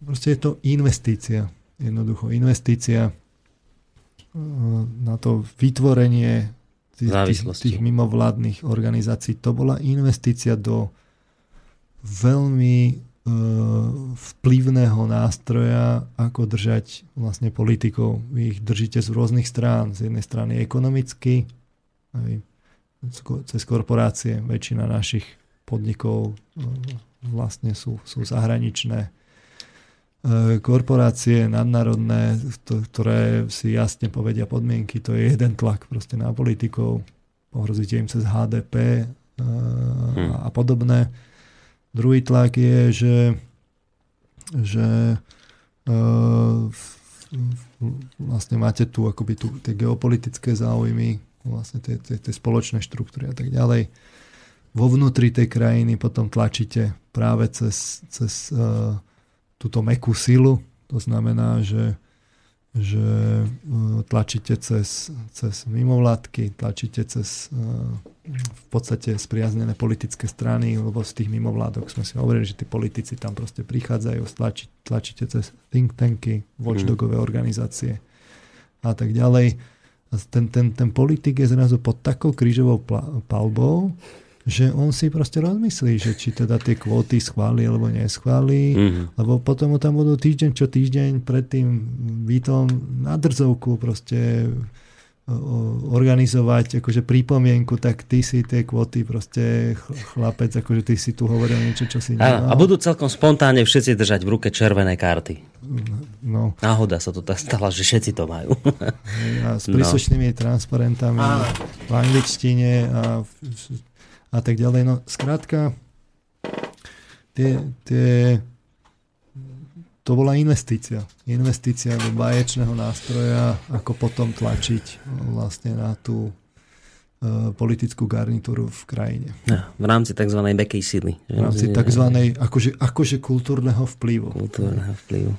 proste je to investícia. Jednoducho investícia na to vytvorenie tých, tých, mimovládnych organizácií. To bola investícia do veľmi eh, vplyvného nástroja, ako držať vlastne politikov. Vy ich držíte z rôznych strán. Z jednej strany ekonomicky, aj cez korporácie. Väčšina našich podnikov eh, vlastne sú, sú zahraničné korporácie nadnárodné, to- ktoré si jasne povedia podmienky, to je jeden tlak proste na politikov, ohrozíte im cez HDP e, a podobné. Druhý tlak je, že, že e, vlastne máte tu akoby tu tie geopolitické záujmy, vlastne tie, tie, tie spoločné štruktúry a tak ďalej. Vo vnútri tej krajiny potom tlačíte práve cez, cez uh, túto mekú silu. To znamená, že, že uh, tlačíte cez, cez mimovládky, tlačíte cez uh, v podstate spriaznené politické strany, lebo z tých mimovládok sme si hovorili, že tí politici tam proste prichádzajú, tlači, tlačíte cez think tanky, watchdogové organizácie a tak ďalej. A ten, ten, ten politik je zrazu pod takou krížovou palbou, že on si proste rozmyslí, že či teda tie kvóty schváli alebo neschváli, Mhm. lebo potom mu tam budú týždeň čo týždeň pred tým výtom na drzovku proste organizovať akože pripomienku, tak ty si tie kvóty proste ch- chlapec, akože ty si tu hovoril niečo, čo si nemal. a budú celkom spontánne všetci držať v ruke červené karty. No, Náhoda sa to tak stala, že všetci to majú. a s No. príslušnými transparentami v angličtine a, v- a tak ďalej. No, skrátka, tie, tie, to bola investícia. Investícia do baječného nástroja, ako potom tlačiť vlastne na tú e, politickú garnitúru v krajine. Ja, v rámci tzv. bekej sily. V rámci tzv. Akože, akože kultúrneho vplyvu. kultúrneho vplyvu.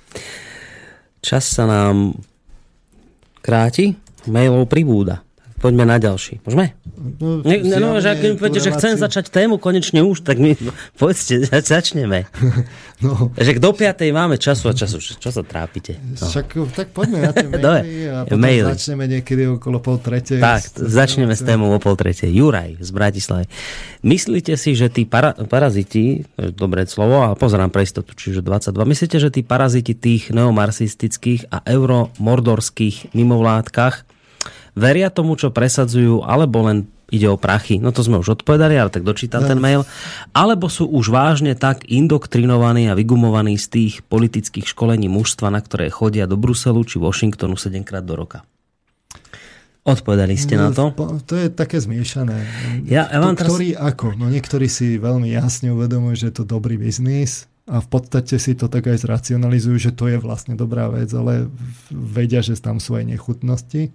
Čas sa nám kráti, mailov pribúda. Poďme na ďalší. Môžeme? No, Ne, no, že ak mi poviete, že chcem začať tému konečne už, tak mi [LAUGHS] povedzte, za- začneme. [LAUGHS] No, Že do 5. máme času a času. Čo sa trápite? No. však, tak poďme na tie [LAUGHS] maily a potom maily. začneme niekedy okolo pol tretej. Tak, začneme s témou o pol tretej. Juraj z Bratislavy. Myslíte si, že tí para, paraziti, dobré slovo, ale pozerám pre istotu, čiže 22, myslíte, že tí paraziti tých neomarxistických a euromordorských mimovládkach veria tomu, čo presadzujú, alebo len ide o prachy? No to sme už odpovedali, ale tak dočítam ten mail. Alebo sú už vážne tak indoktrinovaní a vygumovaní z tých politických školení mužstva, na ktoré chodia do Bruselu či Washingtonu 7 krát do roka? Odpovedali ste na to? Po- To je také zmiešané. Ja- ja vám To, teraz- Ktorý ako? No niektorí si veľmi jasne uvedomujú, že je to dobrý biznis a v podstate si to tak aj zracionalizujú, že to je vlastne dobrá vec, ale vedia, že tam sú aj nechutnosti.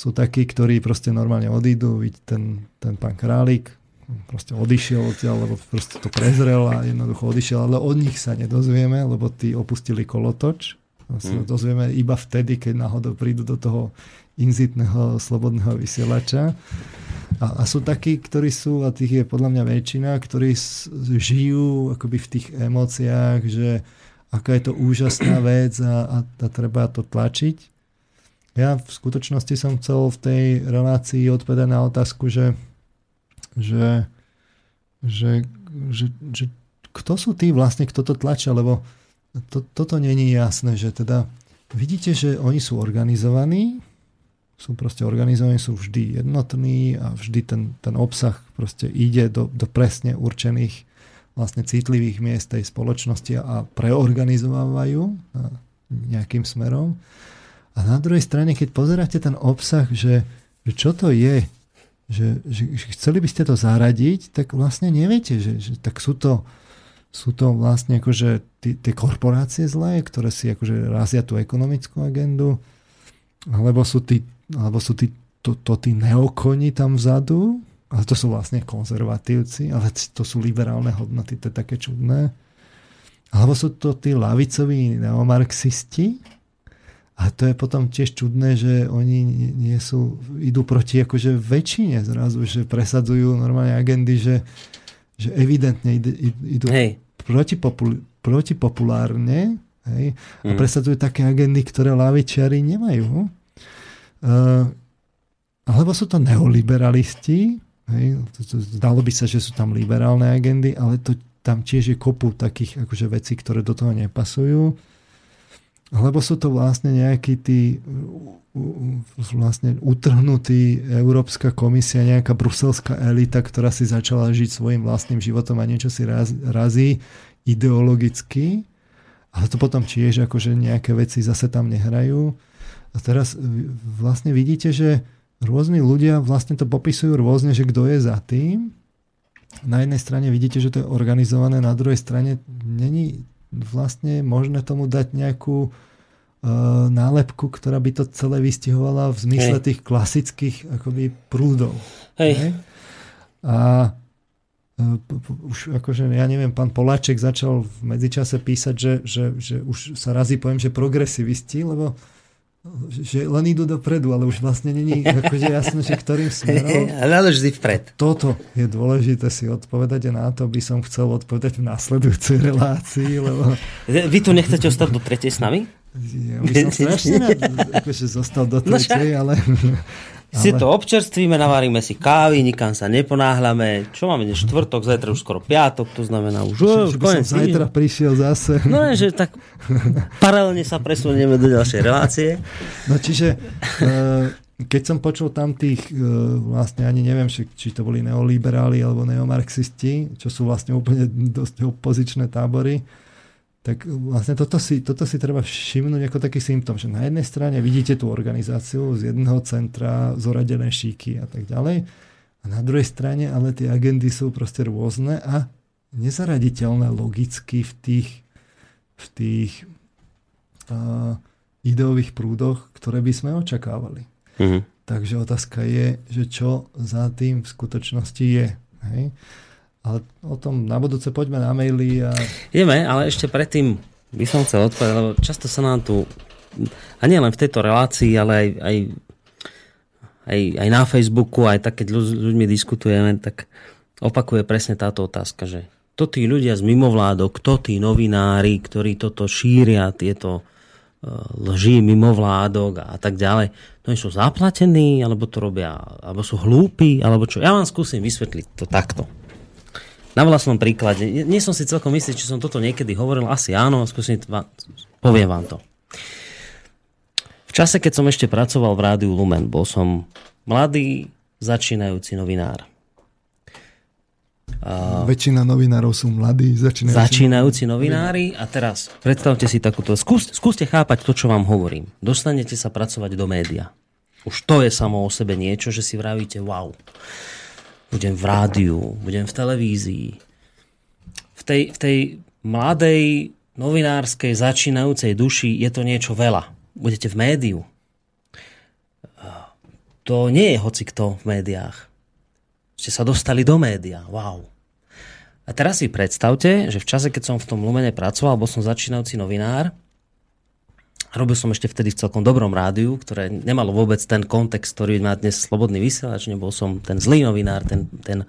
Sú takí, ktorí proste normálne odídu, ten, ten pán Králik, proste odišiel odtiaľ, lebo proste to prezrel a jednoducho odišiel, ale od nich sa nedozvieme, lebo tí opustili kolotoč. To sa dozvieme iba vtedy, keď náhodou prídu do toho inzitného slobodného vysielača. A, a sú takí, ktorí sú, a tých je podľa mňa väčšina, ktorí žijú akoby v tých emóciách, že aká je to úžasná vec a, a, a treba to tlačiť. Ja v skutočnosti som chcel v tej relácii odpovedať na otázku, že, že, že, že, že kto sú tí vlastne, kto to tlačia, lebo to, toto není jasné, že teda vidíte, že oni sú organizovaní, sú proste organizovaní, sú vždy jednotní a vždy ten, ten obsah proste ide do, do presne určených vlastne citlivých miest tej spoločnosti a preorganizovávajú nejakým smerom. A na druhej strane, keď pozeráte ten obsah, že, že čo to je, že, že, že chceli by ste to zaradiť, tak vlastne neviete, že, že tak sú to, sú to vlastne akože tie korporácie zlé, ktoré si akože razia tú ekonomickú agendu, alebo sú tí, alebo sú tí, to, to tí neokoni tam vzadu, ale to sú vlastne konzervatívci, ale to sú liberálne hodnoty, to je také čudné. Alebo sú to tí lavicoví neomarxisti, a to je potom tiež čudné, že oni nie sú, idú proti akože väčšine zrazu, že presadzujú normálne agendy, že, že evidentne idú hej. Protipopul, protipopulárne hej, a mm. presadzujú také agendy, ktoré lavičiari nemajú. Uh, alebo sú to neoliberalisti, hej, zdalo by sa, že sú tam liberálne agendy, ale to, tam tiež je kopu takých akože vecí, ktoré do toho nepasujú lebo sú to vlastne nejakí tí vlastne utrhnutí Európska komisia, nejaká bruselská elita, ktorá si začala žiť svojim vlastným životom a niečo si raz, razí ideologicky. Ale to potom tiež akože nejaké veci zase tam nehrajú. A teraz vlastne vidíte, že rôzni ľudia vlastne to popisujú rôzne, že kto je za tým. Na jednej strane vidíte, že to je organizované, na druhej strane není vlastne možné tomu dať nejakú uh, nálepku, ktorá by to celé vystihovala v zmysle Hej. tých klasických akoby prúdov. Hej. Hej? A uh, už akože, ja neviem, pán Poláček začal v medzičase písať, že, že, že už sa razí poviem, že progresivisti, lebo že len idú dopredu, ale už vlastne není akože jasné, že ktorým smerom. [LAUGHS] Ale vždy vpred. Toto je dôležité si odpovedať a na to by som chcel odpovedať v následujúcej relácii, lebo... Vy tu nechcete ostať do tretej s nami? Ja by som strašne rád akože zostal do no tretej, ale... Si ale... to občerstvíme, navaríme si kávy, nikam sa neponáhľame. Čo máme dnes štvrtok, zajtra už skoro piatok, to znamená už... Že, že by som zajtra prišiel zase. No, že tak paralelne sa presunieme do ďalšej relácie. No čiže, eh, keď som počul tam tých, eh, vlastne ani neviem, či to boli neoliberáli alebo neomarxisti, čo sú vlastne úplne dosť opozičné tábory, tak vlastne toto si, toto si treba všimnúť ako taký symptom, že na jednej strane vidíte tú organizáciu z jedného centra, zoradené šíky a tak ďalej, a na druhej strane ale tie agendy sú proste rôzne a nezaraditeľné logicky v tých, v tých uh, ideových prúdoch, ktoré by sme očakávali. Mm-hmm. Takže otázka je, že čo za tým v skutočnosti je. Hej? Ale o tom na budúce poďme na maily. A... Ideme, ale ešte predtým by som chcel odpovedať, lebo často sa nám tu, a nie len v tejto relácii, ale aj, aj, aj, aj na Facebooku, aj tak, keď s ľuďmi diskutujeme, tak opakuje presne táto otázka, že to tí ľudia z mimovládok, kto tí novinári, ktorí toto šíria, tieto e, lží mimovládok a tak ďalej, to sú zaplatení, alebo to robia, alebo sú hlúpi, alebo čo. Ja vám skúsim vysvetliť to takto. Na vlastnom príklade. Nie som si celkom istý, či som toto niekedy hovoril. Asi áno, skúsim, poviem vám to. V čase, keď som ešte pracoval v rádiu Lumen, bol som mladý, začínajúci novinár. A... Väčšina novinárov sú mladí, začínajúci, začínajúci novinári. A teraz predstavte si takúto, skúste, skúste chápať to, čo vám hovorím. Dostanete sa pracovať do média. Už to je samo o sebe niečo, že si vravíte wow budem v rádiu, budem v televízii. V tej, v tej mladej novinárskej začínajúcej duši je to niečo veľa. Budete v médiu. To nie je hoci kto v médiách. Ste sa dostali do média. Wow. A teraz si predstavte, že v čase, keď som v tom Lumene pracoval, bol som začínajúci novinár, Robil som ešte vtedy v celkom dobrom rádiu, ktoré nemalo vôbec ten kontext, ktorý má dnes slobodný vysielač. Nebol som ten zlý novinár, ten, ten,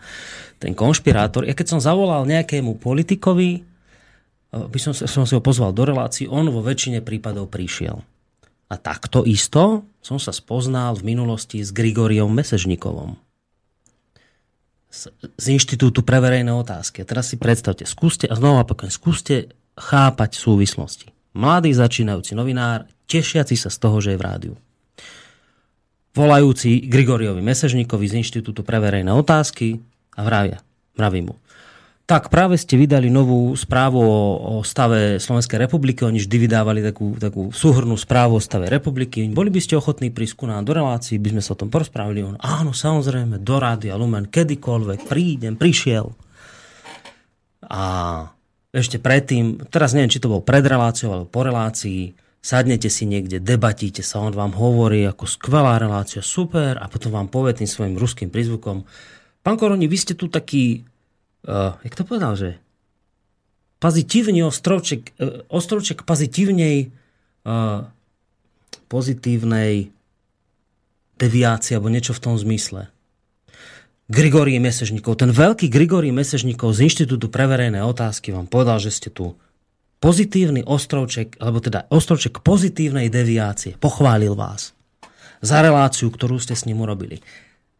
ten konšpirátor. Ja keď som zavolal nejakému politikovi, eh, by som, som si ho pozval do relácií, on vo väčšine prípadov prišiel. A takto isto som sa spoznal v minulosti s Grigoriom Mesežnikovom z, z Inštitútu pre verejné otázky. A teraz si predstavte, skúste, a znova opakujem, skúste chápať súvislosti. Mladý začínajúci novinár, tešiaci sa z toho, že je v rádiu. volajúci Grigoriovi Mesežníkovi z Inštitútu pre verejné otázky a vravia, vraví mu. Tak práve ste vydali novú správu o, o stave Slovenskej republiky. Oni vždy vydávali takú, takú súhrnú správu o stave republiky. Boli by ste ochotní prísť ku nám do relácií, by sme sa o tom porozprávali. On, áno, samozrejme, do a Lumen, kedykoľvek, prídem, prišiel. A ešte predtým, teraz neviem, či to bol pred reláciou alebo po relácii, sadnete si niekde, debatíte sa, on vám hovorí ako skvelá relácia, super, a potom vám povie tým svojim ruským prízvukom, pán Koroni, vy ste tu taký uh, jak to povedal, že pozitívny ostrovček, uh, ostrovček pozitívnej uh, pozitívnej deviácie alebo niečo v tom zmysle. Grigorí Mesežníkov, ten veľký Grigorí Mesežníkov z Inštitútu pre verejné otázky vám povedal, že ste tu pozitívny ostrovček, alebo teda ostrovček pozitívnej deviácie. Pochválil vás za reláciu, ktorú ste s ním urobili.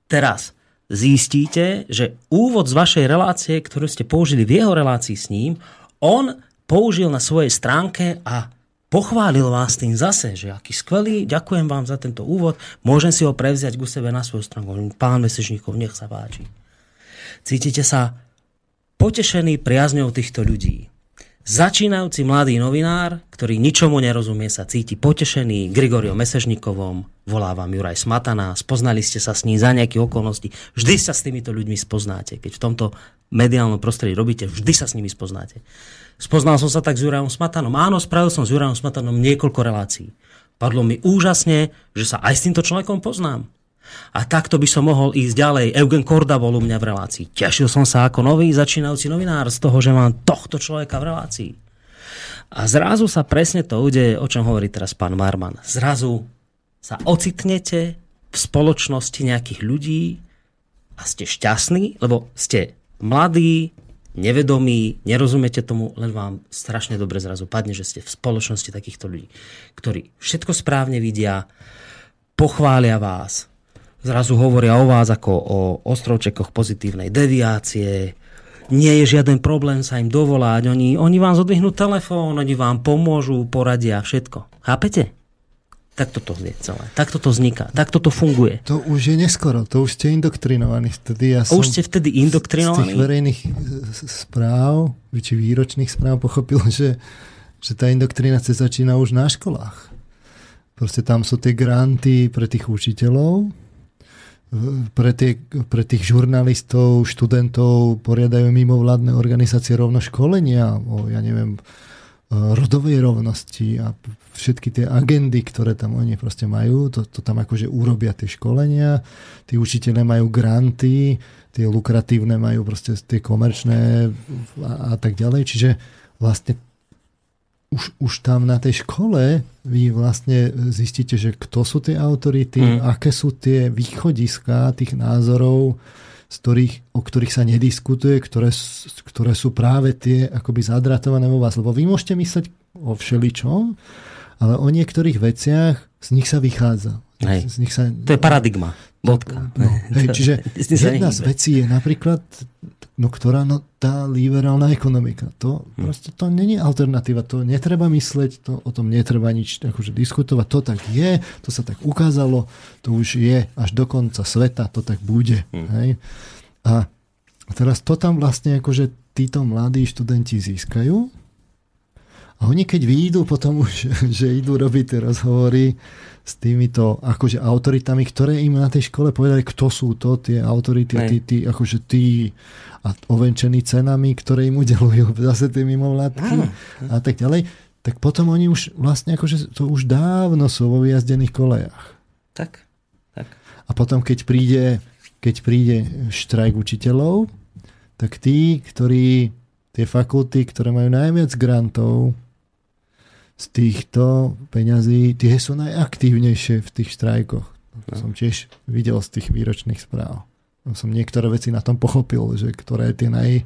Teraz, zistíte, že úvod z vašej relácie, ktorú ste použili v jeho relácii s ním, on použil na svojej stránke a pochválil vás tým zase, že aký skvelý, ďakujem vám za tento úvod, môžem si ho prevziať ku sebe na svoju stránku. Pán Mesežníkov, nech sa páči. Cítite sa potešený priazňou týchto ľudí. Začínajúci mladý novinár, ktorý ničomu nerozumie, sa cíti potešený Grigorio Mesežníkovom, volá vám Juraj Smatana, spoznali ste sa s ním za nejaké okolnosti, vždy sa s týmito ľuďmi spoznáte. Keď v tomto mediálnom prostredí robíte, vždy sa s nimi spoznáte. Spoznal som sa tak s Jurajom Smatanom. Áno, spravil som s Jurajom Smatanom niekoľko relácií. Padlo mi úžasne, že sa aj s týmto človekom poznám. A takto by som mohol ísť ďalej. Eugen Korda bol u mňa v relácii. Tešil som sa ako nový začínajúci novinár z toho, že mám tohto človeka v relácii. A zrazu sa presne to udeje, o čom hovorí teraz pán Marman. Zrazu sa ocitnete v spoločnosti nejakých ľudí a ste šťastní, lebo ste mladí, nevedomí, nerozumiete tomu, len vám strašne dobre zrazu padne, že ste v spoločnosti takýchto ľudí, ktorí všetko správne vidia, pochvália vás, zrazu hovoria o vás ako o ostrovčekoch pozitívnej deviácie, nie je žiaden problém sa im dovolať, oni, oni vám zodvihnú telefón, oni vám pomôžu, poradia všetko. Chápete? Tak toto je celé. Tak toto vzniká. Tak toto funguje. To už je neskoro. To už ste indoktrinovaní. Vtedy ja som už ste vtedy indoktrinovaní? Z tých verejných e, správ, či výročných správ pochopil, že, že tá indoktrinácia začína už na školách. Proste tam sú tie granty pre tých učiteľov, pre, tie, pre tých žurnalistov, študentov poriadajú mimovládne organizácie rovno školenia o, ja neviem, rodovej rovnosti a všetky tie agendy, ktoré tam oni proste majú, to, to tam akože urobia tie školenia, tí učiteľe majú granty, tie lukratívne majú proste tie komerčné a, a tak ďalej, čiže vlastne už, už tam na tej škole vy vlastne zistíte, že kto sú tie autority, mm. aké sú tie východiska tých názorov, z ktorých, o ktorých sa nediskutuje, ktoré, ktoré sú práve tie akoby zadratované vo vás. Lebo vy môžete mysleť o všeličom, ale o niektorých veciach z nich sa vychádza. Hej. Z nich sa, to je paradigma. Bodka. No, hej, čiže [LAUGHS] jedna z vecí je napríklad no ktorá, no tá liberálna ekonomika. To hm. proste to není alternatíva, to netreba mysleť, to, o tom netreba nič akože diskutovať, to tak je, to sa tak ukázalo, to už je až do konca sveta, to tak bude. Hm. Hej? A teraz to tam vlastne akože títo mladí študenti získajú a oni keď výjdu potom už, [LAUGHS] že idú robiť tie rozhovory s týmito akože autoritami, ktoré im na tej škole povedali, kto sú to, tie autority, tí, tí, akože tí a ovenčení cenami, ktoré im udelujú [LAUGHS] zase tie mimovládky a tak ďalej, tak potom oni už vlastne akože to už dávno sú vo vyjazdených kolejach. Tak, tak. A potom, keď príde, keď príde štrajk učiteľov, tak tí, ktorí tie fakulty, ktoré majú najviac grantov z týchto peňazí, tie sú najaktívnejšie v tých štrajkoch. To no. som tiež videl z tých výročných správ som niektoré veci na tom pochopil, že ktoré tie naj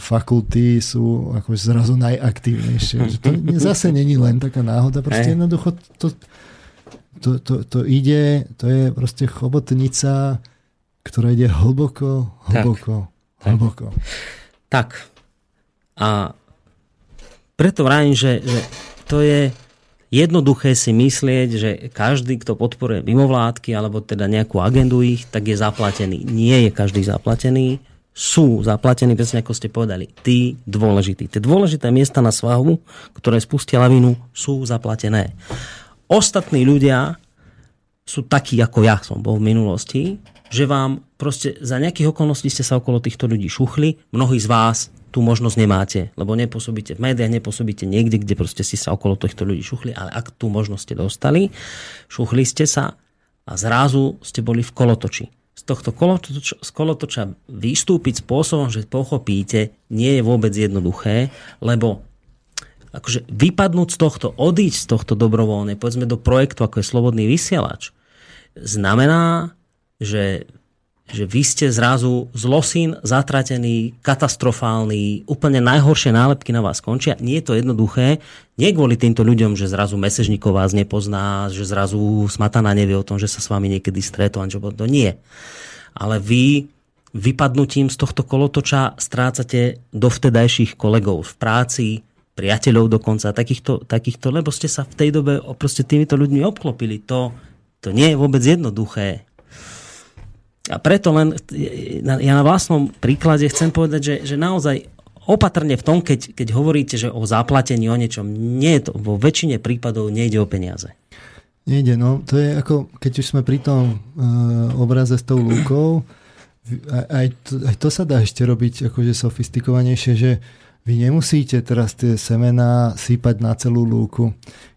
fakulty sú ako zrazu najaktívnejšie. Že to zase není len taká náhoda, proste jednoducho to, to, to, to ide, to je proste chobotnica, ktorá ide hlboko, hlboko, tak, hlboko. Tak. A preto vravím, že, že to je jednoduché si myslieť, že každý, kto podporuje mimovládky alebo teda nejakú agendu ich, tak je zaplatený. Nie je každý zaplatený. Sú zaplatení, presne ako ste povedali, tí dôležití. Tie dôležité miesta na svahu, ktoré spustia lavinu, sú zaplatené. Ostatní ľudia sú takí, ako ja som bol v minulosti, že vám proste za nejakých okolností ste sa okolo týchto ľudí šuchli, mnohí z vás tú možnosť nemáte, lebo nepôsobíte v médiách, nepôsobíte niekde, kde proste si sa okolo týchto ľudí šuchli, ale ak tú možnosť ste dostali, šuchli ste sa a zrazu ste boli v kolotoči. Z tohto kolotoča, z kolotoča vystúpiť spôsobom, že pochopíte, nie je vôbec jednoduché, lebo akože vypadnúť z tohto, odísť z tohto dobrovoľne, povedzme do projektu, ako je Slobodný vysielač, znamená, že že vy ste zrazu zlosín, zatratený, katastrofálny, úplne najhoršie nálepky na vás končia. Nie je to jednoduché. Nie kvôli týmto ľuďom, že zrazu mesežníkov vás nepozná, že zrazu smatana nevie o tom, že sa s vami niekedy stretol, čo to nie. Ale vy vypadnutím z tohto kolotoča strácate dovtedajších kolegov v práci, priateľov dokonca, takýchto, takýchto, lebo ste sa v tej dobe proste týmito ľuďmi obklopili. To, to nie je vôbec jednoduché a preto len ja na vlastnom príklade chcem povedať, že, že naozaj opatrne v tom, keď, keď hovoríte, že o zaplatení o niečom, nie je to, vo väčšine prípadov nejde o peniaze. Nejde, no to je ako, keď už sme pri tom uh, obraze s tou lúkou, aj, aj, to, aj to sa dá ešte robiť akože sofistikovanejšie, že vy nemusíte teraz tie semená sypať na celú lúku.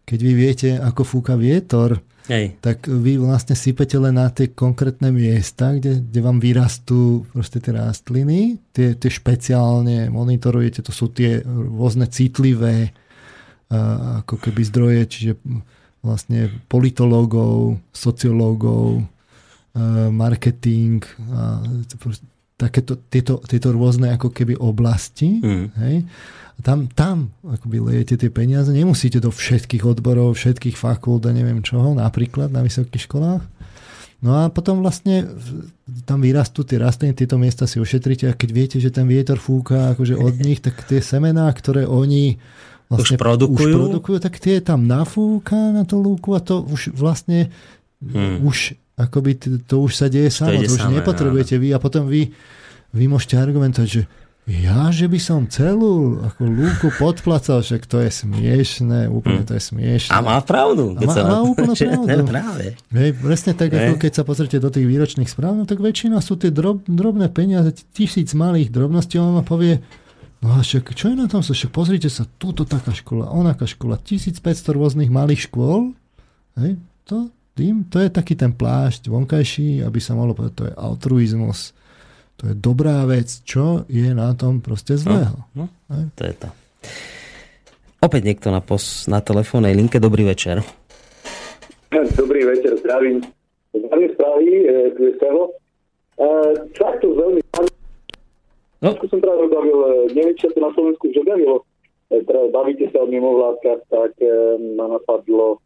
Keď vy viete, ako fúka vietor, Hej. tak vy vlastne sypete len na tie konkrétne miesta, kde, kde vám vyrastú proste tie rastliny, tie, tie špeciálne monitorujete, to sú tie rôzne citlivé uh, ako keby zdroje, čiže vlastne politológov, sociológov, uh, marketing, uh, takéto, tieto, tieto rôzne ako keby oblasti. Mm. Hej? Tam, tam akoby lejete tie peniaze, nemusíte do všetkých odborov, všetkých fakult a neviem čoho, napríklad na vysokých školách. No a potom vlastne tam vyrastú tie rastliny, tieto miesta si ošetrite a keď viete, že ten vietor fúka akože od [LAUGHS] nich, tak tie semená, ktoré oni vlastne už produkujú, už produkujú tak tie tam nafúka na tú lúku a to už vlastne hmm. už akoby to, to už sa deje samo, to, to už samé, nepotrebujete no. vy a potom vy, vy môžete argumentovať, že ja, že by som celú ako lúku podplacal, však to je smiešné, úplne to je smiešné. A má pravdu. A má, sa má úplne [LAUGHS] pravdu. [LAUGHS] Práve. Hej, presne tak, ako keď sa pozrite do tých výročných správ, no tak väčšina sú tie drob, drobné peniaze, tisíc malých drobností, on ma povie, no a však čo je na tom? Však pozrite sa, túto taká škola, onaká škola, 1500 rôznych malých škôl, hej, to, tým, to je taký ten plášť vonkajší, aby sa mohlo povedať, to je altruizmus to je dobrá vec. Čo je na tom proste zlého? No, no, to je to. Opäť niekto na, pos, na telefónnej linke. Dobrý večer. Dobrý večer, zdravím. Zdravím správy, e, tu je. E, takto veľmi... No. som práve bavil, e, neviem, čo to na Slovensku už objavilo. E, teda bavíte sa o mimovládkach, tak e, ma napadlo,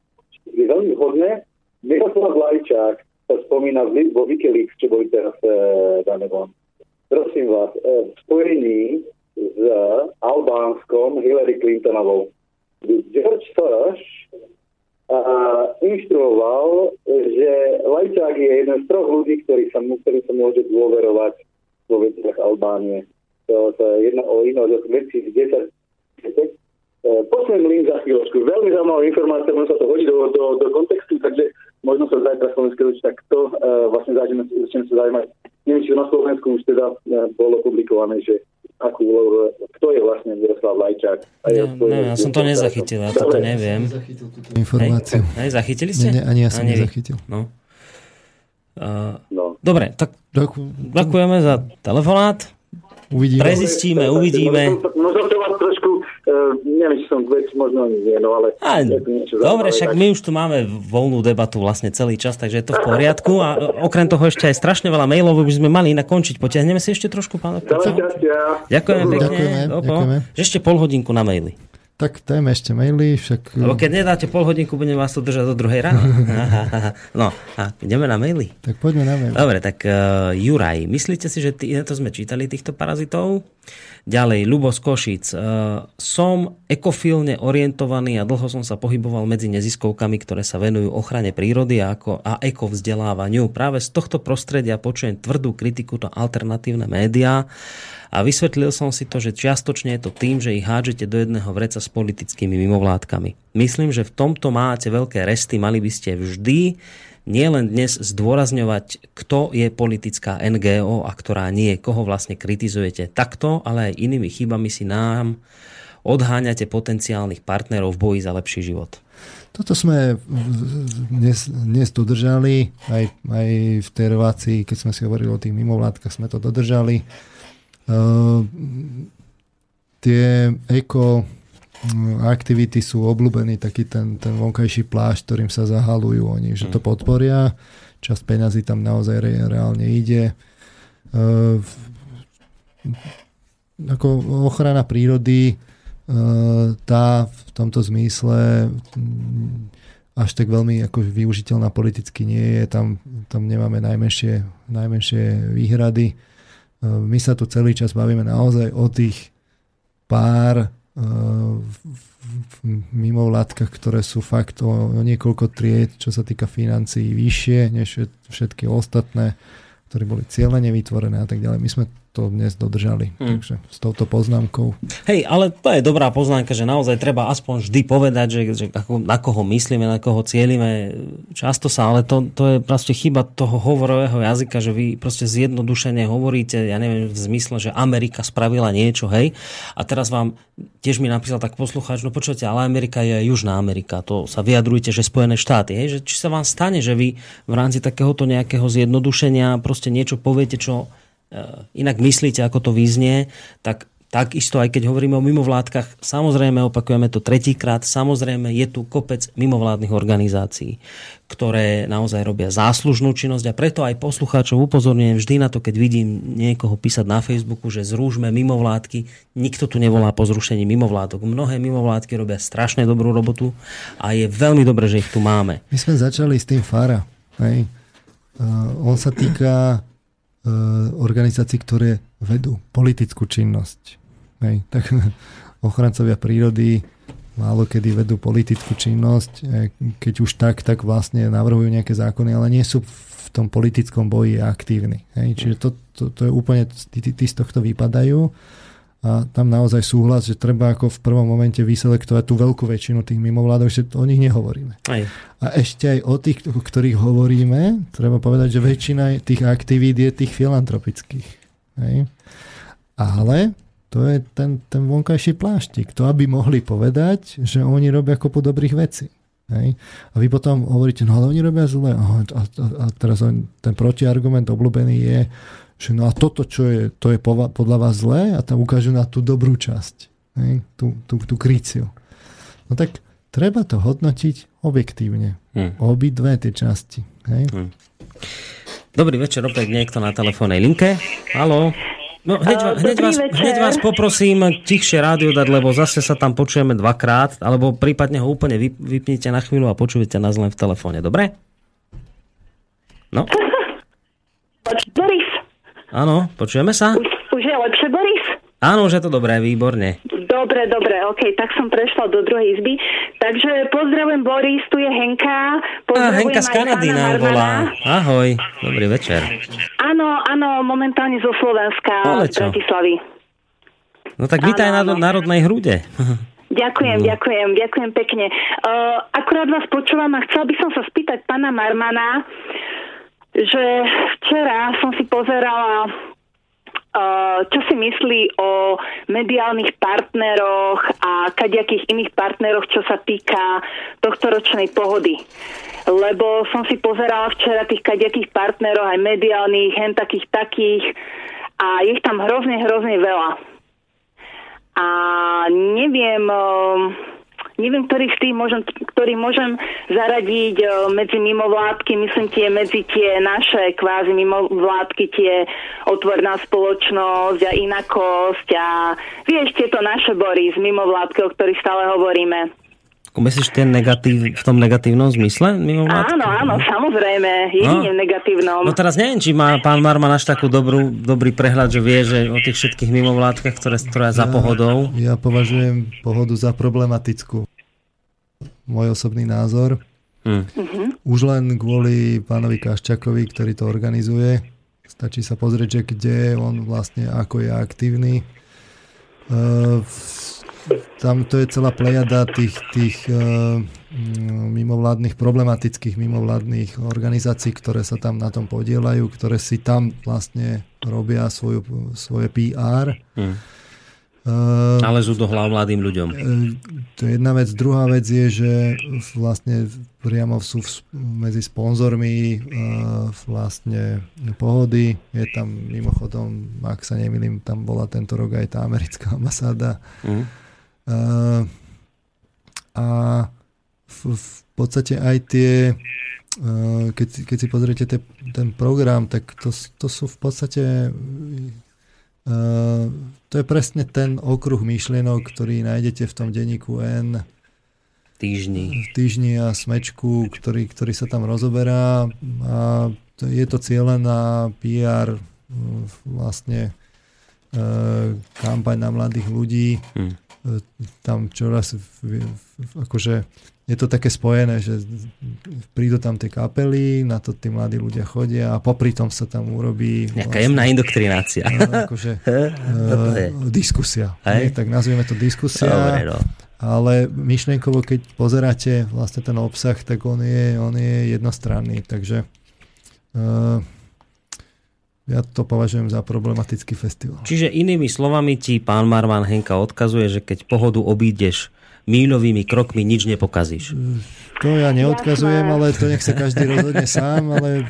je veľmi vhodné. Miroslav Lajčák sa spomína vo Wikileaks, čo boli teraz e, dané von prosím vás, e, v spojení s Albánskom Hillary Clintonovou. George Soros a inštruoval, že Lajčák je jeden z troch ľudí, ktorý sa, ktorý sa môže dôverovať vo veciach Albánie. To, je jedna o iného z 2010. Poslím link za chvíľočku. Veľmi zaujímavá informácia, možno sa to hodí do, do, do kontextu, takže možno sa zajtra slovenské ľudí takto uh, vlastne začneme, začneme sa zaujímať neviem, či na Slovensku už teda e, bolo publikované, že akú úlohu, kto je vlastne Miroslav Lajčák. A ja, ne, ne, ja som to nezachytil, ja toto neviem. Informáciu. Hej, hej, zachytili ste? Ne, ani ja som ani nezachytil. No. Uh, no. Dobre, tak ďakujeme za telefonát. Uvidíme. Prezistíme, uvidíme. Možno to vás trošku Uh, neviem, či som vec, možno ani nie, no ale... A, dobre, však tak... my už tu máme voľnú debatu vlastne celý čas, takže je to v poriadku a okrem toho ešte aj strašne veľa mailov by sme mali nakončiť. Potiahneme si ešte trošku, pán Ďakujeme pekne. Ďakujeme, ďakujeme. Ešte pol hodinku na maily. Tak téme ešte maily, však... Lebo keď nedáte pol hodinku, budem vás tu držať do druhej ráno. [LAUGHS] no, a ideme na maily. Tak poďme na maily. Dobre, tak uh, Juraj, myslíte si, že tý, to sme čítali týchto parazitov? Ďalej, Lubo z Košic. Uh, som ekofilne orientovaný a dlho som sa pohyboval medzi neziskovkami, ktoré sa venujú ochrane prírody a, ako, a ekovzdelávaniu. Práve z tohto prostredia počujem tvrdú kritiku to alternatívne médiá a vysvetlil som si to, že čiastočne je to tým, že ich hádžete do jedného vreca s politickými mimovládkami. Myslím, že v tomto máte veľké resty, mali by ste vždy nielen dnes zdôrazňovať, kto je politická NGO a ktorá nie, koho vlastne kritizujete takto, ale aj inými chybami si nám odháňate potenciálnych partnerov v boji za lepší život. Toto sme dnes, dnes dodržali, aj, aj v tej relácii, keď sme si hovorili o tých mimovládkach, sme to dodržali. Ehm, tie eko mm, aktivity sú obľúbený taký ten, ten vonkajší plášť, ktorým sa zahalujú oni, že to mm. podporia. Časť peňazí tam naozaj re, reálne ide. Uh, ako ochrana prírody uh, tá v tomto zmysle um, až tak veľmi ako využiteľná politicky nie je. Tam, tam nemáme najmenšie, najmenšie výhrady. My sa tu celý čas bavíme naozaj o tých pár mimo látkach, ktoré sú fakt o niekoľko tried, čo sa týka financií, vyššie než všetky ostatné, ktoré boli cieľene vytvorené a tak ďalej. My sme to dnes dodržali. Hmm. Takže s touto poznámkou. Hej, ale to je dobrá poznámka, že naozaj treba aspoň vždy povedať, že, že ako, na koho myslíme, na koho cieľime. Často sa, ale to, to je proste chyba toho hovorového jazyka, že vy proste zjednodušene hovoríte, ja neviem, v zmysle, že Amerika spravila niečo, hej, a teraz vám tiež mi napísal tak poslucháč, no počujete, ale Amerika je Južná Amerika, to sa vyjadrujete, že Spojené štáty, hej, že či sa vám stane, že vy v rámci takéhoto nejakého zjednodušenia proste niečo poviete, čo inak myslíte, ako to vyznie, tak Takisto aj keď hovoríme o mimovládkach, samozrejme, opakujeme to tretíkrát, samozrejme je tu kopec mimovládnych organizácií, ktoré naozaj robia záslužnú činnosť a preto aj poslucháčov upozorňujem vždy na to, keď vidím niekoho písať na Facebooku, že zrúžme mimovládky. Nikto tu nevolá po zrušení mimovládok. Mnohé mimovládky robia strašne dobrú robotu a je veľmi dobré, že ich tu máme. My sme začali s tým Fara. Hej. Uh, on sa týka Eh, organizácií, ktoré vedú politickú činnosť. Hej, tak [LAUGHS] ochrancovia prírody málo kedy vedú politickú činnosť, eh, keď už tak, tak vlastne navrhujú nejaké zákony, ale nie sú v tom politickom boji aktívni. Hej, čiže to, to, to je úplne, tí, tí z tohto vypadajú a tam naozaj súhlas, že treba ako v prvom momente vyselektovať tú veľkú väčšinu tých mimovládok, že o nich nehovoríme. Aj. A ešte aj o tých, o ktorých hovoríme, treba povedať, že väčšina tých aktivít je tých filantropických. Hej. Ale to je ten, ten vonkajší pláštik. To, aby mohli povedať, že oni robia kopu dobrých vecí. Hej. A vy potom hovoríte, no ale oni robia zle. A, a, a teraz ten protiargument obľúbený je, že no a toto, čo je, to je podľa vás zlé a tam ukážu na tú dobrú časť. Hej? Tú, tú, tú kryciu. No tak treba to hodnotiť objektívne. Hmm. dve tie časti. Hej? Hmm. Dobrý večer, opäť niekto na telefónnej linke. Haló. No, hneď, uh, hneď, vás, hneď vás poprosím tichšie rádio dať, lebo zase sa tam počujeme dvakrát, alebo prípadne ho úplne vypnite na chvíľu a počujete nás len v telefóne, dobre? No. [LAUGHS] Boris. Áno, počujeme sa? Už, už je lepšie, Boris? Áno, už je to dobré, výborne. Dobre, dobre, ok, tak som prešla do druhej izby. Takže pozdravujem Boris, tu je Henka. Pozdravujem Henka z Kanady nám volá. Ahoj, dobrý večer. Áno, áno, momentálne zo Slovenska, Ale Bratislavy. No tak vítaj áno, na áno. národnej hrude. Ďakujem, no. ďakujem, ďakujem pekne. Uh, akurát vás počúvam a chcela by som sa spýtať pána Marmana, že včera som si pozerala čo si myslí o mediálnych partneroch a kadejakých iných partneroch, čo sa týka tohto ročnej pohody. Lebo som si pozerala včera tých kadejakých partnerov, aj mediálnych, hen takých takých a ich tam hrozne, hrozne veľa. A neviem, neviem, ktorý tých môžem, ktorý môžem zaradiť e, medzi mimovládky, myslím tie medzi tie naše kvázi mimovládky, tie otvorná spoločnosť a inakosť a vieš, tieto naše bory z mimovládky, o ktorých stále hovoríme. Myslíš ten negatív, v tom negatívnom zmysle? Áno, áno, samozrejme, jedine no. negatívnom. No teraz neviem, či má pán Marman až takú dobrú, dobrý prehľad, že vie, že o tých všetkých mimovládkach, ktoré stoja za pohodou. Ja považujem pohodu za problematickú. Môj osobný názor. Hmm. Už len kvôli pánovi Kaščakovi, ktorý to organizuje. Stačí sa pozrieť, že kde on vlastne ako je aktívny. Uh, tam to je celá plejada tých, tých uh, mimovládnych, problematických mimovládnych organizácií, ktoré sa tam na tom podielajú, ktoré si tam vlastne robia svoju, svoje PR. Hmm. Uh, Ale sú do hlav mladým ľuďom. Uh, to je jedna vec. Druhá vec je, že vlastne priamo sú v, medzi sponzormi uh, vlastne pohody. Je tam mimochodom, ak sa nemýlim, tam bola tento rok aj tá americká ambasáda. Hmm a v, v podstate aj tie, keď, keď si pozriete te, ten program, tak to, to sú v podstate to je presne ten okruh myšlienok, ktorý nájdete v tom denníku N týždni. Týždni a smečku, ktorý, ktorý sa tam rozoberá a to, je to cieľená PR vlastne kampaň na mladých ľudí. Hmm tam čoraz akože je to také spojené, že prídu tam tie kapely, na to tí mladí ľudia chodia a popri tom sa tam urobí... Nejaká vlastne, jemná indoktrinácia. Akože, [LAUGHS] uh, diskusia. Nie? Tak nazvieme to diskusia. Dobre, no. Ale myšlienkovo, keď pozeráte vlastne ten obsah, tak on je, on je jednostranný. Takže uh, ja to považujem za problematický festival. Čiže inými slovami ti pán Marman Henka odkazuje, že keď pohodu obídeš míľovými krokmi, nič nepokazíš. To ja neodkazujem, ale to nech sa každý rozhodne sám, ale...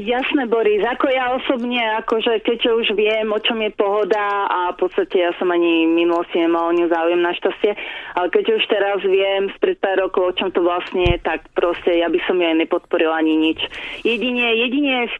Jasné, Boris. Ako ja osobne, akože keďže už viem, o čom je pohoda a v podstate ja som ani v minulosti nemal o ňu záujem našťastie, ale keďže už teraz viem spred pár rokov, o čom to vlastne je, tak proste ja by som ju aj nepodporila ani nič. Jedine, jedine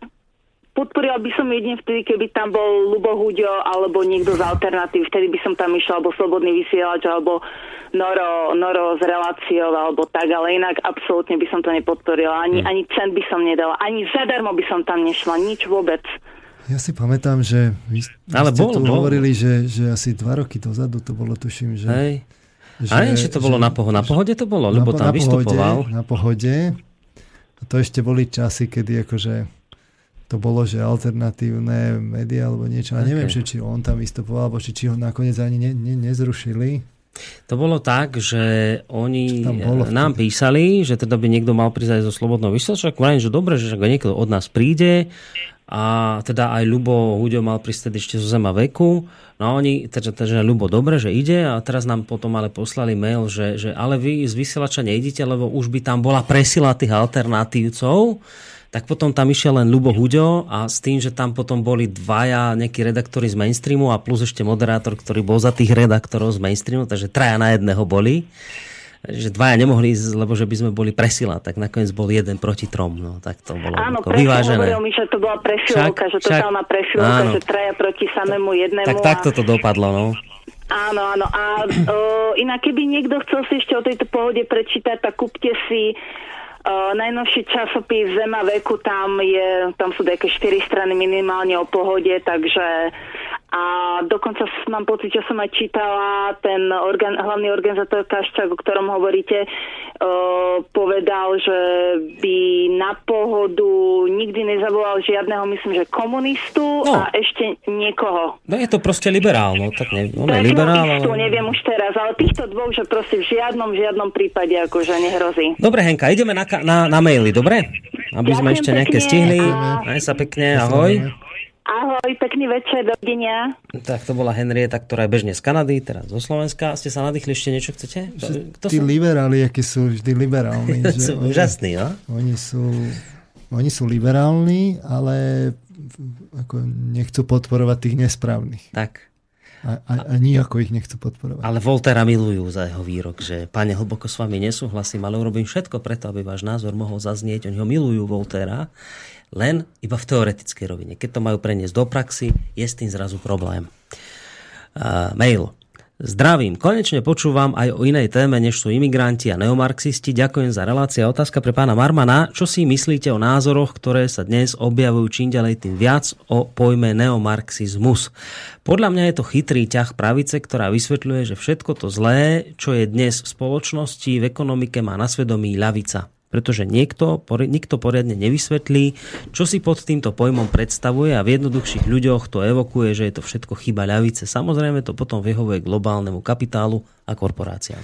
Podporila by som jedine vtedy, keby tam bol Lubo Huďo alebo niekto z alternatív. Vtedy by som tam išla, alebo Slobodný vysielač, alebo Noro, Noro s reláciou, alebo tak, ale inak absolútne by som to nepodporila. Ani, hmm. ani cent by som nedala. Ani zadarmo by som tam nešla. Nič vôbec. Ja si pamätám, že vy, Ale ste bol, tu bol. hovorili, že, že asi dva roky dozadu to bolo, tuším, že... Hej. Že, A či to bolo že, na pohode? Na pohode to bolo, lebo na, tam na vystupoval. Pohode, na pohode. A to ešte boli časy, kedy akože to bolo, že alternatívne médiá alebo niečo. A neviem, okay. či on tam vystupoval, alebo či, či ho nakoniec ani ne, ne, nezrušili. To bolo tak, že oni nám písali, že teda by niekto mal prísť aj zo Slobodnou vysielača. Vrajím, že dobre, že niekto od nás príde a teda aj Ľubo Huďo mal prísť ešte zo Zema veku. No a oni, teda, teda Ľubo dobre, že ide a teraz nám potom ale poslali mail, že, že ale vy z vysielača neidete, lebo už by tam bola presila tých alternatívcov tak potom tam išiel len Lubo Huďo a s tým, že tam potom boli dvaja nejakí redaktori z mainstreamu a plus ešte moderátor, ktorý bol za tých redaktorov z mainstreamu, takže traja na jedného boli že dvaja nemohli ísť, lebo že by sme boli presila, tak nakoniec bol jeden proti trom, no tak to bolo Áno, vyvážené. Áno, že to bola presilovka, však, že totálna presilovka, že traja proti samému jednému. Tak a... takto to dopadlo, no. Áno, áno. A o, inak keby niekto chcel si ešte o tejto pohode prečítať, tak kúpte si Uh, najnovší časopis Zema veku, tam, je, tam sú také 4 strany minimálne o pohode, takže a dokonca mám pocit, že som aj čítala ten organ, hlavný organizátor Kaščák, o ktorom hovoríte, uh, povedal, že by na pohodu nikdy nezavolal žiadneho, myslím, že komunistu no. a ešte niekoho. No je to proste liberál, no tak ne, on je liberál. Ale... neviem už teraz, ale týchto dvoch, že proste v žiadnom, v žiadnom prípade akože nehrozí. Dobre Henka, ideme na, na, na maily, dobre? Aby sme ešte nejaké stihli. A... Aj sa pekne, ahoj. Ahoj, pekný večer, dovidenia. Tak to bola Henrieta, ktorá je bežne z Kanady, teraz zo Slovenska. Ste sa nadýchli ešte niečo chcete? Kto tí sú? liberáli, akí sú vždy liberálni. [LAUGHS] sú že úžasní, no? Oni sú, oni sú liberálni, ale ako nechcú podporovať tých nesprávnych. Tak. A, a, a nijako ich nechcú podporovať. Ale Voltera milujú za jeho výrok, že páne, hlboko s vami nesúhlasím, ale urobím všetko preto, aby váš názor mohol zaznieť. Oni ho milujú Voltera, len iba v teoretickej rovine. Keď to majú preniesť do praxi, je s tým zrazu problém. Uh, mail. Zdravím, konečne počúvam aj o inej téme, než sú imigranti a neomarxisti. Ďakujem za relácia. Otázka pre pána Marmana. Čo si myslíte o názoroch, ktoré sa dnes objavujú čím ďalej tým viac o pojme neomarxizmus? Podľa mňa je to chytrý ťah pravice, ktorá vysvetľuje, že všetko to zlé, čo je dnes v spoločnosti, v ekonomike, má na svedomí ľavica pretože niekto, nikto poriadne nevysvetlí, čo si pod týmto pojmom predstavuje a v jednoduchších ľuďoch to evokuje, že je to všetko chyba ľavice. Samozrejme to potom vyhovuje globálnemu kapitálu a korporáciám.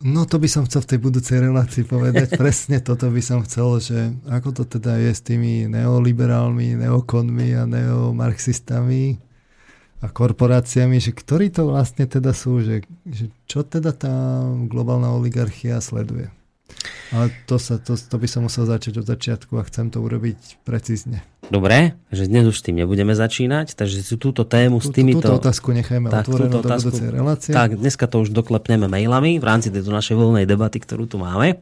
No to by som chcel v tej budúcej relácii povedať. [LAUGHS] Presne toto by som chcel, že ako to teda je s tými neoliberálmi, neokonmi a neomarxistami a korporáciami, že ktorí to vlastne teda sú, že, že čo teda tá globálna oligarchia sleduje. Ale to, sa, to, to by som musel začať od začiatku a chcem to urobiť precízne. Dobre, že dnes už s tým nebudeme začínať, takže si túto tému s týmito... Túto otázku nechajme tak, otvorenú do otázku, relácie. Tak, dneska to už doklepneme mailami v rámci tejto našej voľnej debaty, ktorú tu máme.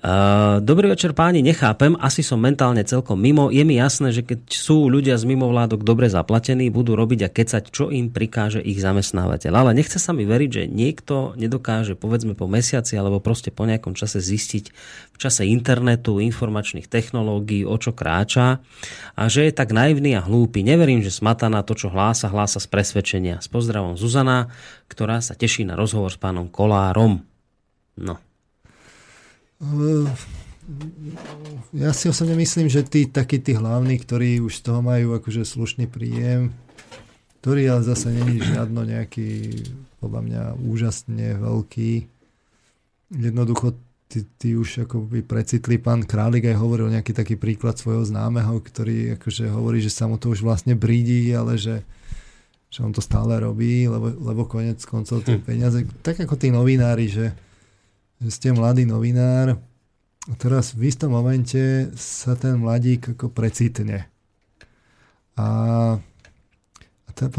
Uh, dobrý večer páni, nechápem, asi som mentálne celkom mimo. Je mi jasné, že keď sú ľudia z mimovládok dobre zaplatení, budú robiť a kecať, čo im prikáže ich zamestnávateľ. Ale nechce sa mi veriť, že niekto nedokáže povedzme po mesiaci alebo proste po nejakom čase zistiť v čase internetu, informačných technológií, o čo kráča a že je tak naivný a hlúpy. Neverím, že smata na to, čo hlása, hlása z presvedčenia. S pozdravom Zuzana, ktorá sa teší na rozhovor s pánom Kolárom. No. Ja si osobne myslím, že tí takí tí hlavní, ktorí už z toho majú akože slušný príjem, ktorý ale zase není žiadno nejaký, podľa mňa, úžasne veľký. Jednoducho tí, tí už by precitli. Pán Králik aj hovoril nejaký taký príklad svojho známeho, ktorý akože hovorí, že sa mu to už vlastne brídi, ale že, že on to stále robí, lebo, lebo konec koncov tie hm. peniaze, tak ako tí novinári, že, ste mladý novinár a teraz v istom momente sa ten mladík ako precitne. A, a to,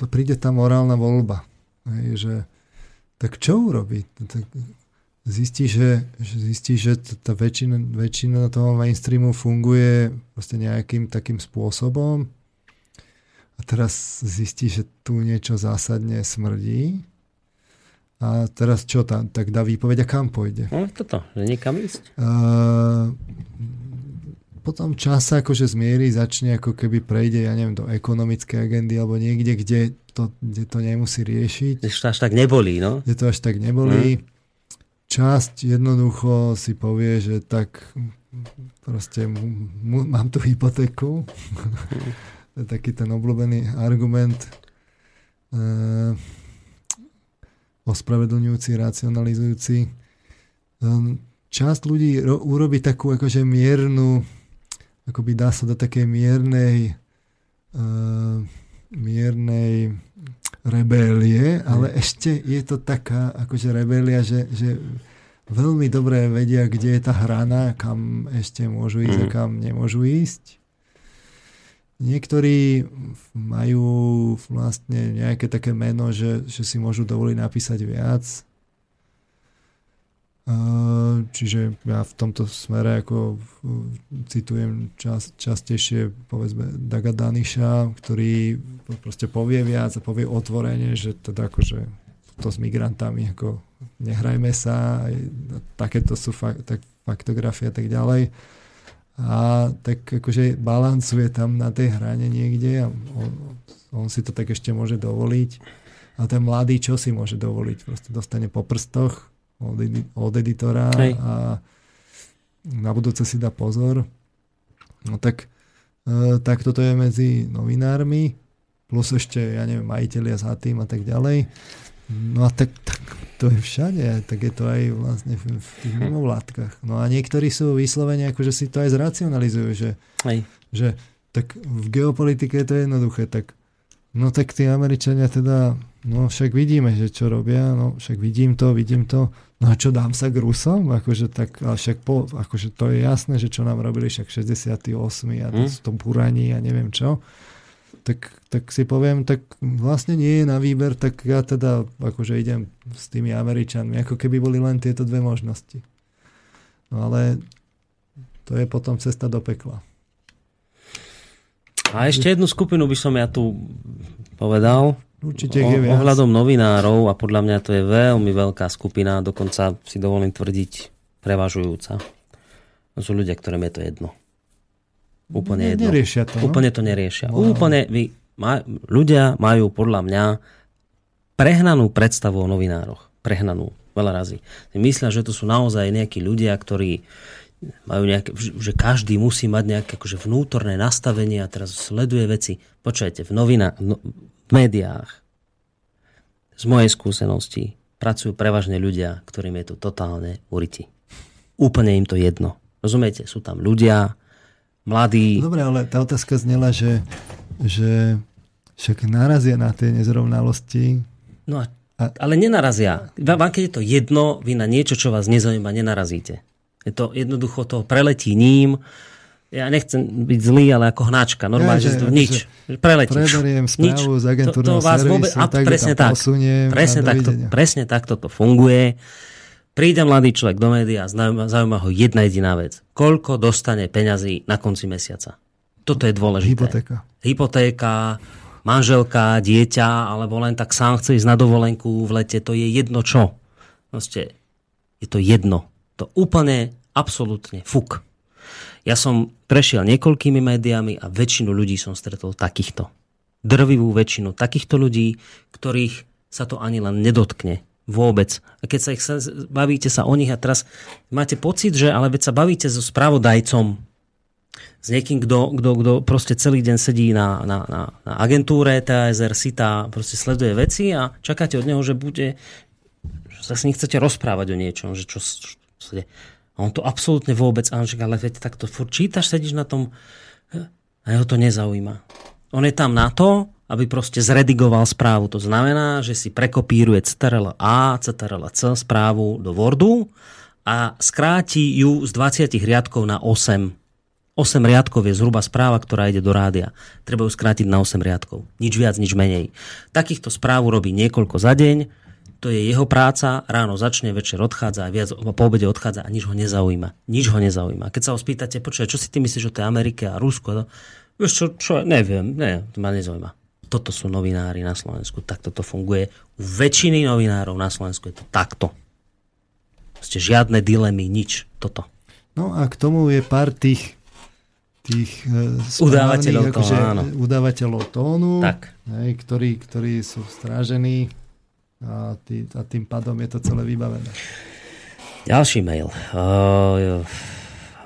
to príde tá morálna voľba. Hej, že, tak čo urobí? Tak zistí, že, že, zistí, že tá väčšina, väčšina toho mainstreamu funguje proste nejakým takým spôsobom a teraz zistí, že tu niečo zásadne smrdí a teraz čo tam? Tak dá výpoveď a kam pôjde? No toto, že niekam ísť. Uh, potom čas sa akože zmierí, začne ako keby prejde, ja neviem, do ekonomickej agendy alebo niekde, kde to, kde to nemusí riešiť. Kde to až tak nebolí, no? Kde to až tak nebolí. Hmm. Časť jednoducho si povie, že tak proste m- mám tu hypotéku. to je taký ten obľúbený argument. Uh, ospravedlňujúci, racionalizujúci. Ehm, časť ľudí ro- urobí takú akože miernu, akoby dá sa do takej miernej uh, miernej rebélie, ale ešte je to taká akože rebélia, že, že veľmi dobre vedia, kde je tá hrana, kam ešte môžu ísť mm. a kam nemôžu ísť. Niektorí majú vlastne nejaké také meno, že, že si môžu dovoliť napísať viac. Čiže ja v tomto smere ako citujem čas, častejšie povedzme Daga Daniša, ktorý proste povie viac a povie otvorene, že teda akože to s migrantami ako nehrajme sa, takéto sú fakt, tak, faktografie a tak ďalej a tak akože balancuje tam na tej hrane niekde a on, on si to tak ešte môže dovoliť. A ten mladý čo si môže dovoliť? Proste dostane po prstoch od, od editora Hej. a na budúce si dá pozor. No tak, e, tak toto je medzi novinármi, plus ešte, ja neviem, majiteľia za tým a tak ďalej. No a tak, tak to je všade, tak je to aj vlastne v, v tých hm. mimovládkach. No a niektorí sú vyslovene, akože si to aj zracionalizujú, že, aj. že tak v geopolitike je to jednoduché, tak no tak tí Američania teda, no však vidíme, že čo robia, no však vidím to, vidím to, no a čo dám sa k Rusom? Akože tak, ale však po, akože to je jasné, že čo nám robili však 68. a to, hm. to buraní a neviem čo. Tak, tak si poviem, tak vlastne nie je na výber, tak ja teda akože idem s tými Američanmi, ako keby boli len tieto dve možnosti. No ale to je potom cesta do pekla. A ešte jednu skupinu by som ja tu povedal. Určite viac. Ohľadom novinárov a podľa mňa to je veľmi veľká skupina, dokonca si dovolím tvrdiť prevažujúca. To sú ľudia, ktorým je to jedno. Úplne ne, jedno. Neriešia to. No? Úplne to neriešia. No. Úplne, vy, maj, ľudia majú podľa mňa prehnanú predstavu o novinároch. Prehnanú. Veľa razy. Myslia, že to sú naozaj nejakí ľudia, ktorí majú nejaké, že každý musí mať nejaké akože vnútorné nastavenie a teraz sleduje veci. Počujete, v novinách, no, v médiách, z mojej skúsenosti, pracujú prevažne ľudia, ktorým je to totálne uriti. Úplne im to jedno. Rozumiete? Sú tam ľudia, mladí. Dobre, ale tá otázka znela, že, že však narazia na tie nezrovnalosti. No a, a... ale nenarazia. Vám, keď je to jedno, vy na niečo, čo vás nezaujíma, nenarazíte. Je to jednoducho to preletí ním. Ja nechcem byť zlý, ale ako hnačka. Normálne, ja, že, že nič. Že preletíš. Preberiem správu nič. z agentúrneho to, to vás vôbec, a, tak, presne tak. Presne tak, to, presne takto to funguje. Príde mladý človek do médiá a zaujíma ho jedna jediná vec. Koľko dostane peňazí na konci mesiaca? Toto je dôležité. Hypotéka. Hypotéka, manželka, dieťa, alebo len tak sám chce ísť na dovolenku v lete. To je jedno čo. Proste je to jedno. To úplne, absolútne fuk. Ja som prešiel niekoľkými médiami a väčšinu ľudí som stretol takýchto. Drvivú väčšinu takýchto ľudí, ktorých sa to ani len nedotkne. Vôbec. A keď sa ich sa, bavíte sa o nich a teraz máte pocit, že ale veď sa bavíte so spravodajcom, s niekým, kto, proste celý deň sedí na, na, na, na agentúre TASR, SITA, proste sleduje veci a čakáte od neho, že bude, že sa s ním chcete rozprávať o niečom, že čo, podstate. A on to absolútne vôbec, a on říká, ale veď takto furt čítaš, sedíš na tom a jeho to nezaujíma. On je tam na to, aby proste zredigoval správu. To znamená, že si prekopíruje CTRL A, CTRL C správu do Wordu a skráti ju z 20 riadkov na 8. 8 riadkov je zhruba správa, ktorá ide do rádia. Treba ju skrátiť na 8 riadkov. Nič viac, nič menej. Takýchto správ robí niekoľko za deň to je jeho práca, ráno začne, večer odchádza a viac po obede odchádza a nič ho nezaujíma. Nič ho nezaujíma. Keď sa ho spýtate, počuaj, čo si ty myslíš o tej Amerike a Rusko? Vieš čo, čo, neviem, ne, to ma nezaujíma. Toto sú novinári na Slovensku, takto to funguje. U väčšiny novinárov na Slovensku je to takto. Ste žiadne dilemy, nič. Toto. No a k tomu je pár tých tých e, udávateľov, akože, áno. udávateľov tónu, tak. Hej, ktorí, ktorí sú strážení a, tý, a tým pádom je to celé vybavené. Ďalší mail. Uh,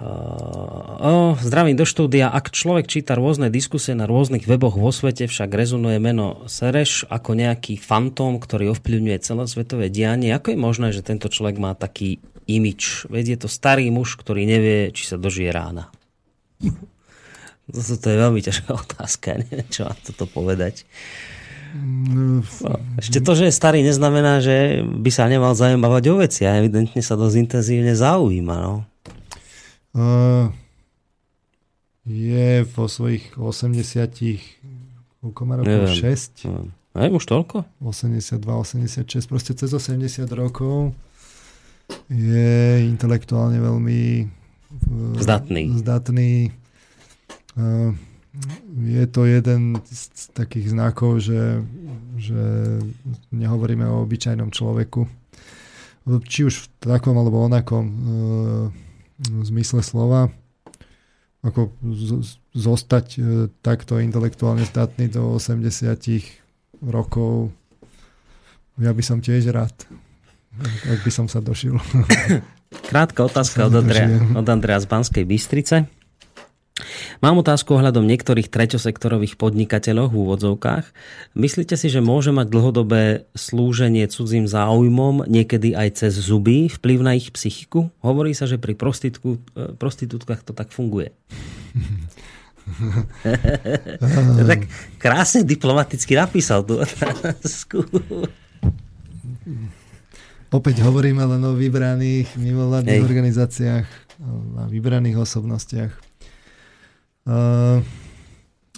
uh, zdravím do štúdia. Ak človek číta rôzne diskusie na rôznych weboch vo svete, však rezonuje meno Sereš ako nejaký fantóm, ktorý ovplyvňuje celosvetové dianie. Ako je možné, že tento človek má taký imič? Veď je to starý muž, ktorý nevie, či sa dožije rána. To je veľmi ťažká otázka, neviem, čo mám toto povedať. No, ešte to, že je starý, neznamená, že by sa nemal zaujímavať o veci a evidentne sa dosť intenzívne zaujíma. No. Uh, je vo svojich 80 koľko má rokov? Neviem. 6? Aj, už toľko? 82, 86, proste cez 80 rokov je intelektuálne veľmi zdatný. zdatný. Uh, je to jeden z takých znakov, že, že nehovoríme o obyčajnom človeku. Či už v takom alebo onakom e, zmysle slova, ako z, zostať e, takto intelektuálne zdatný do 80 rokov, ja by som tiež rád, ak by som sa došil. [LAUGHS] Krátka otázka od Andrea, od Andrea z Banskej Bystrice. Mám otázku ohľadom niektorých treťosektorových podnikateľov v úvodzovkách. Myslíte si, že môže mať dlhodobé slúženie cudzím záujmom, niekedy aj cez zuby, vplyv na ich psychiku? Hovorí sa, že pri e, prostitútkach to tak funguje. [LAUGHS] tak krásne diplomaticky napísal tú otázku. Opäť hovoríme len o vybraných mimovládnych organizáciách, a vybraných osobnostiach. Uh,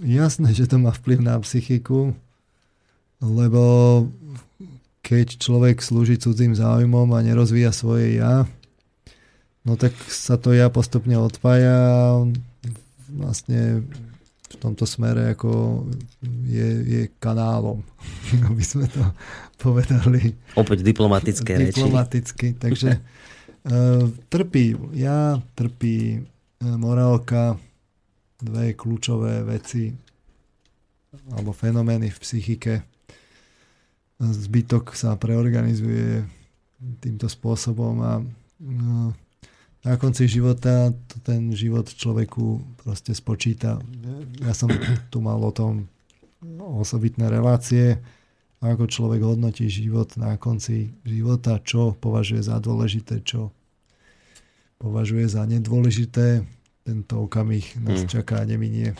jasné, že to má vplyv na psychiku, lebo keď človek slúži cudzím záujmom a nerozvíja svoje ja, no tak sa to ja postupne odpája vlastne v tomto smere ako je, je kanálom, [LAUGHS] aby sme to povedali. Opäť diplomatické reči. Diplomaticky, takže uh, [LAUGHS] trpí ja, trpí uh, morálka, dve kľúčové veci alebo fenomény v psychike zbytok sa preorganizuje týmto spôsobom a no, na konci života ten život človeku proste spočíta. Ja som tu mal o tom osobitné relácie, ako človek hodnotí život na konci života, čo považuje za dôležité, čo považuje za nedôležité. Tento okamih nás hmm. čaká a neminie.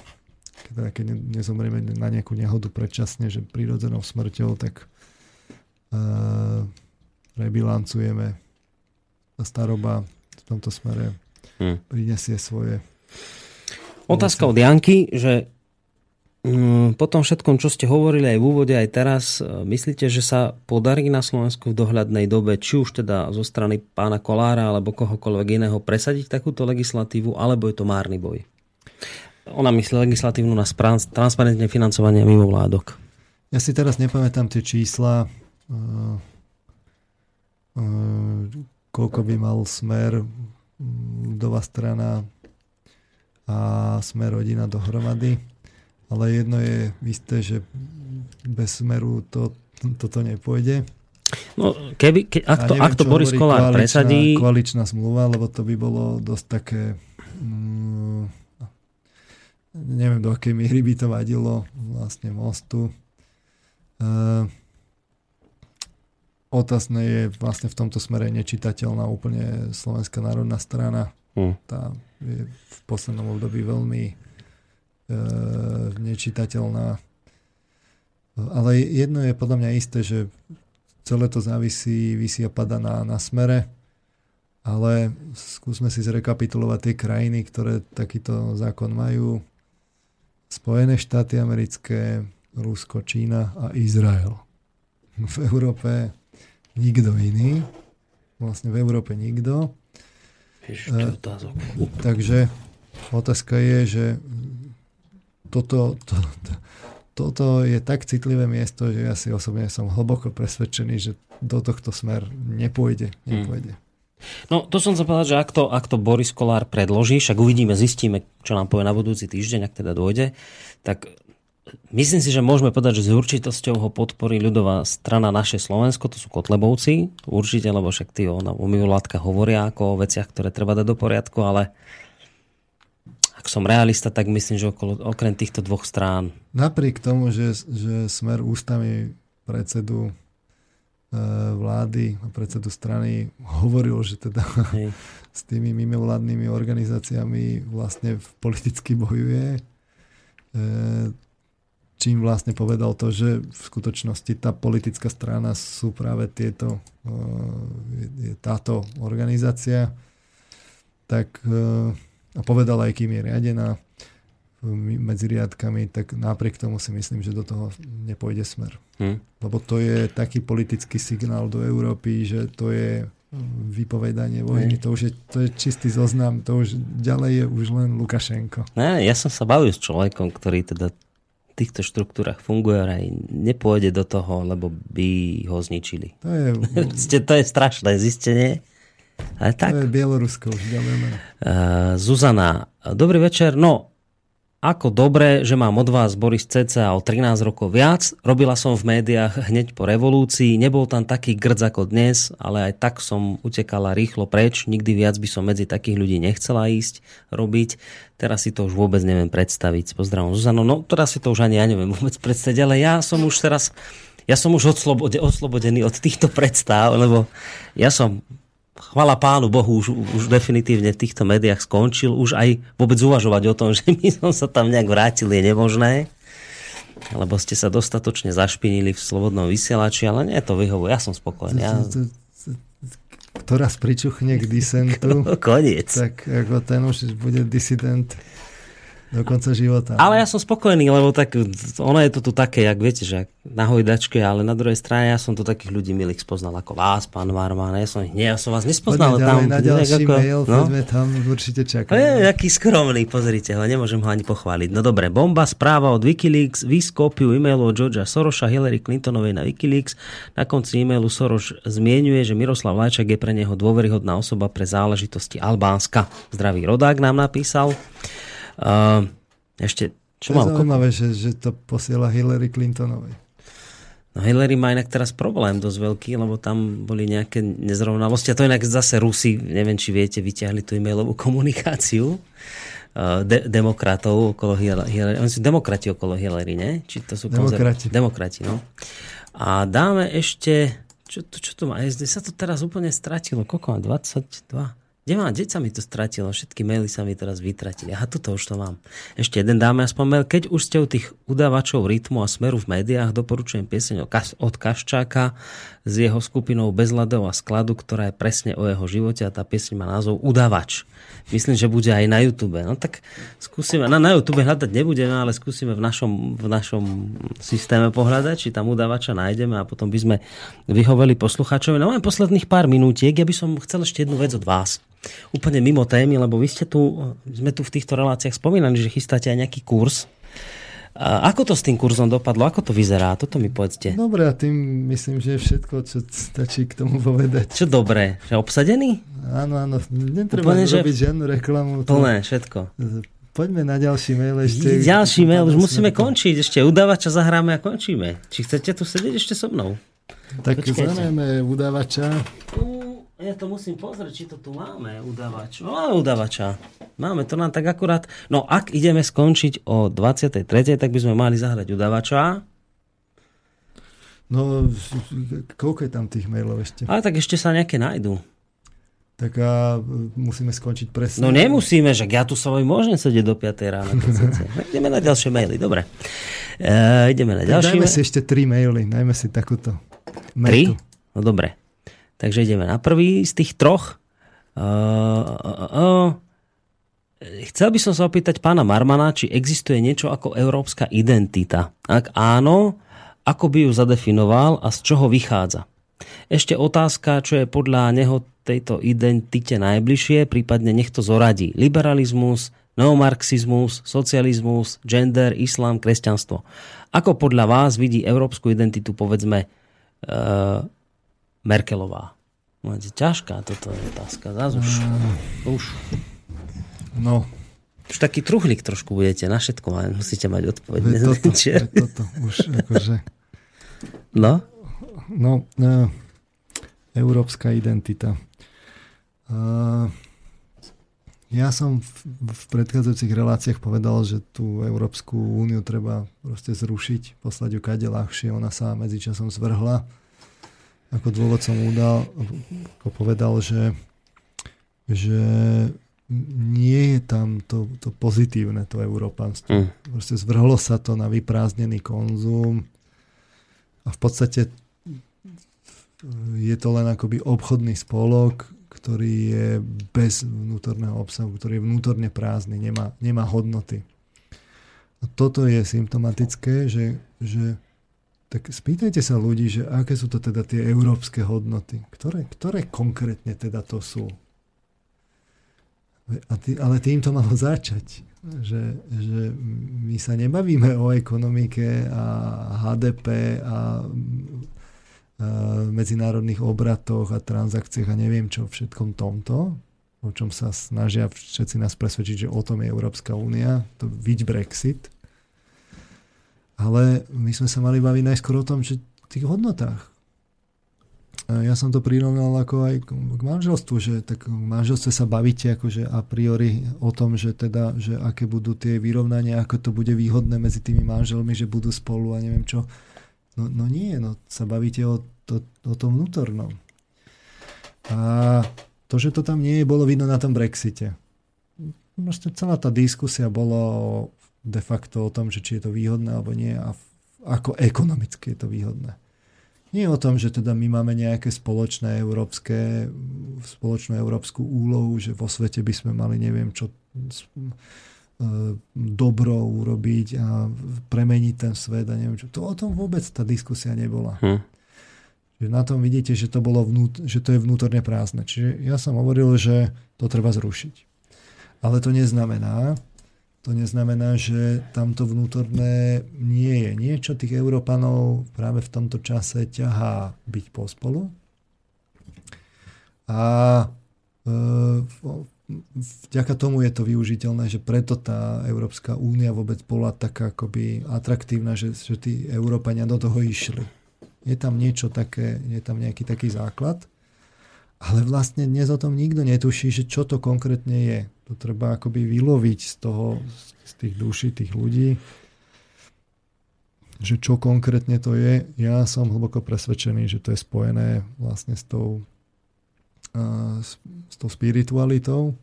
Keď, keď nezomrieme na nejakú nehodu predčasne, že prirodzenou smrťou, tak rebilancujeme. A staroba v tomto smere hmm. prinesie svoje. Otázka od Janky, že mm, po tom všetkom, čo ste hovorili aj v úvode, aj teraz, e, myslíte, že sa podarí na Slovensku v dohľadnej dobe, či už teda zo strany pána Kolára alebo kohokoľvek iného presadiť takúto legislatívu, alebo je to márny boj? Ona myslí legislatívnu na transparentne financovanie mimo vládok. Ja si teraz nepamätám tie čísla, koľko by mal smer ľudová strana a smer rodina dohromady. Ale jedno je isté, že bez smeru to, toto nepôjde. No, keby, ke, ak, to, neviem, ak to Boris Kolár presadí... Koaličná zmluva, lebo to by bolo dosť také... Mm, neviem, do akej miery by to vadilo vlastne mostu. Uh, Otázne je vlastne v tomto smere nečitateľná úplne Slovenská národná strana. Hmm. Tá je v poslednom období veľmi nečitateľná. Ale jedno je podľa mňa isté, že celé to závisí, vysí a pada na, na smere, ale skúsme si zrekapitulovať tie krajiny, ktoré takýto zákon majú. Spojené štáty americké, Rusko, Čína a Izrael. V Európe nikto iný. Vlastne v Európe nikto. Ešte takže otázka je, že toto, to, to, toto je tak citlivé miesto, že ja si osobne som hlboko presvedčený, že do tohto smer nepôjde. Hmm. nepôjde. Hmm. No to som sa povedať, že ak to, ak to Boris Kolár predloží, však uvidíme, zistíme, čo nám povie na budúci týždeň, ak teda dôjde, tak Myslím si, že môžeme povedať, že s určitosťou ho podporí ľudová strana naše Slovensko, to sú Kotlebovci, určite, lebo však tí o, o hovoria ako o veciach, ktoré treba dať do poriadku, ale ak som realista, tak myslím, že okolo, okrem týchto dvoch strán. Napriek tomu, že, že smer ústavy predsedu e, vlády a predsedu strany hovoril, že teda Hej. [LAUGHS] s tými mimovládnymi organizáciami vlastne politicky bojuje, e, čím vlastne povedal to, že v skutočnosti tá politická strana sú práve tieto, je táto organizácia, tak a povedal aj, kým je riadená medzi riadkami, tak napriek tomu si myslím, že do toho nepôjde smer. Hmm. Lebo to je taký politický signál do Európy, že to je vypovedanie vojny, to už je, to je čistý zoznam, to už ďalej je už len Lukašenko. Ne, ja som sa bavil s človekom, ktorý teda týchto štruktúrach funguje, aj nepôjde do toho, lebo by ho zničili. To je, [LAUGHS] to je strašné zistenie. Ale tak. To je Bielorusko už Uh, Zuzana, dobrý večer. No, ako dobre, že mám od vás Boris cca o 13 rokov viac. Robila som v médiách hneď po revolúcii. Nebol tam taký grdz ako dnes, ale aj tak som utekala rýchlo preč. Nikdy viac by som medzi takých ľudí nechcela ísť robiť. Teraz si to už vôbec neviem predstaviť. Pozdravom Zuzano. No teraz si to už ani ja neviem vôbec predstaviť, ale ja som už teraz ja som už oslobodený od týchto predstav, lebo ja som chvala pánu Bohu, už, už definitívne v týchto médiách skončil. Už aj vôbec uvažovať o tom, [LAUGHS] že my som sa tam nejak vrátil, je nemožné. Lebo ste sa dostatočne zašpinili v slobodnom vysielači, ale nie, to vyhovuje. Ja som spokojný. Ja... Ktorá pričuchne k disentu, [LAUGHS] Koniec. tak ako ten už bude disident do konca života. Ale ja som spokojný, lebo tak ono je to tu také, jak viete, že na hojdačke, ale na druhej strane ja som tu takých ľudí milých spoznal ako vás, pán Marman. Ja som, nie, ja som vás nespoznal. Poďme tam, na ďalší ako, mail, no? poďme tam, určite čakám. Je, aký skromný, pozrite ho, nemôžem ho ani pochváliť. No dobre, bomba, správa od Wikileaks, vys kópiu e-mailu od Georgia Sorosa, Hillary Clintonovej na Wikileaks. Na konci e-mailu Soros zmienuje, že Miroslav Lajčak je pre neho dôveryhodná osoba pre záležitosti Albánska. Zdravý rodák nám napísal. Uh, ešte, čo to je zaujímavé, že, že to posiela Hillary Clintonovej. No Hillary má inak teraz problém dosť veľký, lebo tam boli nejaké nezrovnalosti. A to inak zase Rusi, neviem, či viete, vyťahli tú e-mailovú komunikáciu de- demokratov okolo Hillary. Oni sú demokrati okolo Hillary, ne? Či to sú demokrati. Demokrati, no. A dáme ešte... Čo, to, čo to má? SD sa to teraz úplne stratilo. Koľko má? 22? Kde, má, kde sa mi to stratilo? Všetky maily sa mi teraz vytratili. Aha, tuto už to mám. Ešte jeden dáme aspoň mail. Keď už ste u tých udávačov rytmu a smeru v médiách, doporučujem pieseň od Kaščáka s jeho skupinou Bezladov a skladu, ktorá je presne o jeho živote a tá pieseň má názov Udávač. Myslím, že bude aj na YouTube. No tak skúsime, na, na YouTube hľadať nebudeme, ale skúsime v našom, v našom systéme pohľadať, či tam udávača nájdeme a potom by sme vyhoveli poslucháčovi. No máme posledných pár minútiek, ja by som chcel ešte jednu vec od vás úplne mimo témy, lebo vy ste tu, sme tu v týchto reláciách spomínali, že chystáte aj nejaký kurz. A ako to s tým kurzom dopadlo? Ako to vyzerá? Toto mi povedzte. Dobre, a tým myslím, že je všetko, čo stačí k tomu povedať. Čo dobre? Že obsadený? Áno, áno. Netreba Úplne, robiť že... žiadnu reklamu. Plné, všetko. Poďme na ďalší mail ešte. Ďalší mail, už musíme končiť. Ešte udávača zahráme a končíme. Či chcete tu sedieť ešte so mnou? Tak zanajme udávača. Ja to musím pozrieť, či to tu máme, udavač. No, máme udavača. Máme to nám tak akurát. No, ak ideme skončiť o 23., tak by sme mali zahrať udavača. No, koľko je tam tých mailov ešte? Ale tak ešte sa nejaké nájdú. Tak a musíme skončiť presne. No nemusíme, že ja tu sa môžem sedieť do 5 rána. ideme na ďalšie maily, dobre. E, ideme na ďalšie. Dajme si ešte tri maily, dajme si takúto. Metu. Tri? No dobre. Takže ideme na prvý z tých troch. Uh, uh, uh, Chcel by som sa opýtať pána Marmana, či existuje niečo ako európska identita. Ak áno, ako by ju zadefinoval a z čoho vychádza. Ešte otázka, čo je podľa neho tejto identite najbližšie, prípadne nech to zoradí. Liberalizmus, neomarxizmus, socializmus, gender, islám, kresťanstvo. Ako podľa vás vidí európsku identitu, povedzme, Merkelová? Máte ťažká toto je otázka. Zás už. Už. No. Už taký truhlík trošku budete na všetko, ale musíte mať odpoveď. Ve [LAUGHS] toto, ve toto, už akože... No? No, uh, európska identita. Uh, ja som v, v predchádzajúcich reláciách povedal, že tú Európsku úniu treba proste zrušiť, poslať ju kade ľahšie. Ona sa medzičasom zvrhla ako dôvod som udal, ako povedal, že, že nie je tam to, to pozitívne, to európanstvo. Mm. Proste zvrhlo sa to na vyprázdnený konzum a v podstate je to len akoby obchodný spolok, ktorý je bez vnútorného obsahu, ktorý je vnútorne prázdny, nemá, nemá hodnoty. A toto je symptomatické, že, že tak spýtajte sa ľudí, že aké sú to teda tie európske hodnoty. Ktoré, ktoré konkrétne teda to sú? A tý, ale tým to malo začať. Že, že my sa nebavíme o ekonomike a HDP a, a medzinárodných obratoch a transakciách a neviem čo všetkom tomto, o čom sa snažia všetci nás presvedčiť, že o tom je Európska únia, to viď Brexit. Ale my sme sa mali baviť najskôr o tom, že tých hodnotách. Ja som to prirovnal ako aj k manželstvu, že tak v manželstve sa bavíte akože a priori o tom, že teda, že aké budú tie vyrovnania, ako to bude výhodné medzi tými manželmi, že budú spolu a neviem čo. No, no nie, no sa bavíte o, to, o tom vnútornom. A to, že to tam nie je, bolo vidno na tom Brexite. Proste celá tá diskusia bola o de facto o tom, že či je to výhodné alebo nie a ako ekonomicky je to výhodné. Nie o tom, že teda my máme nejaké spoločné európske, spoločnú európsku úlohu, že vo svete by sme mali neviem čo dobro urobiť a premeniť ten svet a neviem čo. To o tom vôbec tá diskusia nebola. Hm. Že na tom vidíte, že to, bolo vnút, že to je vnútorne prázdne. Čiže ja som hovoril, že to treba zrušiť. Ale to neznamená, to neznamená, že tamto vnútorné nie je. Niečo tých Európanov práve v tomto čase ťahá byť pospolu. A e, vďaka tomu je to využiteľné, že preto tá Európska únia vôbec bola taká akoby atraktívna, že, že tí Európania do toho išli. Je tam niečo také, je tam nejaký taký základ, ale vlastne dnes o tom nikto netuší, že čo to konkrétne je. To treba akoby vyloviť z toho, z tých duší tých ľudí, že čo konkrétne to je. Ja som hlboko presvedčený, že to je spojené vlastne s tou s, s tou spiritualitou,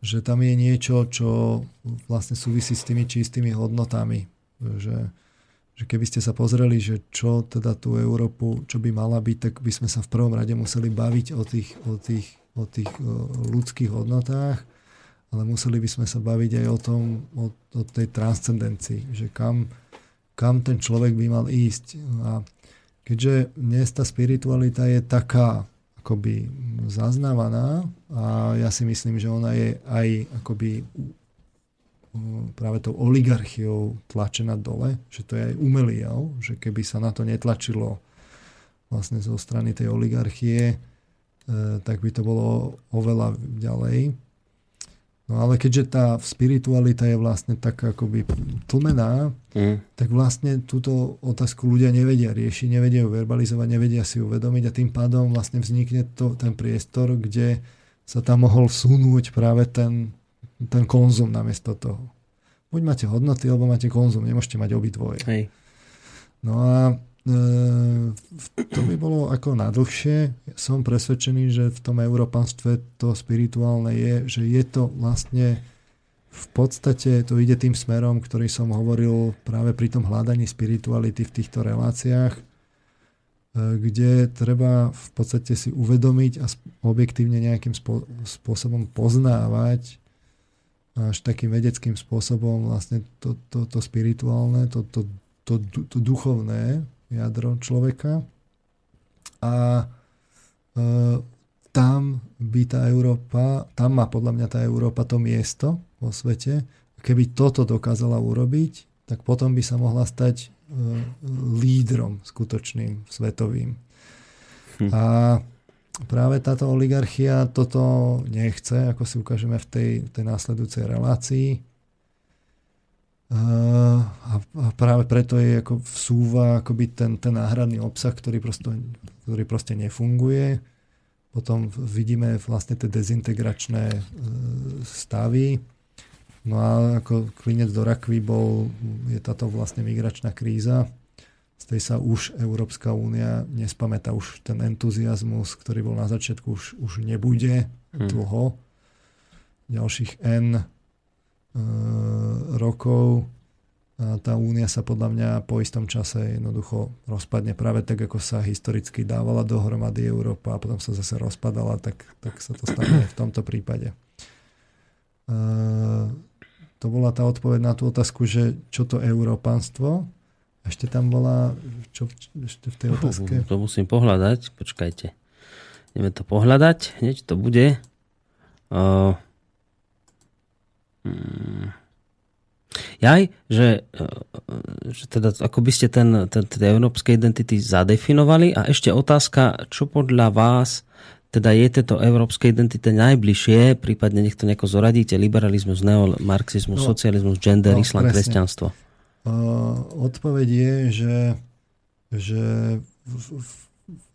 že tam je niečo, čo vlastne súvisí s tými čistými hodnotami. Že, že keby ste sa pozreli, že čo teda tú Európu, čo by mala byť, tak by sme sa v prvom rade museli baviť o tých, o tých, o tých ľudských hodnotách, ale museli by sme sa baviť aj o tom, o, o tej transcendencii, že kam, kam ten človek by mal ísť. A keďže dnes tá spiritualita je taká akoby zaznávaná a ja si myslím, že ona je aj akoby práve tou oligarchiou tlačená dole, že to je aj umelý jav, že keby sa na to netlačilo vlastne zo strany tej oligarchie, e, tak by to bolo oveľa ďalej. No ale keďže tá spiritualita je vlastne tak akoby tlmená, mm. tak vlastne túto otázku ľudia nevedia riešiť, nevedia ju verbalizovať, nevedia si uvedomiť a tým pádom vlastne vznikne to, ten priestor, kde sa tam mohol vsunúť práve ten, ten konzum namiesto toho. Buď máte hodnoty, alebo máte konzum, nemôžete mať obidvoje. Hej. No a E, to by bolo ako nadlhšie. Som presvedčený, že v tom európanstve to spirituálne je, že je to vlastne v podstate to ide tým smerom, ktorý som hovoril práve pri tom hľadaní spirituality v týchto reláciách, e, kde treba v podstate si uvedomiť a objektívne nejakým spôsobom poznávať až takým vedeckým spôsobom vlastne to, to, to spirituálne, to, to, to, to duchovné, jadro človeka. A e, tam by tá Európa, tam má podľa mňa tá Európa to miesto vo svete. Keby toto dokázala urobiť, tak potom by sa mohla stať e, lídrom skutočným, svetovým. Hm. A práve táto oligarchia toto nechce, ako si ukážeme v tej, tej následujúcej relácii. A, a práve preto je ako vsúva akoby ten, ten náhradný obsah, ktorý proste, ktorý proste nefunguje. Potom vidíme vlastne tie dezintegračné e, stavy. No a ako klinec do rakvy bol, je táto vlastne migračná kríza. Z tej sa už Európska únia nespamätá už ten entuziasmus, ktorý bol na začiatku, už, už nebude hmm. dlho. Ďalších N E, rokov tá únia sa podľa mňa po istom čase jednoducho rozpadne práve tak, ako sa historicky dávala dohromady Európa a potom sa zase rozpadala, tak, tak sa to stane v tomto prípade. E, to bola tá odpoveď na tú otázku, že čo to európanstvo. Ešte tam bola, čo ešte v tej otázke? To musím pohľadať, počkajte. Ideme to pohľadať, hneď to bude. Uh, Hmm. Jaj, že, že teda ako by ste ten, ten, tie európske identity zadefinovali a ešte otázka, čo podľa vás teda je tieto európske identity najbližšie, prípadne nech to nejako zoradíte, liberalizmus, neomarxizmus, no, socializmus, gender, no, presne. kresťanstvo. Uh, odpoveď je, že, že v, v, v,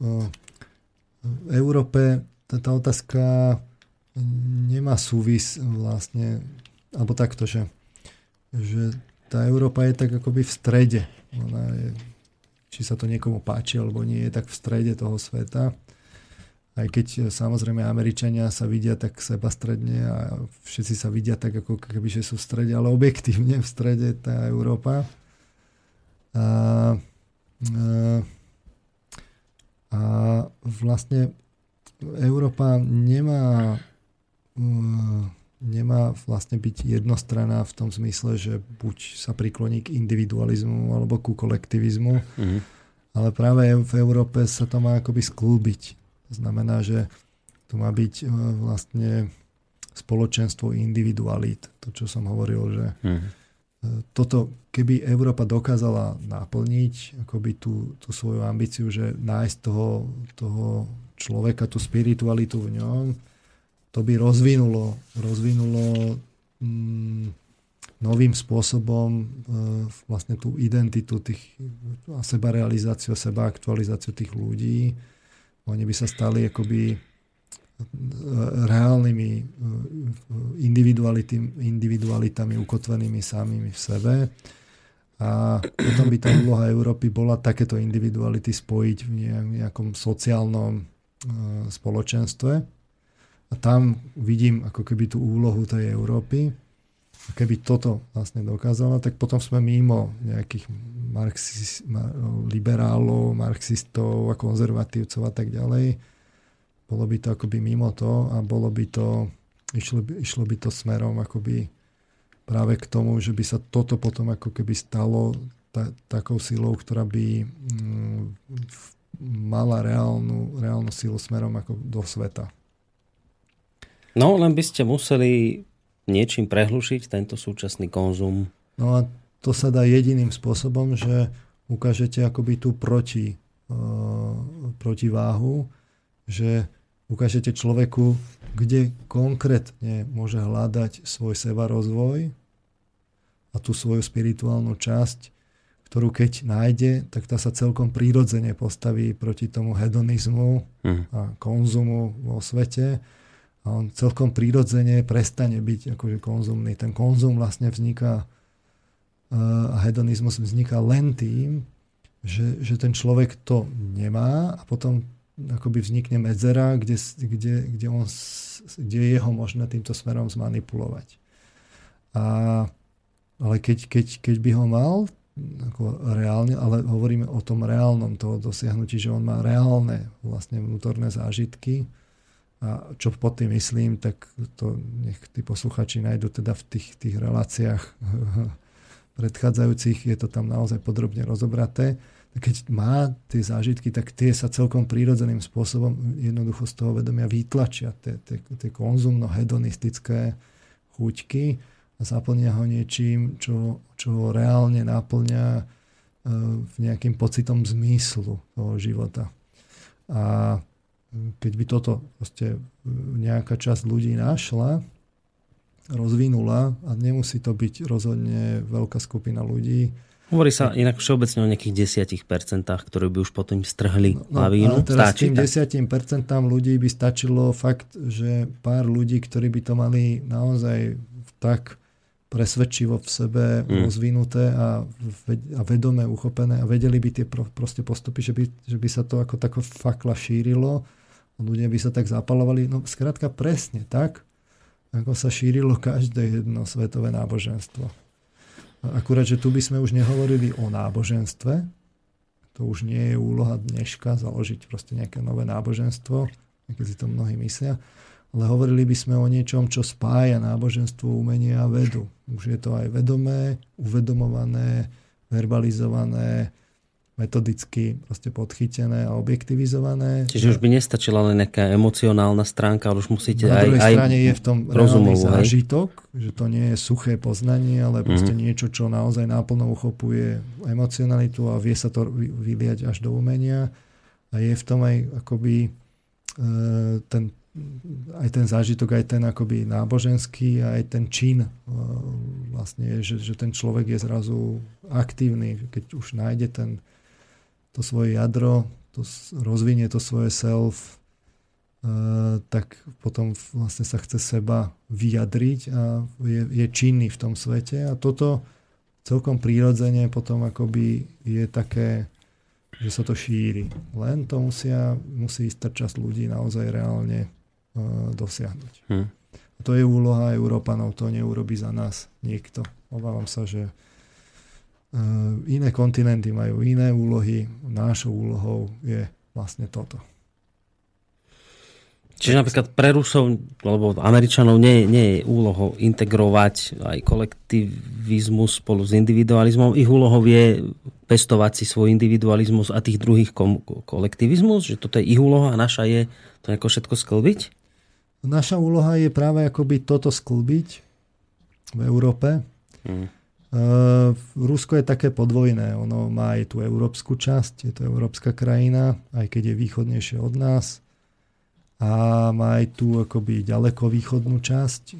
v Európe tá, tá otázka nemá súvis vlastne alebo takto, že, že tá Európa je tak akoby v strede. Ona je, či sa to niekomu páči alebo nie, je tak v strede toho sveta. Aj keď samozrejme Američania sa vidia tak sebastredne a všetci sa vidia tak ako keby, že sú v strede, ale objektívne v strede tá Európa. A, a, a vlastne Európa nemá nemá vlastne byť jednostranná v tom zmysle, že buď sa prikloní k individualizmu alebo ku kolektivizmu, mm-hmm. ale práve v Európe sa to má akoby sklúbiť. To znamená, že tu má byť e, vlastne spoločenstvo individualít. To, čo som hovoril, že mm-hmm. toto, keby Európa dokázala naplniť akoby tú, tú svoju ambíciu, že nájsť toho, toho človeka, tú spiritualitu v ňom, to by rozvinulo, rozvinulo mm, novým spôsobom e, vlastne tú identitu tých, a sebarealizáciu, sebaaktualizáciu tých ľudí. Oni by sa stali akoby e, reálnymi e, individualitami ukotvenými samými v sebe. A potom by tá úloha Európy bola takéto individuality spojiť v nejakom sociálnom spoločenstve a tam vidím ako keby tú úlohu tej Európy. A keby toto vlastne dokázala, tak potom sme mimo nejakých marxis, mar, liberálov, marxistov a konzervatívcov a tak ďalej. Bolo by to akoby mimo to a bolo by to, išlo by, išlo by to smerom akoby práve k tomu, že by sa toto potom ako keby stalo ta, takou silou, ktorá by mm, mala reálnu, reálnu silu smerom ako do sveta. No, len by ste museli niečím prehlušiť tento súčasný konzum. No a to sa dá jediným spôsobom, že ukážete akoby tú proti, uh, protiváhu, že ukážete človeku, kde konkrétne môže hľadať svoj seba rozvoj a tú svoju spirituálnu časť, ktorú keď nájde, tak tá sa celkom prírodzene postaví proti tomu hedonizmu mm. a konzumu vo svete a on celkom prírodzene prestane byť akože konzumný. Ten konzum vlastne vzniká a hedonizmus vzniká len tým, že, že ten človek to nemá a potom akoby vznikne medzera, kde, kde, kde, on, kde je ho možné týmto smerom zmanipulovať. A, ale keď, keď, keď by ho mal ako reálne, ale hovoríme o tom reálnom toho dosiahnutí, že on má reálne vlastne vnútorné zážitky, a čo pod tým myslím, tak to nech tí posluchači nájdu teda v tých, tých reláciách [LAUGHS] predchádzajúcich, je to tam naozaj podrobne rozobraté. Keď má tie zážitky, tak tie sa celkom prírodzeným spôsobom jednoducho z toho vedomia vytlačia, tie, tie, tie konzumno-hedonistické chuťky a zaplnia ho niečím, čo, čo reálne naplňa e, nejakým pocitom zmyslu toho života. A keď by toto nejaká časť ľudí našla, rozvinula a nemusí to byť rozhodne veľká skupina ľudí. Hovorí sa inak všeobecne o nejakých 10%, ktoré by už potom strhli no, lavínu. No, teraz Stačí, tým 10% ľudí by stačilo fakt, že pár ľudí, ktorí by to mali naozaj tak presvedčivo v sebe mm. rozvinuté a, a vedome uchopené a vedeli by tie proste postupy, že by, že by sa to ako tako fakla šírilo ľudia by sa tak zapalovali. No skrátka presne tak, ako sa šírilo každé jedno svetové náboženstvo. Akurát, že tu by sme už nehovorili o náboženstve, to už nie je úloha dneška založiť proste nejaké nové náboženstvo, keď si to mnohí myslia, ale hovorili by sme o niečom, čo spája náboženstvo, umenie a vedu. Už je to aj vedomé, uvedomované, verbalizované, metodicky proste podchytené a objektivizované. Čiže už by nestačila len nejaká emocionálna stránka, ale už musíte Na aj... druhej aj strane je v tom reálny zážitok, že to nie je suché poznanie, ale proste mm-hmm. niečo, čo naozaj náplno uchopuje emocionalitu a vie sa to vyliať až do umenia. A je v tom aj akoby e, ten aj ten zážitok, aj ten akoby náboženský, aj ten čin e, vlastne že, že ten človek je zrazu aktívny, keď už nájde ten, to svoje jadro, to rozvinie to svoje self, uh, tak potom vlastne sa chce seba vyjadriť a je, je činný v tom svete a toto celkom prírodzene potom akoby je také, že sa to šíri. Len to musia, musí ísť časť ľudí naozaj reálne uh, dosiahnuť. A to je úloha Európanov, to neurobi za nás niekto. Obávam sa, že iné kontinenty majú iné úlohy, nášou úlohou je vlastne toto. Čiže napríklad pre Rusov alebo Američanov nie, nie je úlohou integrovať aj kolektivizmus spolu s individualizmom. Ich úlohou je pestovať si svoj individualizmus a tých druhých kom- kolektivizmus, že toto je ich úloha a naša je to ako všetko sklbiť? Naša úloha je práve akoby toto sklbiť v Európe. Hmm. Uh, Rusko je také podvojné. Ono má aj tú európsku časť, je to európska krajina, aj keď je východnejšie od nás a má aj tú akoby ďaleko východnú časť, e,